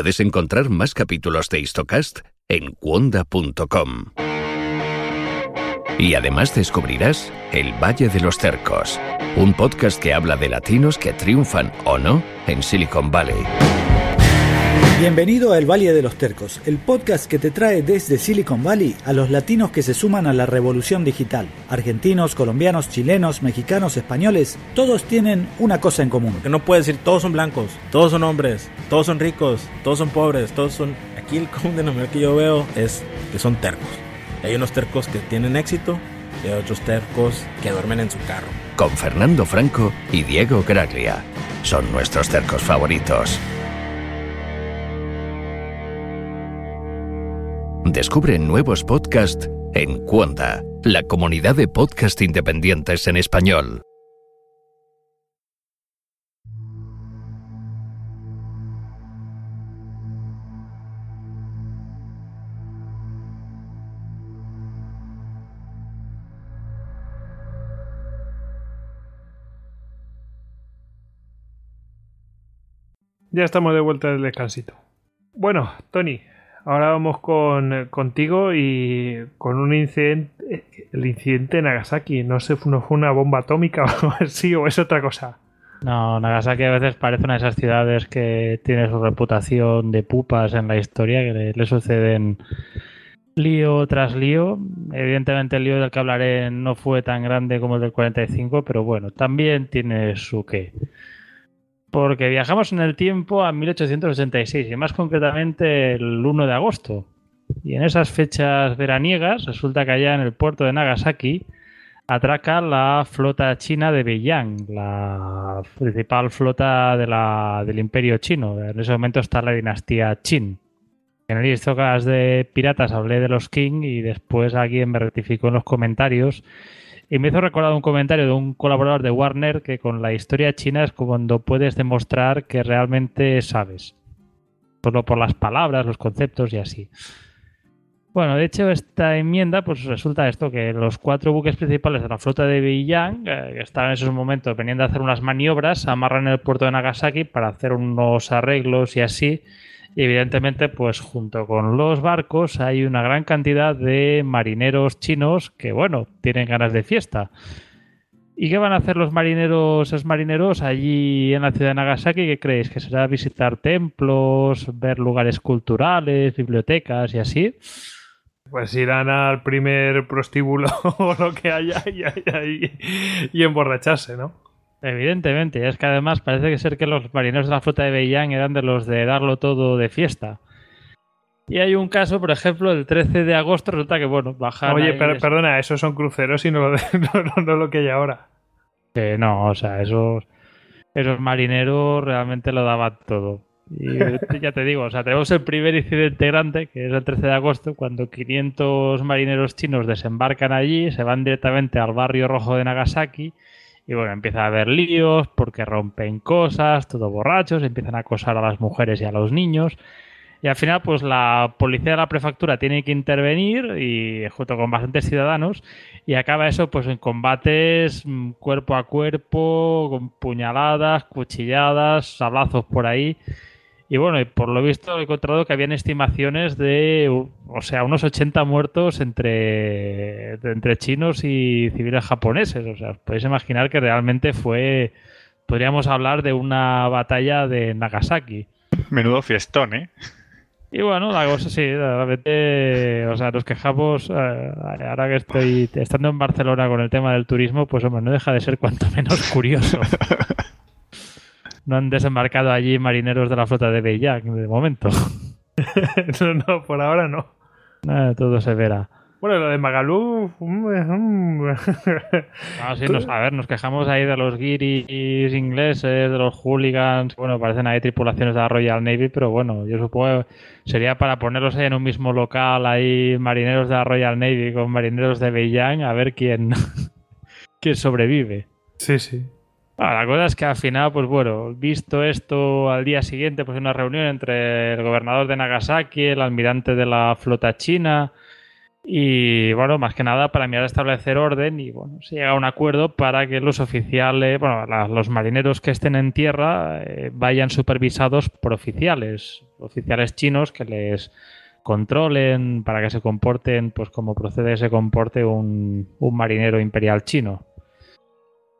Puedes encontrar más capítulos de Histocast en cuonda.com. Y además descubrirás El Valle de los Cercos, un podcast que habla de latinos que triunfan o no en Silicon Valley. Bienvenido a El Valle de los Tercos, el podcast que te trae desde Silicon Valley a los latinos que se suman a la revolución digital. Argentinos, colombianos, chilenos, mexicanos, españoles, todos tienen una cosa en común. Que no puedes decir todos son blancos, todos son hombres, todos son ricos, todos son pobres, todos son... Aquí el común denominador que yo veo es que son tercos. Hay unos tercos que tienen éxito y hay otros tercos que duermen en su carro. Con Fernando Franco y Diego Graglia. Son nuestros tercos favoritos. Descubre nuevos podcasts en Cuonda, la comunidad de podcast independientes en español. Ya estamos de vuelta del descansito. Bueno, Tony, ahora vamos con, contigo y con un incidente, el incidente de Nagasaki. No sé, no fue una bomba atómica o algo así, o es otra cosa. No, Nagasaki a veces parece una de esas ciudades que tiene su reputación de pupas en la historia, que le, suceden lío tras lío. Evidentemente el lío del que hablaré no fue tan grande como el del 45, pero bueno, también tiene su qué. Porque viajamos en el tiempo a 1886 y más concretamente el 1 de agosto. Y en esas fechas veraniegas resulta que allá en el puerto de Nagasaki atraca la flota china de Beiyang, la principal flota del imperio chino. En ese momento está la dinastía Qin. En el histocas de piratas hablé de los King y después alguien me rectificó en los comentarios y me hizo recordar un comentario de un colaborador de Warner que con la historia china es cuando puedes demostrar que realmente sabes. Solo por las palabras, los conceptos y así. Bueno, de hecho, esta enmienda, pues resulta esto, que los cuatro buques principales de la flota de Beiyang, eh, que estaban en esos momentos, venían de hacer unas maniobras, amarran el puerto de Nagasaki para hacer unos arreglos y así. Y evidentemente, pues junto con los barcos hay una gran cantidad de marineros chinos que, bueno, tienen ganas de fiesta. ¿Y qué van a hacer los marineros, esos marineros allí en la ciudad de Nagasaki? ¿Qué creéis? ¿Que será visitar templos, ver lugares culturales, bibliotecas y así? Pues irán al primer prostíbulo o lo que haya y, emborracharse, ¿no? Evidentemente, es que además parece que ser que los marineros de la flota de Beiyang eran de los de darlo todo de fiesta. Y hay un caso, por ejemplo, el 13 de agosto resulta que, bueno, bajan... Oye, perdona, esos son cruceros y no, no, lo que hay ahora. Que no, o sea, esos, esos marineros realmente lo daban todo. Y ya te digo, o sea, tenemos el primer incidente grande, que es el 13 de agosto, cuando 500 marineros chinos desembarcan allí, se van directamente al barrio rojo de Nagasaki y bueno, empieza a haber líos porque rompen cosas, todo borrachos, empiezan a acosar a las mujeres y a los niños. Y al final, pues la policía de la prefectura tiene que intervenir y junto con bastantes ciudadanos y acaba eso pues en combates mm, cuerpo a cuerpo, con puñaladas, cuchilladas, sablazos por ahí. Y bueno, por lo visto he encontrado que habían estimaciones de, o sea, unos 80 muertos entre, entre chinos y civiles japoneses. O sea, os podéis imaginar que realmente fue, podríamos hablar de una batalla de Nagasaki. Menudo fiestón, ¿eh? Y bueno, la cosa sí, realmente, o sea, nos quejamos, eh, ahora que estoy estando en Barcelona con el tema del turismo, pues hombre, no deja de ser cuanto menos curioso. no han desembarcado allí marineros de la flota de Beijing de momento. no, no, por ahora no. todo se verá. Bueno, lo de Magalú. ah, sí, nos, a ver, nos quejamos ahí de los guiris ingleses, de los hooligans. Bueno, parecen ahí tripulaciones de la Royal Navy, pero bueno, yo supongo sería para ponerlos ahí en un mismo local, ahí marineros de la Royal Navy con marineros de Beijing, a ver quién, quién sobrevive. Sí, sí. Ah, la cosa es que al final, pues bueno, visto esto al día siguiente, pues una reunión entre el gobernador de Nagasaki, el almirante de la flota china y bueno, más que nada para mirar a establecer orden y bueno, se llega a un acuerdo para que los oficiales, bueno, los marineros que estén en tierra eh, vayan supervisados por oficiales, oficiales chinos que les controlen para que se comporten pues como procede se comporte un marinero imperial chino.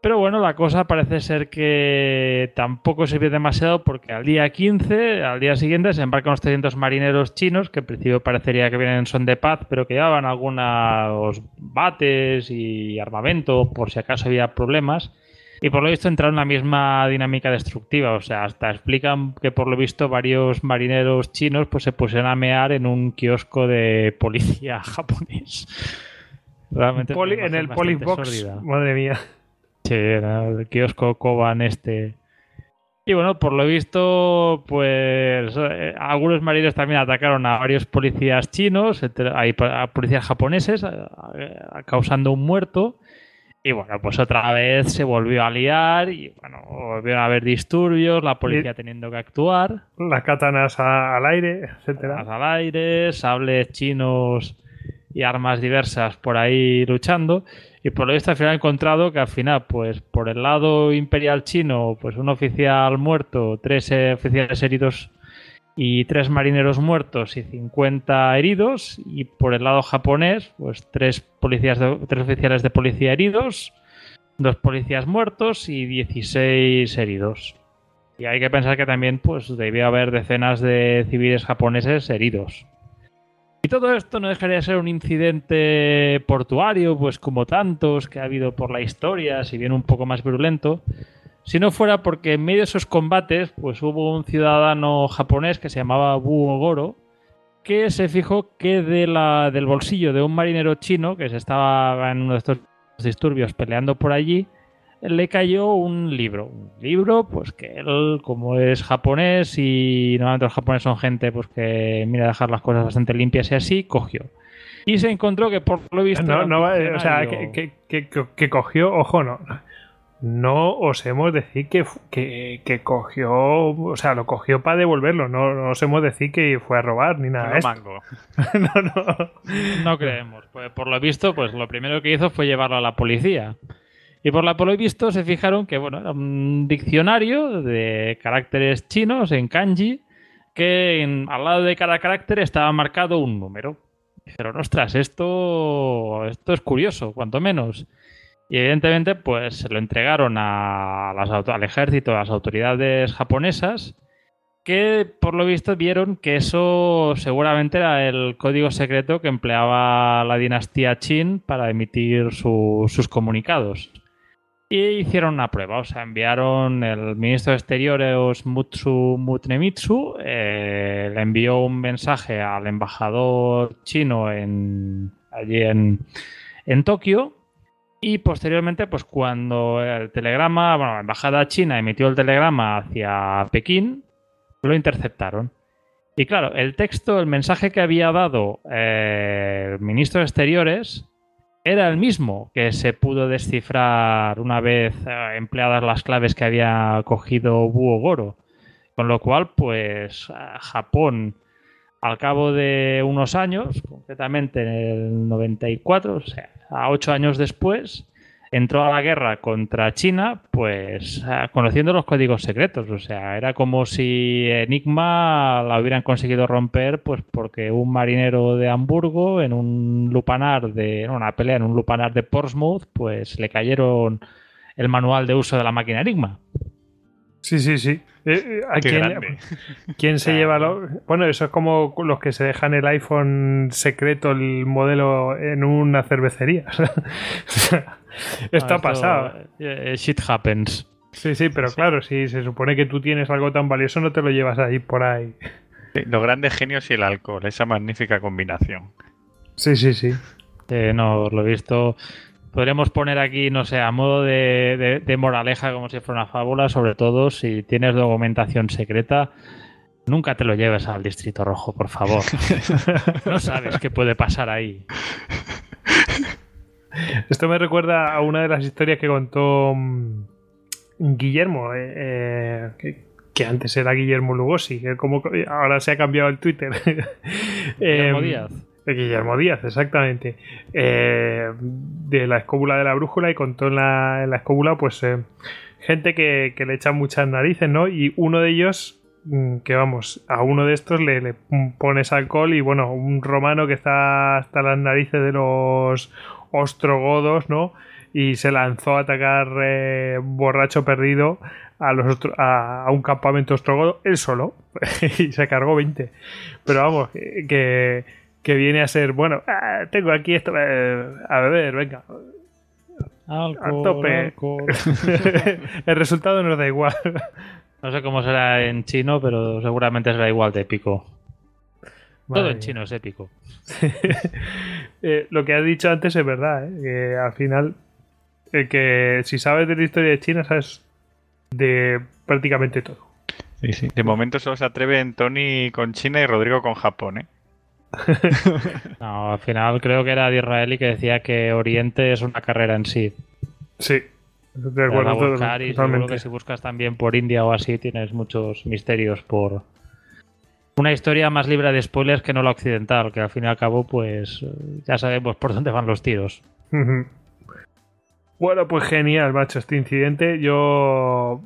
Pero bueno, la cosa parece ser que tampoco sirvió demasiado porque al día 15, al día siguiente, se embarcan los 300 marineros chinos, que en principio parecería que vienen en son de paz, pero que llevaban algunos bates y armamento por si acaso había problemas. Y por lo visto entraron en la misma dinámica destructiva. O sea, hasta explican que por lo visto varios marineros chinos pues se pusieron a mear en un kiosco de policía japonés. Realmente en el Polibox. Madre mía. Sí, el kiosco Koban este. Y bueno, por lo visto, pues eh, algunos maridos también atacaron a varios policías chinos, a policías japoneses, causando un muerto. Y bueno, pues otra vez se volvió a liar y bueno, volvieron a haber disturbios, la policía teniendo que actuar. Las katanas al aire, etcétera. Katanas al aire, sables chinos y armas diversas por ahí luchando. Y por lo visto al final he encontrado que al final, pues por el lado imperial chino, pues un oficial muerto, tres eh, oficiales heridos y tres marineros muertos y 50 heridos. Y por el lado japonés, pues tres, policías tres oficiales de policía heridos, dos policías muertos y 16 heridos. Y hay que pensar que también pues debía haber decenas de civiles japoneses heridos. Y todo esto no dejaría de ser un incidente portuario, pues como tantos que ha habido por la historia, si bien un poco más virulento. si no fuera porque en medio de esos combates, pues hubo un ciudadano japonés que se llamaba Buo Goro, que se fijó que de la, del bolsillo de un marinero chino que se estaba en uno de estos disturbios peleando por allí, le cayó un libro. Un libro, pues que él, como es japonés y normalmente los japoneses son gente pues que mira dejar las cosas bastante limpias y así, cogió. Y se encontró que por lo visto... No, no, o sea, que, que, que, cogió, ojo, no no osemos decir que, que, cogió, o sea, lo cogió para devolverlo, no, no osemos decir que fue a robar ni nada. No, mango. no, no. no creemos. Pues, por lo visto, pues lo primero que hizo fue llevarlo a la policía. Y por lo visto se fijaron que, bueno, era un diccionario de caracteres chinos en kanji que al lado de cada carácter estaba marcado un número. Dijeron, ostras, esto, esto es curioso, cuanto menos. Y evidentemente, pues se lo entregaron a las, al ejército, a las autoridades japonesas, que por lo visto vieron que eso seguramente era el código secreto que empleaba la dinastía Qin para emitir sus comunicados. Y hicieron una prueba, o sea, enviaron el ministro de Exteriores Mutsu Mutnemitsu, eh, le envió un mensaje al embajador chino en, allí en, Tokio y posteriormente, pues cuando el telegrama, bueno, la embajada china emitió el telegrama hacia Pekín, lo interceptaron. Y claro, el texto, el mensaje que había dado eh, el ministro de Exteriores era el mismo que se pudo descifrar una vez eh, empleadas las claves que había cogido Buo Goro. Con lo cual, pues Japón, al cabo de unos años, concretamente en el 94, o sea, a ocho años después, entró a la guerra contra China, pues ah, conociendo los códigos secretos. O sea, era como si Enigma la hubieran conseguido romper, pues porque un marinero de Hamburgo en un lupanar de una pelea en un lupanar de Portsmouth, pues le cayeron el manual de uso de la máquina Enigma. Sí, sí, sí. Eh, eh, quién, se lleva lo... Bueno, eso es como los que se dejan el iPhone secreto, el modelo, en una cervecería. esto ha pasado. Eh, shit happens. Sí, sí, pero claro, si se supone que tú tienes algo tan valioso, no te lo llevas ahí por ahí. los grandes genios y el alcohol, esa magnífica combinación. Sí, sí, sí. no, lo he visto Podríamos poner aquí, no sé, a modo de, moraleja, como si fuera una fábula, sobre todo si tienes documentación secreta, nunca te lo lleves al Distrito Rojo, por favor. no sabes qué puede pasar ahí. Esto me recuerda a una de las historias que contó mm, Guillermo, eh, eh, que, antes era Guillermo Lugosi, que como ahora se ha cambiado el Twitter. Guillermo em, Díaz. Guillermo Díaz, exactamente. Eh, de la escóbula de la brújula y contó en la, en la escóbula, pues, eh, gente que, le echan muchas narices, ¿no? Y uno de ellos, mm, que vamos, a uno de estos le, pones alcohol y, bueno, un romano que está hasta las narices de los ostrogodos, ¿no? Y se lanzó a atacar eh, borracho perdido a, los a, un campamento ostrogodo él solo y se cargó 20. Pero vamos, que que viene a ser, bueno, ah, tengo aquí esto, eh, a beber, venga. Alcohol, tope. el resultado nos da igual. No sé cómo será en chino, pero seguramente será igual de épico. Todo en chino es épico. Eh, lo que has dicho antes es verdad, ¿eh? que al final, que si sabes de la historia de China, sabes de prácticamente todo. Sí, sí. De momento solo se atreven Tony con China y Rodrigo con Japón, ¿eh? no, al final creo que era de Israel y que decía que Oriente es una carrera en sí. Sí, de acuerdo. y seguro que si buscas también por India o así tienes muchos misterios por una historia más libre de spoilers que no la occidental, que al fin y al cabo pues ya sabemos por dónde van los tiros. Bueno, pues genial, macho, este incidente. Yo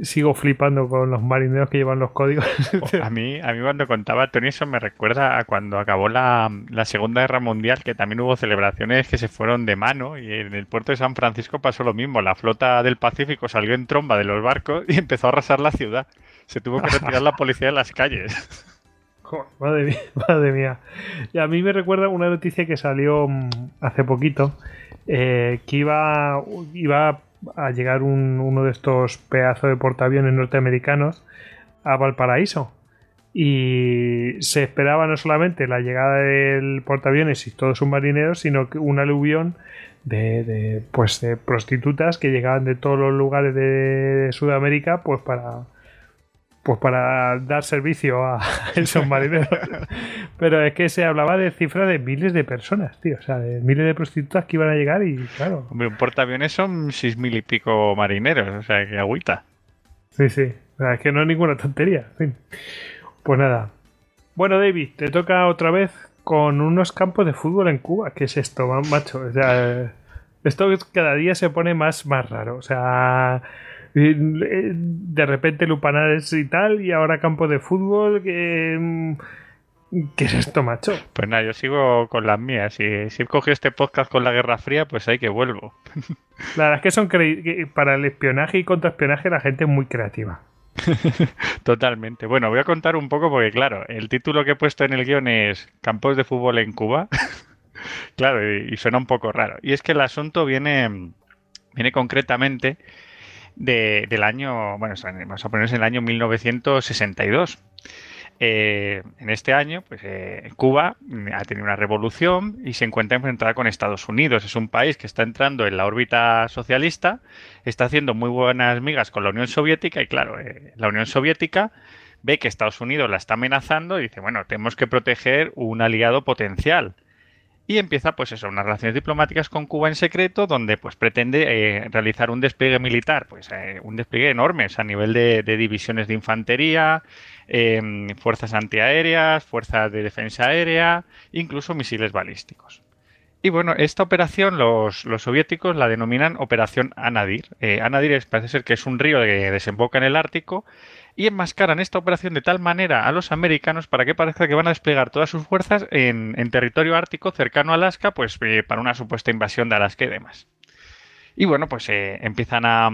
sigo flipando con los marineros que llevan los códigos. a mí, a mí cuando contaba Tony eso me recuerda a cuando acabó la, Segunda Guerra Mundial, que también hubo celebraciones que se fueron de mano y en el puerto de San Francisco pasó lo mismo. La flota del Pacífico salió en tromba de los barcos y empezó a arrasar la ciudad. Se tuvo que retirar la policía de las calles. madre mía, madre mía. Y a mí me recuerda una noticia que salió mm, hace poquito, eh, que iba, iba a llegar uno de estos pedazos de portaaviones norteamericanos a Valparaíso. Y se esperaba no solamente la llegada del portaaviones y todos submarineros, sino que un aluvión de, pues de prostitutas que llegaban de todos los lugares de Sudamérica pues para pues para dar servicio a esos marineros. Pero es que se hablaba de cifras de miles de personas, tío. O sea, de miles de prostitutas que iban a llegar y claro. Hombre, un portaaviones son seis mil y pico marineros, o sea, que agüita. Sí, sí. es que no es ninguna tontería. Pues nada. Bueno, David, te toca otra vez con unos campos de fútbol en Cuba. ¿Qué es esto, macho? O sea, esto cada día se pone más, más raro. O sea, de repente Lupanares y tal, y ahora campo de fútbol. Que, mm, ¿Qué es esto, macho? Pues nada, yo sigo con las mías. Si, si he cogido este podcast con la Guerra Fría, pues ahí que vuelvo. La verdad es que son para el espionaje y contraespionaje la gente es muy creativa. Totalmente. Bueno, voy a contar un poco porque, claro, el título que he puesto en el guion es Campos de fútbol en Cuba. claro, y, y, suena un poco raro. Y es que el asunto viene, viene concretamente del año, bueno, vamos a ponerse en el año 1962. Eh, en este año, pues eh, Cuba ha tenido una revolución y se encuentra enfrentada con Estados Unidos. Es un país que está entrando en la órbita socialista, está haciendo muy buenas migas con la Unión Soviética y claro, eh, la Unión Soviética ve que Estados Unidos la está amenazando y dice, bueno, tenemos que proteger un aliado potencial y empieza pues eso, unas relaciones diplomáticas con Cuba en secreto donde pues pretende eh, realizar un despliegue militar, pues eh, un despliegue enorme a nivel de, divisiones de infantería, em, fuerzas antiaéreas, fuerzas de defensa aérea, incluso misiles balísticos. Y bueno, esta operación los, soviéticos la denominan Operación Anadir. Eh, Anadir parece ser que es un río que desemboca en el Ártico y enmascaran esta operación de tal manera a los americanos para que parezca que van a desplegar todas sus fuerzas en, territorio ártico cercano a Alaska, pues eh, para una supuesta invasión de Alaska y demás. Y bueno, pues eh, empiezan a,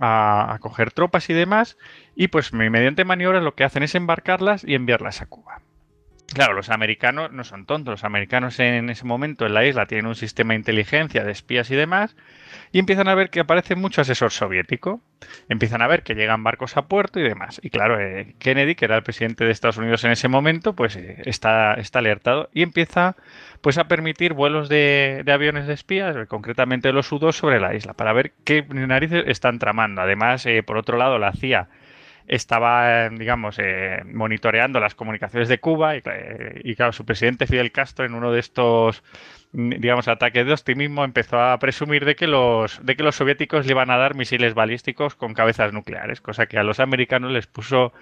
a, coger tropas y demás, y pues mediante maniobras lo que hacen es embarcarlas y enviarlas a Cuba. Claro, los americanos no son tontos. Los americanos en ese momento en la isla tienen un sistema de inteligencia, de espías y demás, y empiezan a ver que aparece mucho asesor soviético. Empiezan a ver que llegan barcos a puerto y demás. Y claro, eh, Kennedy, que era el presidente de Estados Unidos en ese momento, pues eh, está, está alertado y empieza pues a permitir vuelos de, aviones de espías, concretamente los U-2 sobre la isla, para ver qué narices están tramando. Además, eh, por otro lado, la CIA estaba, digamos, eh, monitoreando las comunicaciones de Cuba y, y, claro, su presidente Fidel Castro en uno de estos, digamos, ataques de optimismo empezó a presumir de que los, de que los soviéticos le iban a dar misiles balísticos con cabezas nucleares, cosa que a los americanos les puso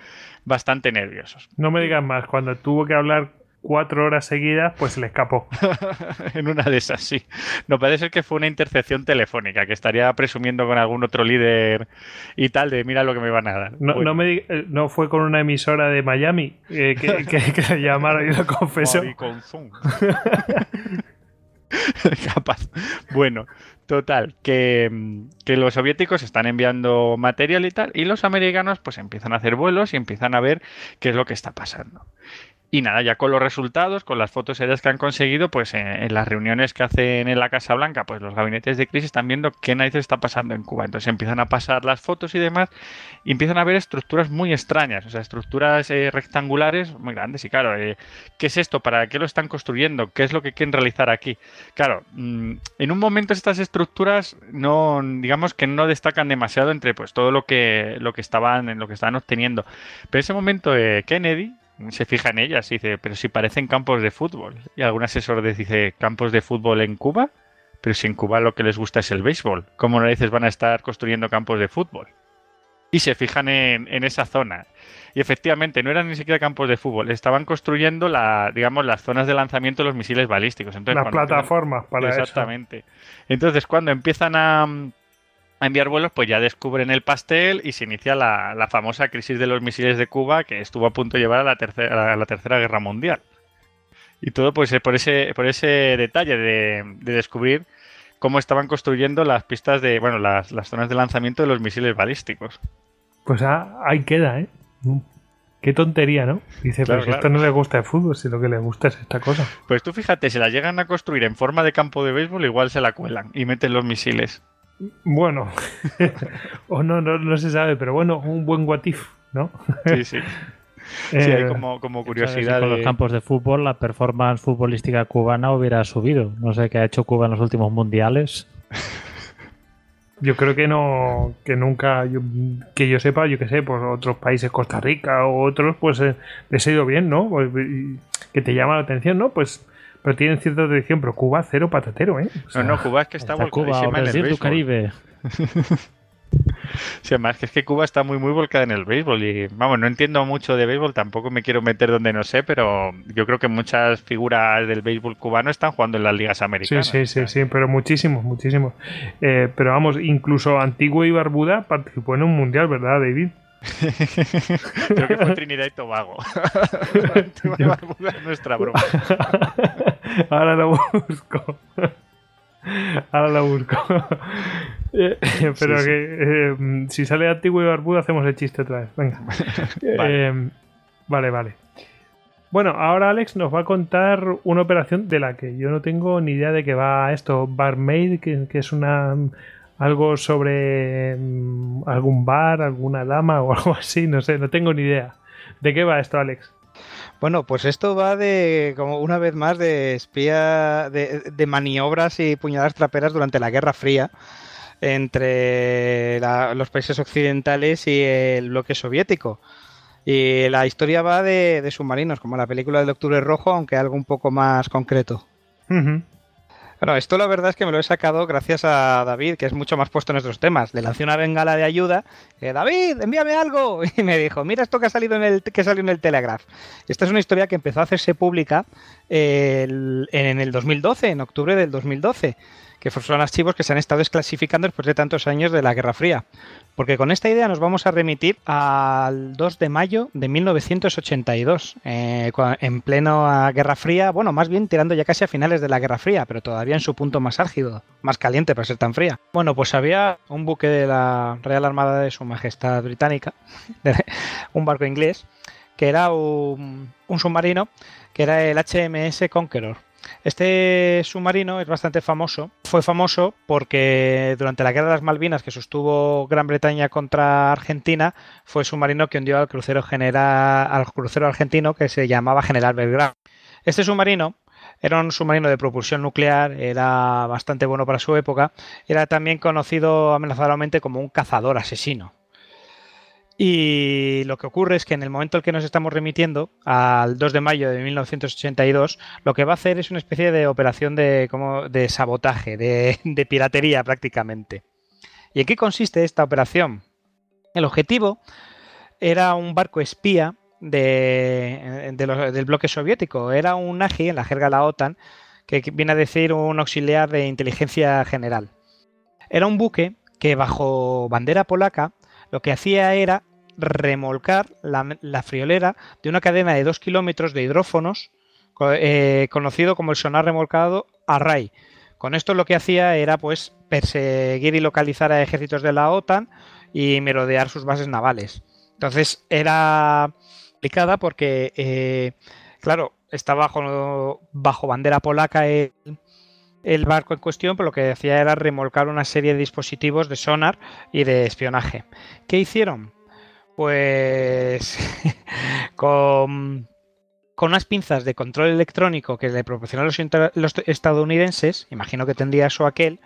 bastante nerviosos. No me digas más, cuando tuvo que hablar cuatro horas seguidas, pues se le escapó. en una de esas, sí. No parece ser que fue una intercepción telefónica, que estaría presumiendo con algún otro líder y tal, de mira lo que me van a dar. No, no, me, eh, no fue con una emisora de Miami eh, que, que, le llamaron y lo confesó. Capaz. Bueno, total, que, que, los soviéticos están enviando material y tal, y los americanos pues empiezan a hacer vuelos y empiezan a ver qué es lo que está pasando. Y nada, ya con los resultados, con las fotos serias que han conseguido, pues en, las reuniones que hacen en la Casa Blanca, pues los gabinetes de crisis están viendo qué narices está pasando en Cuba. Entonces empiezan a pasar las fotos y demás, y empiezan a ver estructuras muy extrañas, o sea, estructuras eh, rectangulares muy grandes. Y claro, eh, ¿qué es esto? ¿Para qué lo están construyendo? ¿Qué es lo que quieren realizar aquí? Claro, mm, en un momento estas estructuras no, digamos que no destacan demasiado entre pues todo lo que, lo que estaban, lo que estaban obteniendo. Pero en ese momento eh, Kennedy se fija en ellas y dice, pero si parecen campos de fútbol. Y algún asesor dice, ¿campos de fútbol en Cuba? Pero si en Cuba lo que les gusta es el béisbol, ¿cómo narices van a estar construyendo campos de fútbol? Y se fijan en, esa zona. Y efectivamente, no eran ni siquiera campos de fútbol, estaban construyendo la, digamos, las zonas de lanzamiento de los misiles balísticos. Entonces, las plataformas para Exactamente. Entonces, cuando empiezan a, a enviar vuelos, pues ya descubren el pastel y se inicia la, famosa crisis de los misiles de Cuba que estuvo a punto de llevar a la tercera, a la tercera guerra mundial. Y todo pues por ese, por ese detalle de, descubrir cómo estaban construyendo las pistas de, bueno, las, zonas de lanzamiento de los misiles balísticos. Pues ah, ahí queda, ¿eh? Qué tontería, ¿no? Dice, pero si esto no le gusta el fútbol, si lo que le gusta es esta cosa. Pues tú fíjate, si la llegan a construir en forma de campo de béisbol, igual se la cuelan y meten los misiles. Bueno, o no, no, no se sabe, pero bueno, un buen guatif, ¿no? Sí, sí. Sí, hay Eh, como, como Si curiosidad. con de- los campos de fútbol la performance futbolística cubana hubiera subido. No sé qué ha hecho Cuba en los últimos mundiales. Yo creo que no, que nunca, yo- que yo sepa, yo que sé, pues otros países, Costa Rica o otros, pues eh, les ha ido bien, ¿no? Pues, y- que te llama la atención, ¿no? Pues, pero tienen cierta tradición, pero Cuba cero patatero, ¿eh? O No, sea, no, Cuba es que está, Está Cuba volcadísima en el béisbol. Caribe. Sí, además que es que Cuba está muy muy volcada en el béisbol y vamos, no entiendo mucho de béisbol, tampoco me quiero meter donde no sé, pero yo creo que muchas figuras del béisbol cubano están jugando en las ligas Sí, americanas. sí, sí, sí, pero muchísimos, muchísimos. Eh, pero vamos, incluso Antigua y Barbuda participó en un mundial, ¿verdad, David? creo que fue Trinidad y Tobago. Antigua y Barbuda es nuestra broma. Ahora lo busco. Ahora lo busco. Eh, Pero Sí, sí. que eh, si sale Antigua y Barbuda hacemos el chiste otra vez. Venga. Vale. Eh, vale, vale. Bueno, ahora Alex nos va a contar una operación de la que yo no tengo ni idea de qué va esto. Barmaid, que, que es una algo sobre mm, algún bar, alguna dama o algo así, no sé, no tengo ni idea. ¿De qué va esto, Alex? Bueno, pues esto va de, como una vez más, de espía, de, maniobras y puñaladas traperas durante la Guerra Fría entre los países occidentales y el bloque soviético. Y la historia va de, de submarinos, como la película del Octubre Rojo, aunque algo un poco más concreto. Bueno, esto la verdad es que me lo he sacado gracias a David, que es mucho más puesto en estos temas. Le lancé una bengala de ayuda. eh, David, envíame algo. Y me dijo, mira esto que ha salido en el, que salió en el Telegraph. Esta es una historia que empezó a hacerse pública eh, en el 2012, en octubre del 2012, que son archivos que se han estado desclasificando después de tantos años de la Guerra Fría. Porque con esta idea nos vamos a remitir al 2 de mayo de 1982, eh, en pleno a Guerra Fría, bueno, más bien tirando ya casi a finales de la Guerra Fría, pero todavía en su punto más álgido, más caliente para ser tan fría. Bueno, pues había un buque de la Real Armada de Su Majestad Británica, un barco inglés, que era un submarino, que era el HMS Conqueror. Este submarino es bastante famoso. Fue famoso porque durante la Guerra de las Malvinas que sostuvo Gran Bretaña contra Argentina, fue el submarino que hundió al crucero general, al crucero argentino que se llamaba General Belgrano. Este submarino era un submarino de propulsión nuclear, era bastante bueno para su época, era también conocido amenazadoramente como un cazador asesino. Y lo que ocurre es que en el momento al que nos estamos remitiendo, al 2 de mayo de 1982, lo que va a hacer es una especie de operación de, como de sabotaje, de, piratería prácticamente. ¿Y en qué consiste esta operación? El objetivo era un barco espía de, de del bloque soviético. Era un AGI, en la jerga de la OTAN, que viene a decir un auxiliar de inteligencia general. Era un buque que bajo bandera polaca lo que hacía era remolcar la, friolera de una cadena de 2 kilómetros de hidrófonos eh, conocido como el sonar remolcado Array. Con esto lo que hacía era pues perseguir y localizar a ejércitos de la OTAN y merodear sus bases navales. Entonces era complicada porque, eh, claro, está bajo, bajo bandera polaca el, el barco en cuestión, pero lo que hacía era remolcar una serie de dispositivos de sonar y de espionaje. ¿Qué hicieron? Pues con, con unas pinzas de control electrónico que le proporcionaron los estadounidenses, imagino que tendría eso aquel,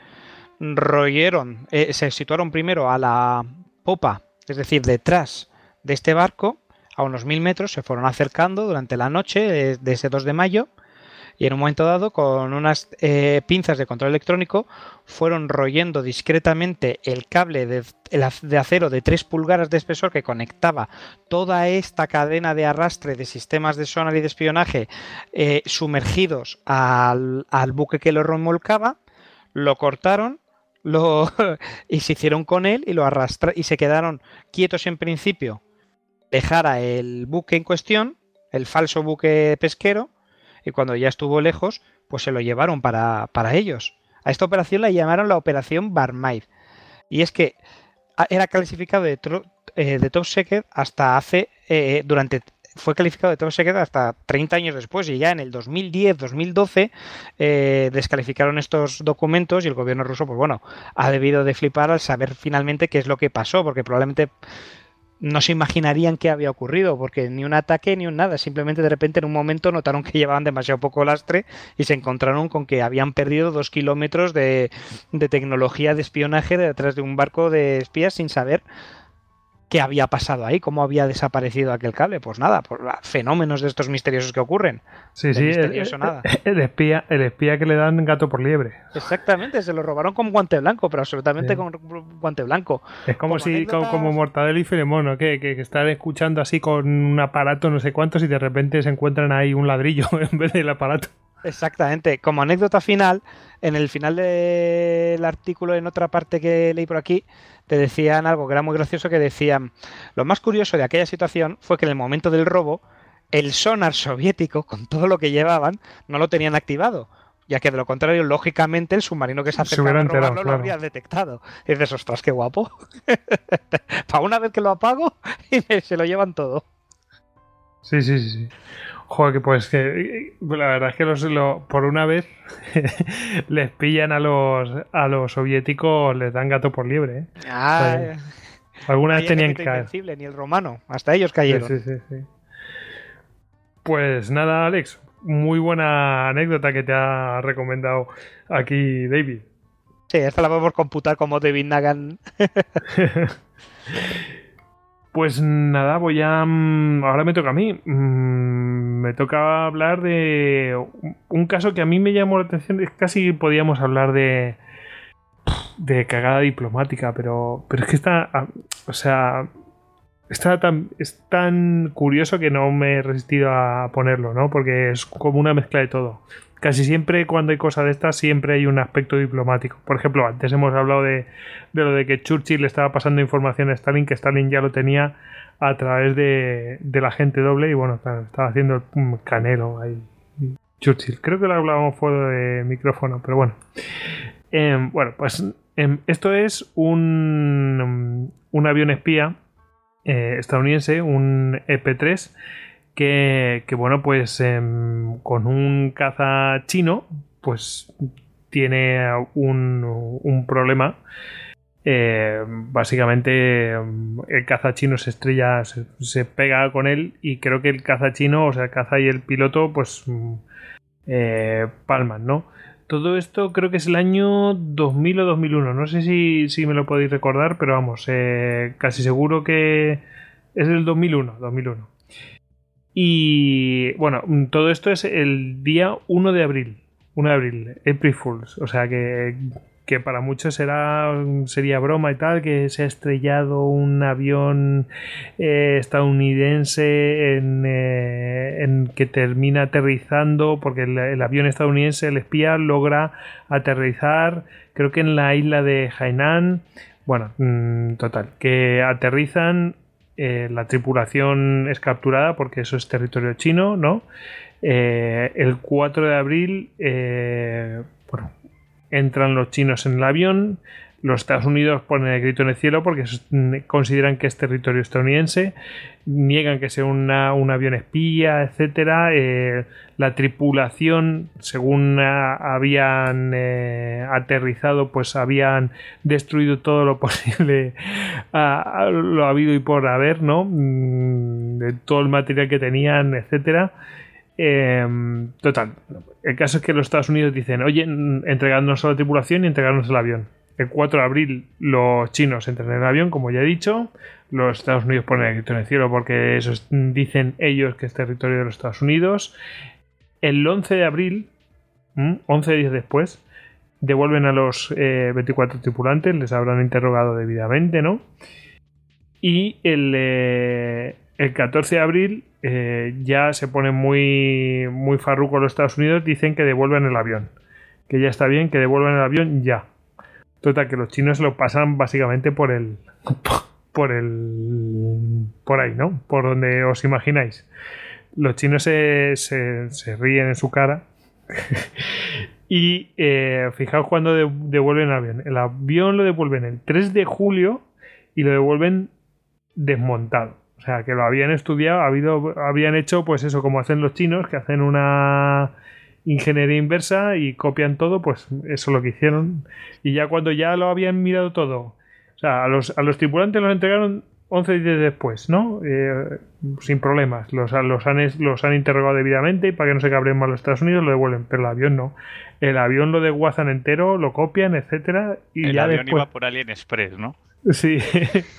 royeron, eh, se situaron primero a la popa, es decir, detrás de este barco, a unos mil metros, se fueron acercando durante la noche de, de ese 2 de mayo y en un momento dado, con unas eh, pinzas de control electrónico, fueron royendo discretamente el cable de, acero de 3 pulgadas de espesor que conectaba toda esta cadena de arrastre de sistemas de sonar y de espionaje eh, sumergidos al, al buque que lo remolcaba, lo cortaron lo, y se hicieron con él y lo arrastra y se quedaron quietos en principio. Dejara el buque en cuestión, el falso buque pesquero, y cuando ya estuvo lejos, pues se lo llevaron para, para ellos. A esta operación la llamaron la Operación Barmaid. Y es que era clasificado de, eh, top secret hasta hace, eh, durante fue calificado de todo secreto hasta 30 años después y ya en el 2010-2012 eh, descalificaron estos documentos y el gobierno ruso, pues bueno, ha debido de flipar al saber finalmente qué es lo que pasó, porque probablemente no se imaginarían qué había ocurrido, porque ni un ataque ni un nada, simplemente de repente en un momento notaron que llevaban demasiado poco lastre y se encontraron con que habían perdido dos kilómetros de, de tecnología de espionaje detrás de un barco de espías sin saber qué había pasado ahí, cómo había desaparecido aquel cable. Pues nada, por fenómenos de estos misteriosos que ocurren. Sí, sí, el, nada. El, espía, el espía que le dan gato por liebre. Exactamente, se lo robaron con guante blanco, pero absolutamente con guante blanco. Es como, si, como, Mortadelo y Filemón, que, que, están escuchando así con un aparato no sé cuántos y de repente se encuentran ahí un ladrillo en vez del aparato. Exactamente. Como anécdota final, en el final del artículo, en otra parte que leí por aquí, te decían algo que era muy gracioso, que decían, lo más curioso de aquella situación fue que en el momento del robo, el sonar soviético, con todo lo que llevaban, no lo tenían activado. Ya que de lo contrario, lógicamente, el submarino que se acercaba a robarlo lo habría detectado. Y dices, ostras, qué guapo. Para una vez que lo apago, y se lo llevan todo. Sí, sí, sí. Joder, que pues que la verdad es que los, por una vez les pillan a los a los soviéticos, les dan gato por liebre. ¿eh? Ah, alguna vez tenían que caer. Ni el romano, hasta ellos cayeron. Sí, sí, sí, Pues nada, Alex, muy buena anécdota que te ha recomendado aquí David. Sí, esta la podemos computar como David Nagan. Pues nada, voy a... Mm, ahora me toca a mí. Mm, me toca hablar de un caso que a mí me llamó la atención. Casi podíamos hablar de... de cagada diplomática, pero, pero es que está... O sea... Está tan, es tan curioso que no me he resistido a ponerlo, ¿no? Porque es como una mezcla de todo casi siempre cuando hay cosas de estas siempre hay un aspecto diplomático. Por ejemplo, antes hemos hablado de, lo de que Churchill le estaba pasando información a Stalin, que Stalin ya lo tenía a través de, la gente doble y bueno, estaba haciendo un canelo ahí. Churchill, creo que lo hablábamos fuera de micrófono, pero bueno. Em, bueno, pues em, esto es un, un avión espía eh, estadounidense, un EP-3, que, bueno, pues em, con un caza chino, pues tiene un, problema. Eh, básicamente em, el caza chino se estrella, se, pega con él y creo que el caza chino, o sea, el caza y el piloto, pues mm, eh, palman, ¿no? Todo esto creo que es el año 2000 o 2001, no sé si, si me lo podéis recordar, pero vamos, eh, casi seguro que es el 2001, 2001. Y bueno, todo esto es el día 1 de abril. 1 de abril, April Fools. O sea que, que para muchos será, sería broma y tal, que se ha estrellado un avión eh, estadounidense en, eh, en, que termina aterrizando, porque el, avión estadounidense, el espía, logra aterrizar, creo que en la isla de Hainan. Bueno, mm, total, que aterrizan eh, la tripulación es capturada porque eso es territorio chino, ¿no? El 4 de abril, bueno, entran los chinos en el avión, los Estados Unidos ponen el grito en el cielo porque consideran que es territorio estadounidense, niegan que sea un avión espía, etcétera. Eh, la tripulación, según habían eh, aterrizado, pues habían destruido todo lo posible, lo ha habido y por haber, ¿no? Mm, de todo el material que tenían, etcétera. Em, total, el caso es que los Estados Unidos dicen, oye, entregadnos a la tripulación y entregarnos el avión el 4 de abril los chinos entran en el avión, como ya he dicho. Los Estados Unidos ponen el grito en el cielo porque dicen ellos que es territorio de los Estados Unidos. El 11 de abril, 11 días después, devuelven a los 24 eh, tripulantes, les habrán interrogado debidamente, ¿no? Y el, eh, el 14 de abril eh, ya se ponen muy, muy farruco los Estados Unidos, dicen que devuelven el avión. Que ya está bien, que devuelvan el avión ya. Total, que los chinos lo pasan básicamente por el. por el. por ahí, ¿no? Por donde os imagináis. Los chinos se, se, ríen en su cara. y eh, fijaos cuando devuelven el avión. El avión lo devuelven el 3 de julio y lo devuelven desmontado. O sea, que lo habían estudiado, habido, habían hecho pues eso, como hacen los chinos, que hacen una ingeniería inversa y copian todo, pues eso es lo que hicieron. Y ya cuando ya lo habían mirado todo, o sea, a los, a los tripulantes los entregaron 11 días después, ¿no? Eh, sin problemas. Los, los, han, los han interrogado debidamente y para que no se cabren más los Estados Unidos lo devuelven, pero el avión no. El avión lo desguazan entero, lo copian, etcétera y el ya avión después... iba por AliExpress, ¿no? Sí,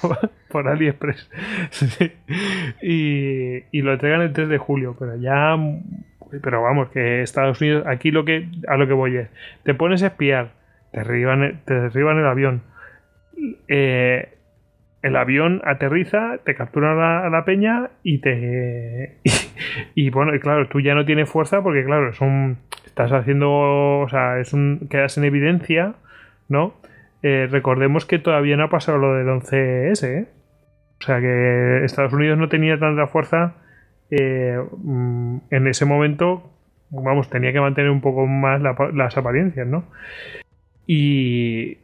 por AliExpress. Y, y lo entregan el 3 de julio, pero ya pero vamos, que Estados Unidos, aquí lo que a lo que voy es, te pones a espiar, te derriban, te derriban el avión, eh, el avión aterriza, te capturan a la, peña y te. Y, bueno, y claro, tú ya no tienes fuerza porque, claro, es un. Estás haciendo. O sea, es un. Quedas en evidencia, ¿no? Eh, recordemos que todavía no ha pasado lo del 11S, ¿eh? O sea que Estados Unidos no tenía tanta fuerza eh, mm, en ese momento. Vamos, tenía que mantener un poco más las apariencias, ¿no? Y,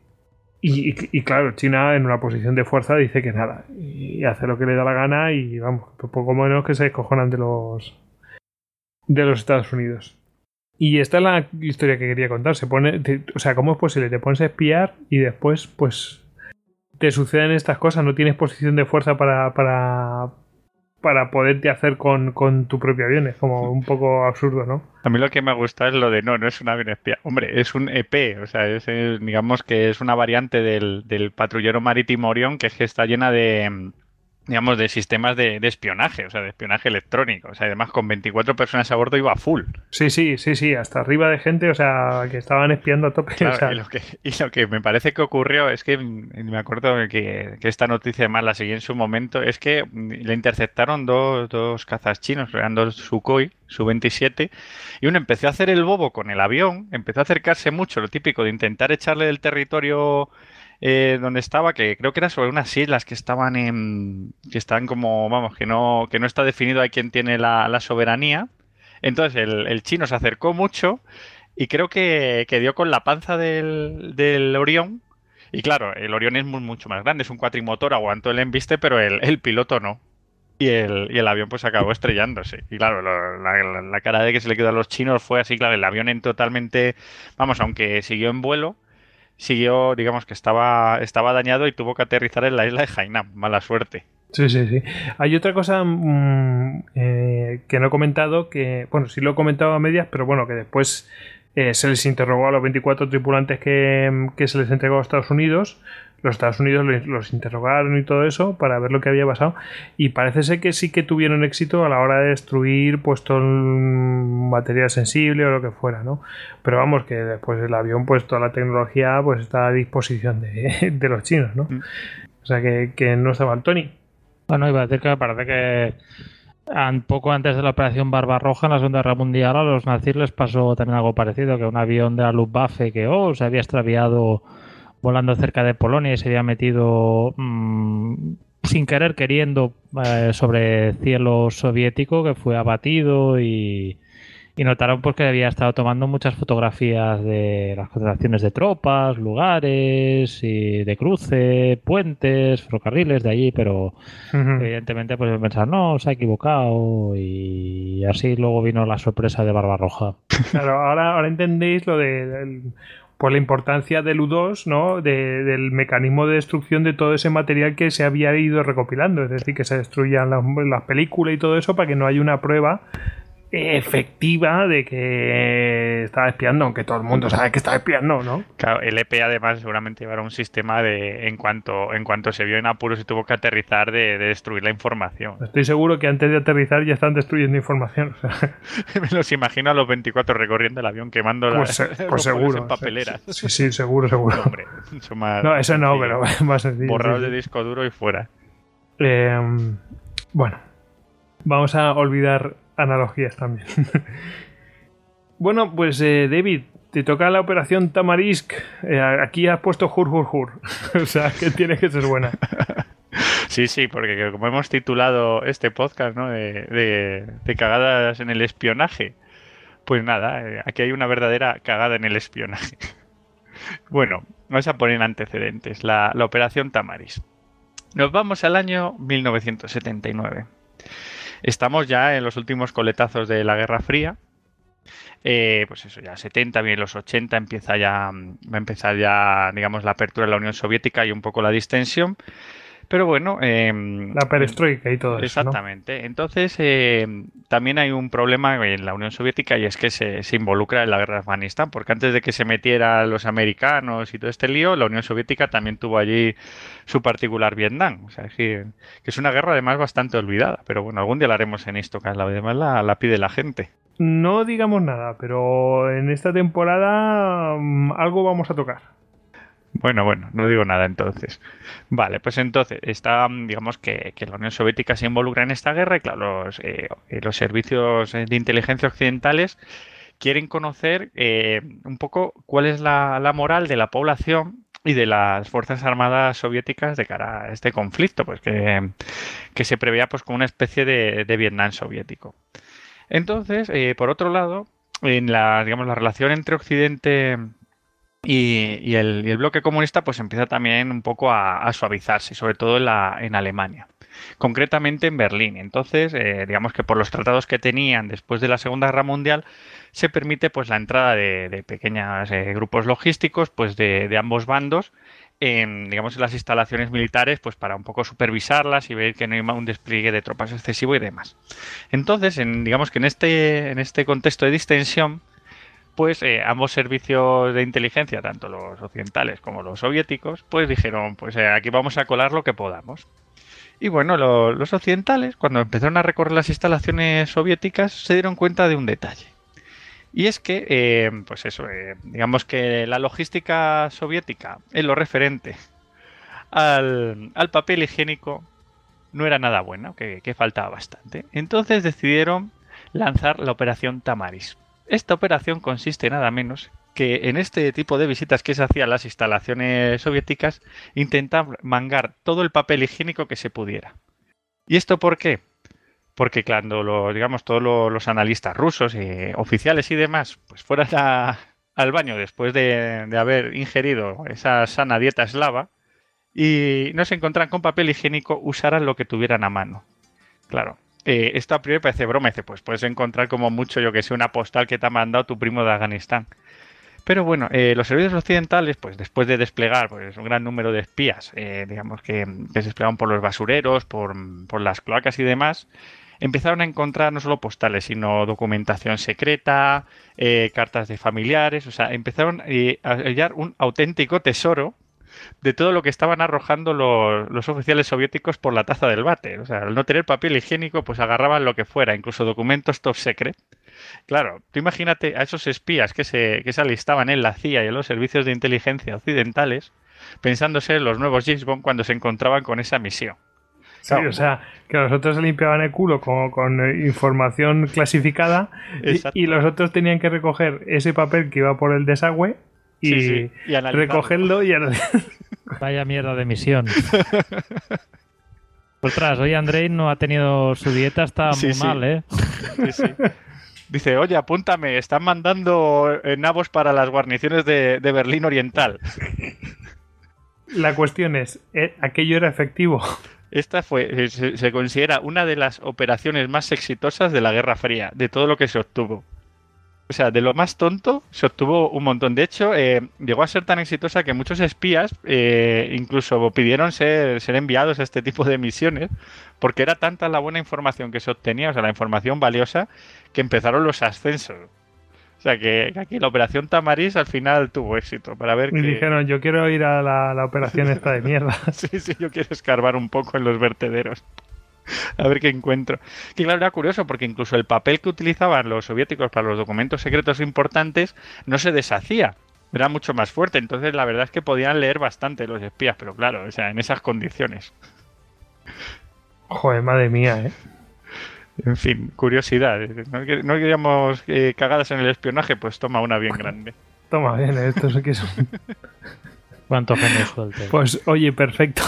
y, claro, China en una posición de fuerza dice que nada, y hace lo que le da la gana y vamos, poco menos que se descojonan de los de los Estados Unidos. Y esta es la historia que quería contar. Se pone, o sea, ¿cómo es posible? Te pones a espiar y después, pues, te suceden estas cosas. No tienes posición de fuerza para, para, para poderte hacer con, tu propio avión. Es como un poco absurdo, ¿no? A mí lo que me gusta es lo de no, no es un avión espía. Hombre, es un EP, o sea, es, digamos que es una variante del, del patrullero marítimo Orión que es que está llena de digamos, de sistemas de, espionaje, o sea, de espionaje electrónico. O sea, además con 24 personas a bordo iba full. Sí, sí, sí, sí, hasta arriba de gente, o sea, que estaban espiando a tope. y, lo que, y, lo que, me parece que ocurrió es que, me acuerdo que, esta noticia además la seguí en su momento, es que le interceptaron dos, dos cazas chinos, eran dos Sukhoi, Su-27, y uno empezó a hacer el bobo con el avión, empezó a acercarse mucho, lo típico de intentar echarle del territorio eh, donde estaba, que creo que era sobre unas islas que estaban en. que están como, vamos, que no, que no está definido a quién tiene la, soberanía. Entonces el, chino se acercó mucho y creo que, que dio con la panza del, del Orión. Y claro, el Orión es mucho más grande, es un cuatrimotor, aguantó el embiste, pero el, el piloto no. Y el, y el, avión pues acabó estrellándose. Y claro, la, la, cara de que se le quedó a los chinos fue así, claro, el avión en totalmente, vamos, aunque siguió en vuelo, siguió, digamos que estaba, estaba dañado y tuvo que aterrizar en la isla de Hainan. Mala suerte. Sí, sí, sí. Hay otra cosa mm, eh, que no he comentado, que, bueno, sí lo he comentado a medias, pero bueno, que después eh, se les interrogó a los 24 tripulantes que, que se les entregó a Estados Unidos los Estados Unidos los interrogaron y todo eso para ver lo que había pasado y parece ser que sí que tuvieron éxito a la hora de destruir pues todo material sensible o lo que fuera, ¿no? Pero vamos que después el avión pues toda la tecnología pues está a disposición de, los chinos, ¿no? Mm. O sea que, que no estaba el Tony. Bueno, iba a decir que me parece que poco antes de la operación Barbarroja en la Segunda Guerra Mundial a los nazis les pasó también algo parecido, que un avión de la Luftwaffe que oh, se había extraviado volando cerca de Polonia y se había metido mm, sin querer queriendo eh, sobre cielo soviético que fue abatido y, notaron pues que había estado tomando muchas fotografías de las concentraciones de tropas, lugares y de cruce, puentes, ferrocarriles de allí, pero evidentemente pues pensaron, no, se ha equivocado y así luego vino la sorpresa de Barbarroja. Claro, ahora, ahora entendéis lo de, por la importancia del U2, ¿no? del mecanismo de destrucción de todo ese material que se había ido recopilando, es decir, que se destruyan las, las películas y todo eso para que no haya una prueba efectiva de que estaba espiando, aunque todo el mundo sabe que estaba espiando, ¿no? Claro, el EP además seguramente llevará un sistema de en cuanto en cuanto se vio en apuros y tuvo que aterrizar de, destruir la información. Estoy seguro que antes de aterrizar ya están destruyendo información. Me los imagino a los 24 recorriendo el avión quemando pues, las pues seguro, en papeleras. Sí, sí, seguro, seguro. no, eso no, pero más sencillo. Borrados de disco duro y fuera. Eh, bueno, vamos a olvidar analogías también. bueno, pues eh, David, te toca la operación Tamarisk. Eh, aquí has puesto Hur Hur Hur. o sea, que tiene que ser buena. Sí, sí, porque como hemos titulado este podcast ¿no? de, de, cagadas en el espionaje, pues nada, eh, aquí hay una verdadera cagada en el espionaje. bueno, vamos a poner antecedentes. La, la operación Tamarisk. Nos vamos al año 1979. Estamos ya en los últimos coletazos de la Guerra Fría. Eh, pues eso, ya 70, bien los 80 empieza ya, va a empezar ya, digamos, la apertura de la Unión Soviética y un poco la distensión. Pero bueno. Em, la perestroika y todo eso. Exactamente. Entonces, em, también hay un problema en la Unión Soviética y es que se, involucra en la guerra de Afganistán, porque antes de que se metieran los americanos y todo este lío, la Unión Soviética también tuvo allí su particular Vietnam. O sea, que, es una guerra además bastante olvidada. Pero bueno, algún día la haremos en esto, que además la, la pide la gente. No digamos nada, pero en esta temporada mm, algo vamos a tocar. Bueno, bueno, no digo nada entonces. Vale, pues entonces está, digamos que, la Unión Soviética se involucra en esta guerra y claro, los, eh, eh, los servicios de inteligencia occidentales quieren conocer eh, un poco cuál es la, moral de la población y de las fuerzas armadas soviéticas de cara a este conflicto, pues que, se preveía pues como una especie de, de Vietnam soviético. Entonces, por otro lado, en la, digamos, la relación entre Occidente y, el, bloque comunista pues empieza también un poco a, suavizarse, sobre todo en, la, en Alemania concretamente en Berlín. Entonces, eh, digamos que por los tratados que tenían después de la Segunda Guerra Mundial, se permite pues la entrada de, pequeños eh, grupos logísticos pues de, ambos bandos en, digamos, en las instalaciones militares pues para un poco supervisarlas y ver que no hay un despliegue de tropas excesivo y demás. Entonces, en, digamos que en este, en este contexto de distensión, pues eh, ambos servicios de inteligencia, tanto los occidentales como los soviéticos, pues dijeron, pues eh, aquí vamos a colar lo que podamos. Y bueno, los occidentales, cuando empezaron a recorrer las instalaciones soviéticas, se dieron cuenta de un detalle. Y es que, eh, pues eso, digamos que la logística soviética en lo referente al, papel higiénico no era nada bueno, que faltaba bastante. Entonces decidieron lanzar la operación Tamaris. Esta operación consiste nada menos que en este tipo de visitas que se hacían a las instalaciones soviéticas, intentar mangar todo el papel higiénico que se pudiera. ¿Y esto por qué? Porque cuando digamos, todos los, analistas rusos, oficiales y demás, pues fueran al baño después de, de, haber ingerido esa sana dieta eslava y no se encontraran con papel higiénico, usaran lo que tuvieran a mano. Claro, eh, esto a priori parece broma. Dice, pues puedes encontrar como mucho, yo que sé, una postal que te ha mandado tu primo de Afganistán. Pero bueno, eh, los servicios occidentales, pues después de desplegar pues, un gran número de espías, eh, digamos que, se desplegaban por los basureros, por, las cloacas y demás, empezaron a encontrar no solo postales, sino documentación secreta, cartas de familiares, o sea, empezaron a hallar un auténtico tesoro de todo lo que estaban arrojando los, oficiales soviéticos por la taza del bate. O sea, al no tener papel higiénico, pues agarraban lo que fuera, incluso documentos top secret. Claro, tú imagínate a esos espías que se, que se alistaban en la CIA y en los servicios de inteligencia occidentales, pensándose en los nuevos James Bond cuando se encontraban con esa misión. Sí, o sea, que los otros se limpiaban el culo con, con información clasificada y, y, los otros tenían que recoger ese papel que iba por el desagüe y, recogerlo y Vaya mierda de misión. Ostras, hoy Andrei no ha tenido su dieta, está muy mal, ¿eh? Dice, oye, apúntame, están mandando eh, nabos para las guarniciones de, Berlín Oriental. La cuestión es, ¿eh, ¿aquello era efectivo? Esta fue, se, considera una de las operaciones más exitosas de la Guerra Fría, de todo lo que se obtuvo. O sea, de lo más tonto se obtuvo un montón. De hecho, eh, llegó a ser tan exitosa que muchos espías eh, incluso pidieron ser, ser enviados a este tipo de misiones porque era tanta la buena información que se obtenía, o sea, la información valiosa, que empezaron los ascensos. O sea, que, aquí la operación Tamaris al final tuvo éxito. Para ver y dijeron, yo quiero ir a la, la operación esta de mierda. sí, sí, yo quiero escarbar un poco en los vertederos. a ver qué encuentro. Que claro, era curioso porque incluso el papel que utilizaban los soviéticos para los documentos secretos importantes no se deshacía. Era mucho más fuerte. Entonces, la verdad es que podían leer bastante los espías, pero claro, o sea, en esas condiciones. Joder, madre mía, ¿eh? En fin, curiosidad. No, queríamos eh, cagadas en el espionaje, pues toma una bien grande. Toma bien, esto es que son. ¿Cuánto genio Pues oye, perfecto.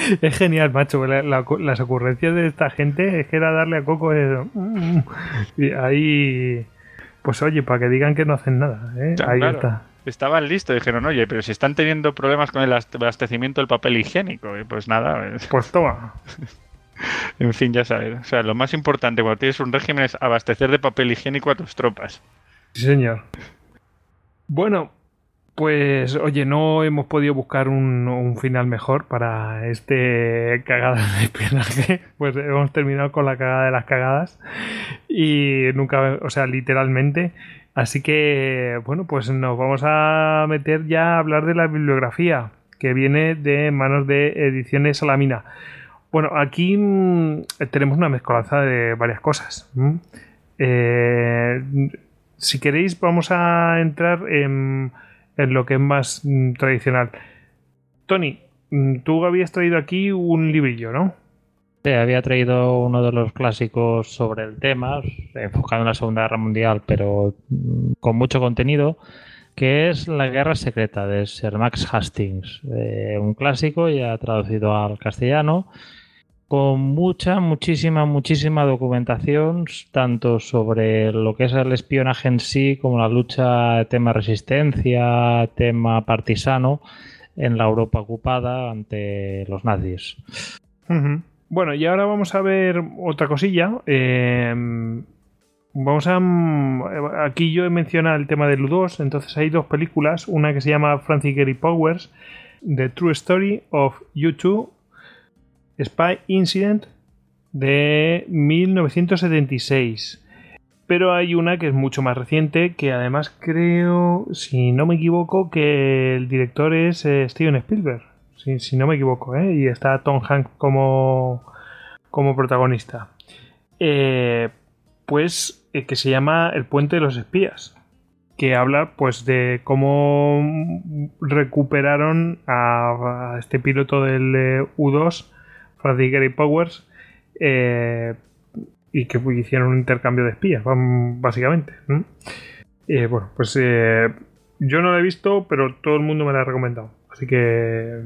Es genial, macho. las ocurrencias de esta gente es que era darle a Coco eso. Y ahí, pues oye, para que digan que no hacen nada. ¿eh? ahí está. estaban listos. Dijeron, oye, pero si están teniendo problemas con el abastecimiento del papel higiénico. Y pues nada. Pues toma. en fin, ya sabes. O sea, lo más importante cuando tienes un régimen es abastecer de papel higiénico a tus tropas. Sí, señor. Bueno, pues oye, no hemos podido buscar un, final mejor para este cagada de espionaje. Pues hemos terminado con la cagada de las cagadas. Y nunca, o sea, literalmente. Así que, bueno, pues nos vamos a meter ya a hablar de la bibliografía que viene de manos de Ediciones Salamina. Bueno, aquí mm, tenemos una mezcolanza de varias cosas. Eh, si queréis, vamos a entrar en, lo que es más mm, tradicional. Tony, mm, tú habías traído aquí un librillo, ¿no? Sí, había traído uno de los clásicos sobre el tema, enfocado en la Segunda Guerra Mundial, pero mm, con mucho contenido, que es La Guerra Secreta de Sir Max Hastings. Eh, un clásico ya traducido al castellano con mucha, muchísima, muchísima documentación, tanto sobre lo que es el espionaje en sí, como la lucha, tema resistencia, tema partisano en la Europa ocupada ante los nazis. Bueno, y ahora vamos a ver otra cosilla. Eh, vamos a. Aquí yo he mencionado el tema de U2, entonces hay dos películas. Una que se llama Francis Gary Powers, The True Story of U2 Spy Incident de 1976. Pero hay una que es mucho más reciente, que además creo, si no me equivoco, que el director es eh, Steven Spielberg. Si, no me equivoco, ¿eh? Y está Tom Hanks como, como protagonista. Eh, pues que se llama El puente de los espías que habla pues de cómo recuperaron a, este piloto del U2 Francis Gary Powers, eh, y que hicieron un intercambio de espías, básicamente. Eh, bueno, pues eh, yo no lo he visto, pero todo el mundo me la ha recomendado. Así que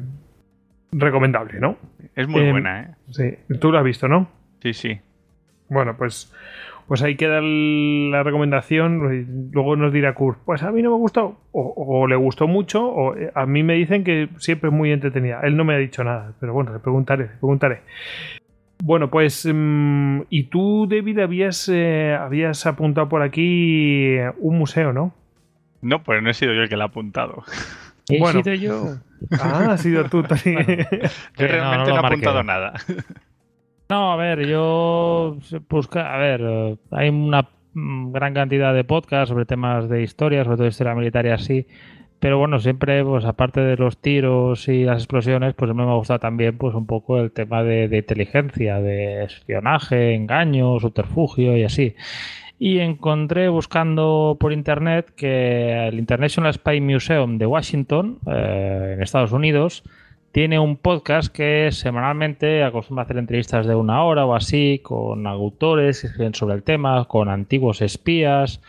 recomendable, ¿no? Es muy buena, ¿eh? Sí, tú lo has visto, ¿no? Sí, sí. Bueno, pues pues ahí queda la recomendación. Luego nos dirá Kurt, pues a mí no me gustó, o, le gustó mucho, o eh, a mí me dicen que siempre es muy entretenida. Él no me ha dicho nada, pero bueno, le preguntaré, le preguntaré. Bueno, pues, mm, y tú, David, habías, eh, habías apuntado por aquí un museo, ¿no? No, pues no he sido yo el que lo ha apuntado. He sido yo. Ah, ha sido tú, Tony. yo realmente no, he apuntado nada. No, a ver, yo busca, a ver, hay una gran cantidad de podcasts sobre temas de historia, sobre todo historia militar y así. Pero bueno, siempre, pues aparte de los tiros y las explosiones, pues me ha gustado también, pues un poco el tema de, de inteligencia, de espionaje, engaño, subterfugio y así. Y encontré buscando por internet que el International Spy Museum de Washington, eh, en Estados Unidos, tiene un podcast que semanalmente acostumbra hacer entrevistas de una hora o así con autores que escriben sobre el tema, con antiguos espías,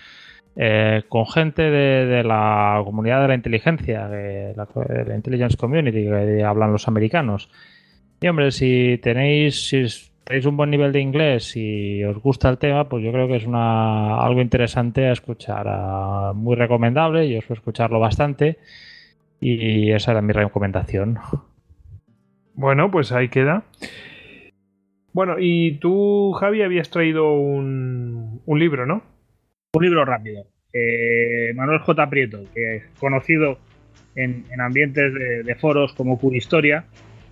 eh, con gente de, la comunidad de la inteligencia, de la, intelligence community, que hablan los americanos. Y hombre, si tenéis, si tenéis un buen nivel de inglés y os gusta el tema, pues yo creo que es una, algo interesante a escuchar, muy recomendable, yo suelo escucharlo bastante y esa era mi recomendación. Bueno, pues ahí queda. Bueno, y tú, Javi, habías traído un, libro, ¿no? Un libro rápido. Eh, Manuel J. Prieto, que es conocido en, ambientes de, foros como Historia,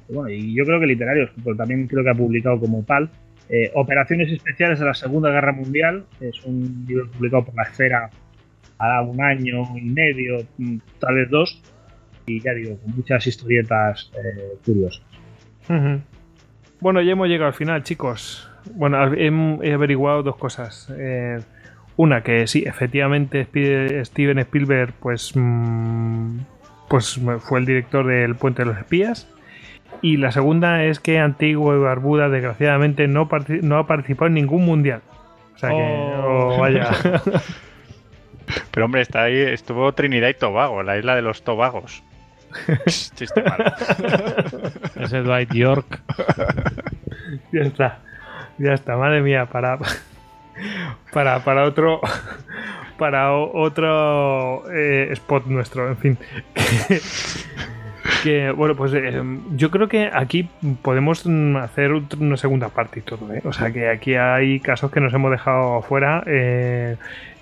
bueno, y yo creo que literarios, pero también creo que ha publicado como tal. Eh, Operaciones Especiales de la Segunda Guerra Mundial, es un libro publicado por la Esfera a un año y medio, tal vez dos, y ya digo, con muchas historietas eh, curiosas. Bueno, ya hemos llegado al final, chicos. Bueno, he, averiguado dos cosas. Eh, una, que sí, efectivamente Steven Spielberg pues, mm, pues fue el director del Puente de los Espías. Y la segunda es que Antiguo y Barbuda, desgraciadamente, no, no ha participado en ningún mundial. O sea que, oh. Oh, vaya. Pero hombre, está ahí, estuvo Trinidad y Tobago, la isla de los Tobagos. Chiste malo. Ese Dwight York. ya está. Ya está, madre mía, para. Para, para otro. para otro eh, spot nuestro, en fin. que bueno, pues eh, yo creo que aquí podemos hacer una segunda parte y todo, ¿eh? O sea que aquí hay casos que nos hemos dejado fuera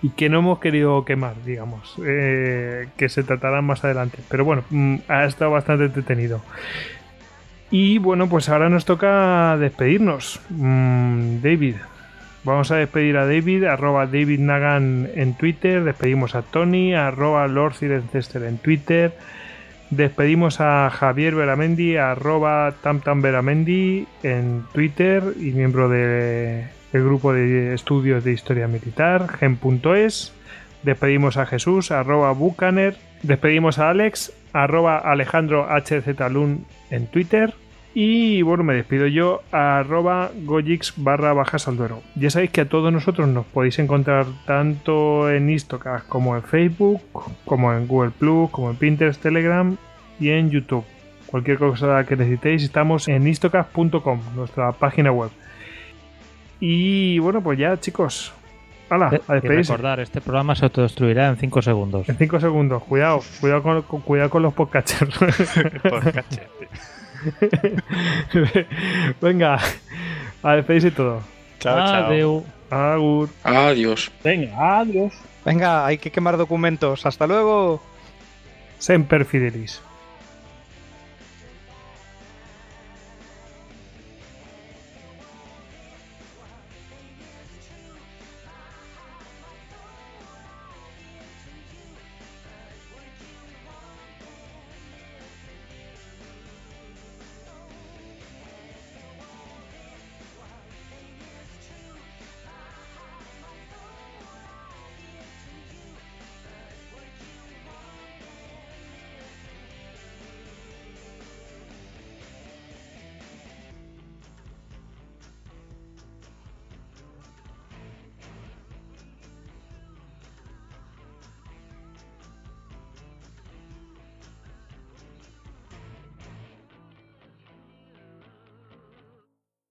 y que no hemos querido quemar, digamos, que se tratarán más adelante. Pero bueno, mm, ha estado bastante entretenido. Y bueno, pues ahora nos toca despedirnos. Mm, David, vamos a despedir a David, arroba David Nagan en Twitter, despedimos a Tony, arroba Lord Cirencester en Twitter, despedimos a Javier Veramendi, arroba Tamtam Veramendi en Twitter y miembro del grupo de estudios de historia militar, gen.es, despedimos a Jesús, arroba Bucaner, despedimos a Alex, arroba Alejandro HZLun en Twitter. Y bueno, me despido yo arroba gojix barra bajas al duero. Ya sabéis que a todos nosotros nos podéis encontrar tanto en Istocast como en Facebook, como en Google Plus, como en Pinterest, Telegram y en YouTube. Cualquier cosa que necesitéis, estamos en istocast.com, nuestra página web. Y bueno, pues ya chicos, ¡Hala! Eh, a despedirse. recordar, este programa se autodestruirá en 5 segundos. En 5 segundos, cuidado, cuidado con, cuidado con los podcasters. Venga, a despedirse todo. Chao, chao. Agur. Adiós. Venga, adiós. Venga, hay que quemar documentos. Hasta luego. Semper Fidelis.